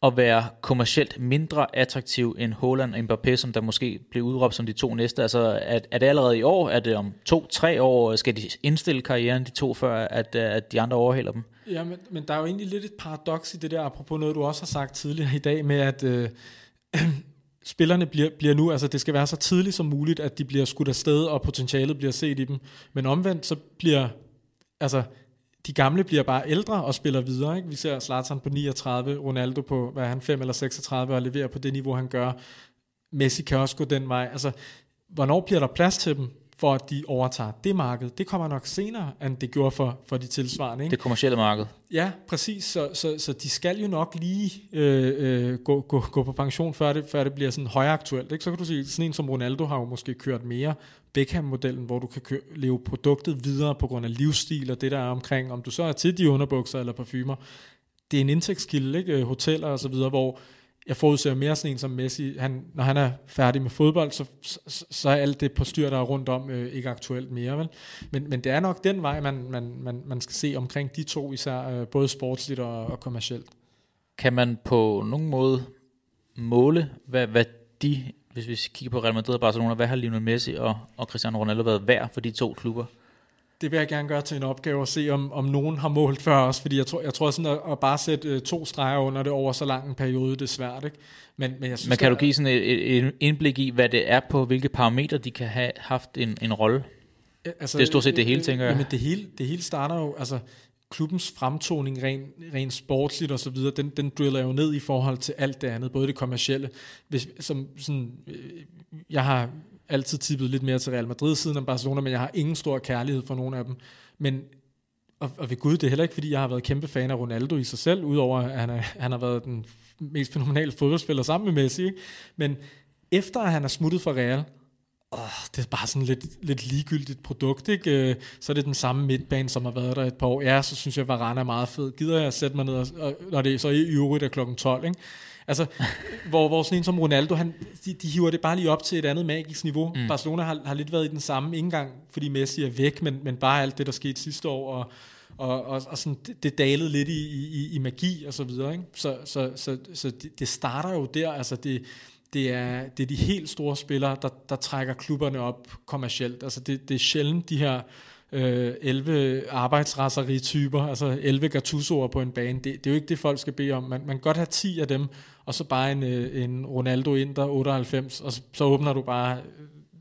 S1: at være kommercielt mindre attraktiv end Holland og Mbappé, som der måske blev udråbt som de to næste? Altså, er, er det allerede i år? Er det om to-tre år? Skal de indstille karrieren, de to, før at, at de andre overhælder dem?
S2: Ja, men, men der er jo egentlig lidt et paradoks i det der, apropos noget, du også har sagt tidligere i dag, med at øh, spillerne bliver, bliver nu, altså det skal være så tidligt som muligt, at de bliver skudt afsted, og potentialet bliver set i dem. Men omvendt, så bliver, altså de gamle bliver bare ældre og spiller videre. Ikke? Vi ser Zlatan på 39, Ronaldo på, hvad er han, 5 eller 36, og leverer på det niveau, han gør. Messi kan også gå den vej. Altså, hvornår bliver der plads til dem, for at de overtager det marked? Det kommer nok senere, end det gjorde for, for de tilsvarende. Ikke?
S1: Det kommercielle marked.
S2: Ja, præcis. Så, så, så de skal jo nok lige øh, øh, gå, gå, gå på pension, før det, før det bliver sådan højaktuelt. Ikke? Så kan du sige, sådan en som Ronaldo har jo måske kørt mere Beckham-modellen, hvor du kan køre, leve produktet videre på grund af livsstil og det, der er omkring, om du så er til de underbukser eller parfumer. Det er en indtægtskilde, ikke? hoteller og så videre, hvor jeg forudser mere sådan en som Messi, han, når han er færdig med fodbold, så, så, så er alt det på styr, der er rundt om, øh, ikke aktuelt mere. Vel? Men, men det er nok den vej, man, man, man, man skal se omkring de to, især øh, både sportsligt og, og kommercielt.
S1: Kan man på nogen måde måle, hvad, hvad de hvis vi kigger på Real Madrid og Barcelona, hvad har Lionel Messi og, og Cristiano Ronaldo været værd for de to klubber?
S2: Det vil jeg gerne gøre til en opgave at se, om, om nogen har målt før os, fordi jeg tror, jeg tror sådan at, at bare sætte uh, to streger under det over så lang en periode, det er svært. Ikke?
S1: Men, men, jeg synes, men kan du give sådan et, et indblik i, hvad det er på, hvilke parametre de kan have haft en, en rolle? Altså, det er stort set det hele, tænker jeg.
S2: Jamen det hele, det hele starter jo, altså klubbens fremtoning rent ren sportsligt og så videre, den, den driller jo ned i forhold til alt det andet, både det kommercielle. Hvis, som, sådan, øh, jeg har altid tippet lidt mere til Real Madrid siden af Barcelona, men jeg har ingen stor kærlighed for nogen af dem. Men og, og ved Gud, det er heller ikke, fordi jeg har været kæmpe fan af Ronaldo i sig selv, udover at han, er, han har været den mest fænomenale fodboldspiller sammen med Messi. Ikke? Men efter at han er smuttet fra Real, åh, det er bare sådan lidt, lidt ligegyldigt produkt, ikke? Øh, så er det den samme midtbane, som har været der et par år. Ja, så synes jeg, at Varane er meget fed. Gider jeg at sætte mig ned, og, og når det er så i øvrigt er klokken 12, ikke? Altså, hvor, hvor sådan en som Ronaldo, han, de, de hiver det bare lige op til et andet magisk niveau. Mm. Barcelona har, har lidt været i den samme indgang, fordi Messi er væk, men, men bare alt det, der skete sidste år, og, og, og, og sådan, det, det dalede lidt i, i, i magi og så videre. Ikke? Så, så, så, så det, det starter jo der, altså det, det er, det er de helt store spillere, der, der trækker klubberne op kommercielt. Altså det, det er sjældent de her øh, 11 arbejdsrasserige typer, altså 11 Gattusoer på en bane. Det, det er jo ikke det, folk skal bede om. Man, man kan godt have 10 af dem, og så bare en, øh, en Ronaldo ind, der 98, og så, så åbner du bare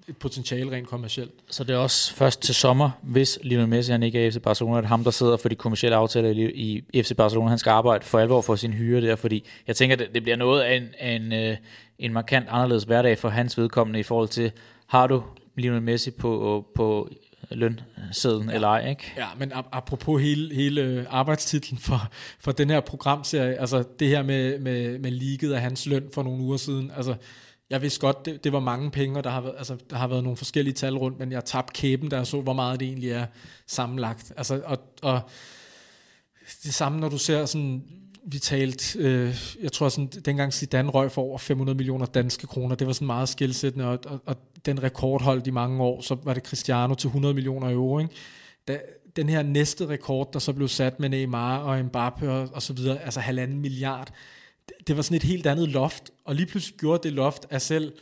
S2: et potentiale rent kommercielt.
S1: Så det er også først til sommer, hvis Lionel Messi han ikke er i FC Barcelona, at ham, der sidder for de kommercielle aftaler i, i FC Barcelona, han skal arbejde for alvor for sin hyre der, fordi jeg tænker, det, det bliver noget af en, af en, øh, en markant anderledes hverdag for hans vedkommende i forhold til, har du Lionel Messi på, på lønsæden ja. eller ej, ikke?
S2: Ja, men apropos hele, hele arbejdstitlen for, for den her programserie, altså det her med, med, med leaget af hans løn for nogle uger siden, altså jeg vidste godt, det, det var mange penge, og der har, været, altså, der har været nogle forskellige tal rundt, men jeg tabte kæben, da jeg så, hvor meget det egentlig er sammenlagt. Altså, og, og det samme, når du ser sådan vi talte, øh, jeg tror sådan, dengang Zidane røg for over 500 millioner danske kroner, det var sådan meget skilsættende, og, og, og den rekord holdt i mange år, så var det Cristiano til 100 millioner euro, ikke? Da, den her næste rekord, der så blev sat med Neymar og Mbappé og, og så videre, altså halvanden milliard, det, det var sådan et helt andet loft, og lige pludselig gjorde det loft af selv,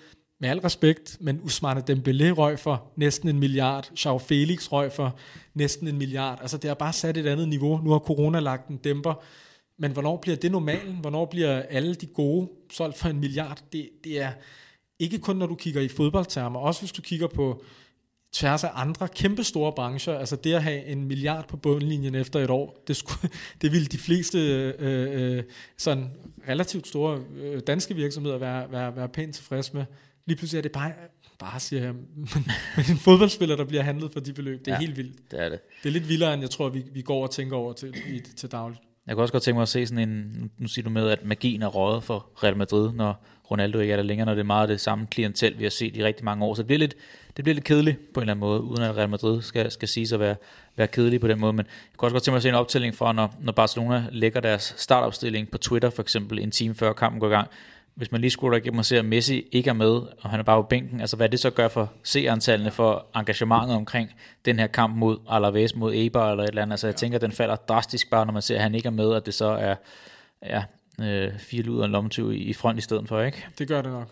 S2: med al respekt, men Usmane Dembélé røg for næsten en milliard, Joao Felix røg for næsten en milliard, altså det har bare sat et andet niveau, nu har corona lagt en dæmper, men hvornår bliver det normalen? Hvornår bliver alle de gode solgt for en milliard? Det, det er ikke kun, når du kigger i fodboldtermer, også hvis du kigger på tværs af andre kæmpe store brancher. Altså det at have en milliard på bundlinjen efter et år, det, skulle, det ville de fleste øh, øh, sådan relativt store øh, danske virksomheder være, være, være pænt tilfredse med. Lige pludselig er det bare, bare siger jeg, men, men en fodboldspiller, der bliver handlet for de beløb, det er ja, helt vildt.
S1: Det er det.
S2: Det er lidt vildere, end jeg tror, vi, vi går og tænker over til, i, til dagligt.
S1: Jeg kunne også godt tænke mig at se sådan en, nu siger du med, at magien er røget for Real Madrid, når Ronaldo ikke er der længere, når det er meget det samme klientel, vi har set i rigtig mange år. Så det bliver lidt, det bliver lidt kedeligt på en eller anden måde, uden at Real Madrid skal, skal sige sig at være, være kedelig på den måde. Men jeg kunne også godt tænke mig at se en optælling fra, når, når Barcelona lægger deres startopstilling på Twitter for eksempel en time før kampen går i gang. Hvis man lige scroller igennem og ser, at Messi ikke er med, og han er bare på bænken, altså hvad det så gør for seerantallene, for engagementet omkring den her kamp mod Alaves, mod Eibar eller et eller andet. Altså jeg ja. tænker, at den falder drastisk bare, når man ser, at han ikke er med, at det så er ja, øh, fire luder og lommetyv i, i front i stedet for, ikke?
S2: Det gør det nok.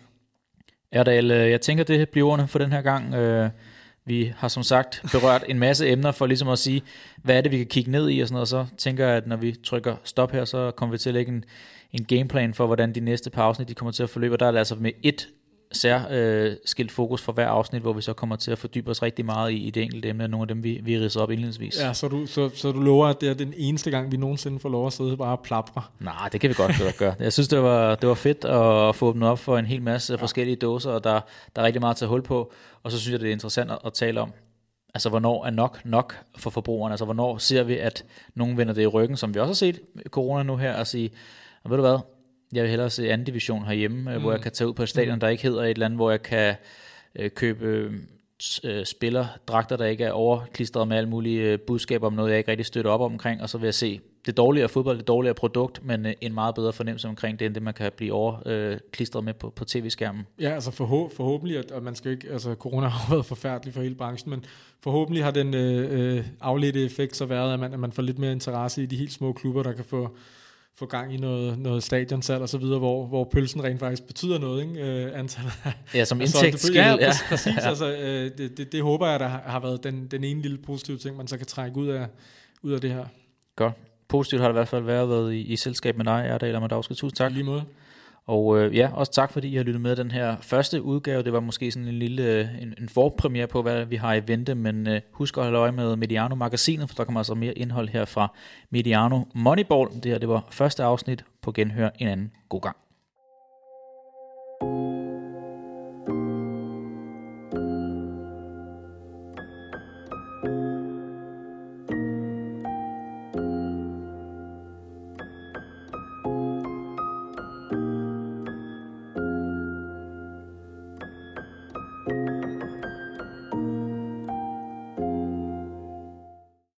S1: Erdal, øh, jeg tænker, det bliver ordene for den her gang. Øh, vi har som sagt berørt en masse emner for ligesom at sige, hvad er det, vi kan kigge ned i og sådan noget. Så tænker jeg, at når vi trykker stop her, så kommer vi til at lægge en, en gameplan for, hvordan de næste par afsnit de kommer til at forløbe. Der er det altså med et sær øh, skilt fokus for hver afsnit, hvor vi så kommer til at fordybe os rigtig meget i, i det enkelte emne, nogle af dem, vi, vi ridser op indledningsvis.
S2: Ja, så du, så, så du lover, at det er den eneste gang, vi nogensinde får lov at sidde bare og plapre?
S1: Nej, det kan vi godt gøre. Jeg synes, det var, det var fedt at få åbnet op for en hel masse ja. forskellige dåser, og der, der er rigtig meget til hul på. Og så synes jeg, det er interessant at, at tale om, altså hvornår er nok nok for forbrugerne? Altså hvornår ser vi, at nogen vender det i ryggen, som vi også har set corona nu her, og sige, og ved du hvad, jeg vil hellere se anden division herhjemme, mm. hvor jeg mm. kan tage ud på et stadion, mm. der ikke hedder et eller andet, hvor jeg kan øh, købe øh, spillerdragter, der ikke er overklistret med alle mulige øh, budskaber om noget, jeg ikke rigtig støtter op omkring, og så vil jeg se det dårligere fodbold, det dårligere produkt, men øh, en meget bedre fornemmelse omkring det, end det man kan blive overklistret øh, med på, på tv-skærmen.
S2: Ja, altså forhå- forhåbentlig, og man skal ikke, altså corona har været forfærdelig for hele branchen, men forhåbentlig har den øh, øh, afledte effekt så været, at man, at man får lidt mere interesse i de helt små klubber, der kan få få gang i noget, noget stadionsalg og så videre, hvor, hvor pølsen rent faktisk betyder noget, ikke? Øh, antallet
S1: Ja, som indtægtsskil.
S2: Ja, ja, præcis. altså, øh, det, det, det, håber jeg, der har været den, den ene lille positive ting, man så kan trække ud af, ud af det her.
S1: Godt. Positivt har det i hvert fald været i, i selskab med dig, Erdal og Madavske. Tusind tak.
S2: I lige måde.
S1: Og øh, ja, også tak fordi I har lyttet med den her første udgave. Det var måske sådan en lille øh, en, en forpremiere på, hvad vi har i vente, men øh, husk at holde øje med Mediano Magasinet, for der kommer altså mere indhold her fra Mediano Moneyball. Det her det var første afsnit på genhør en anden god gang.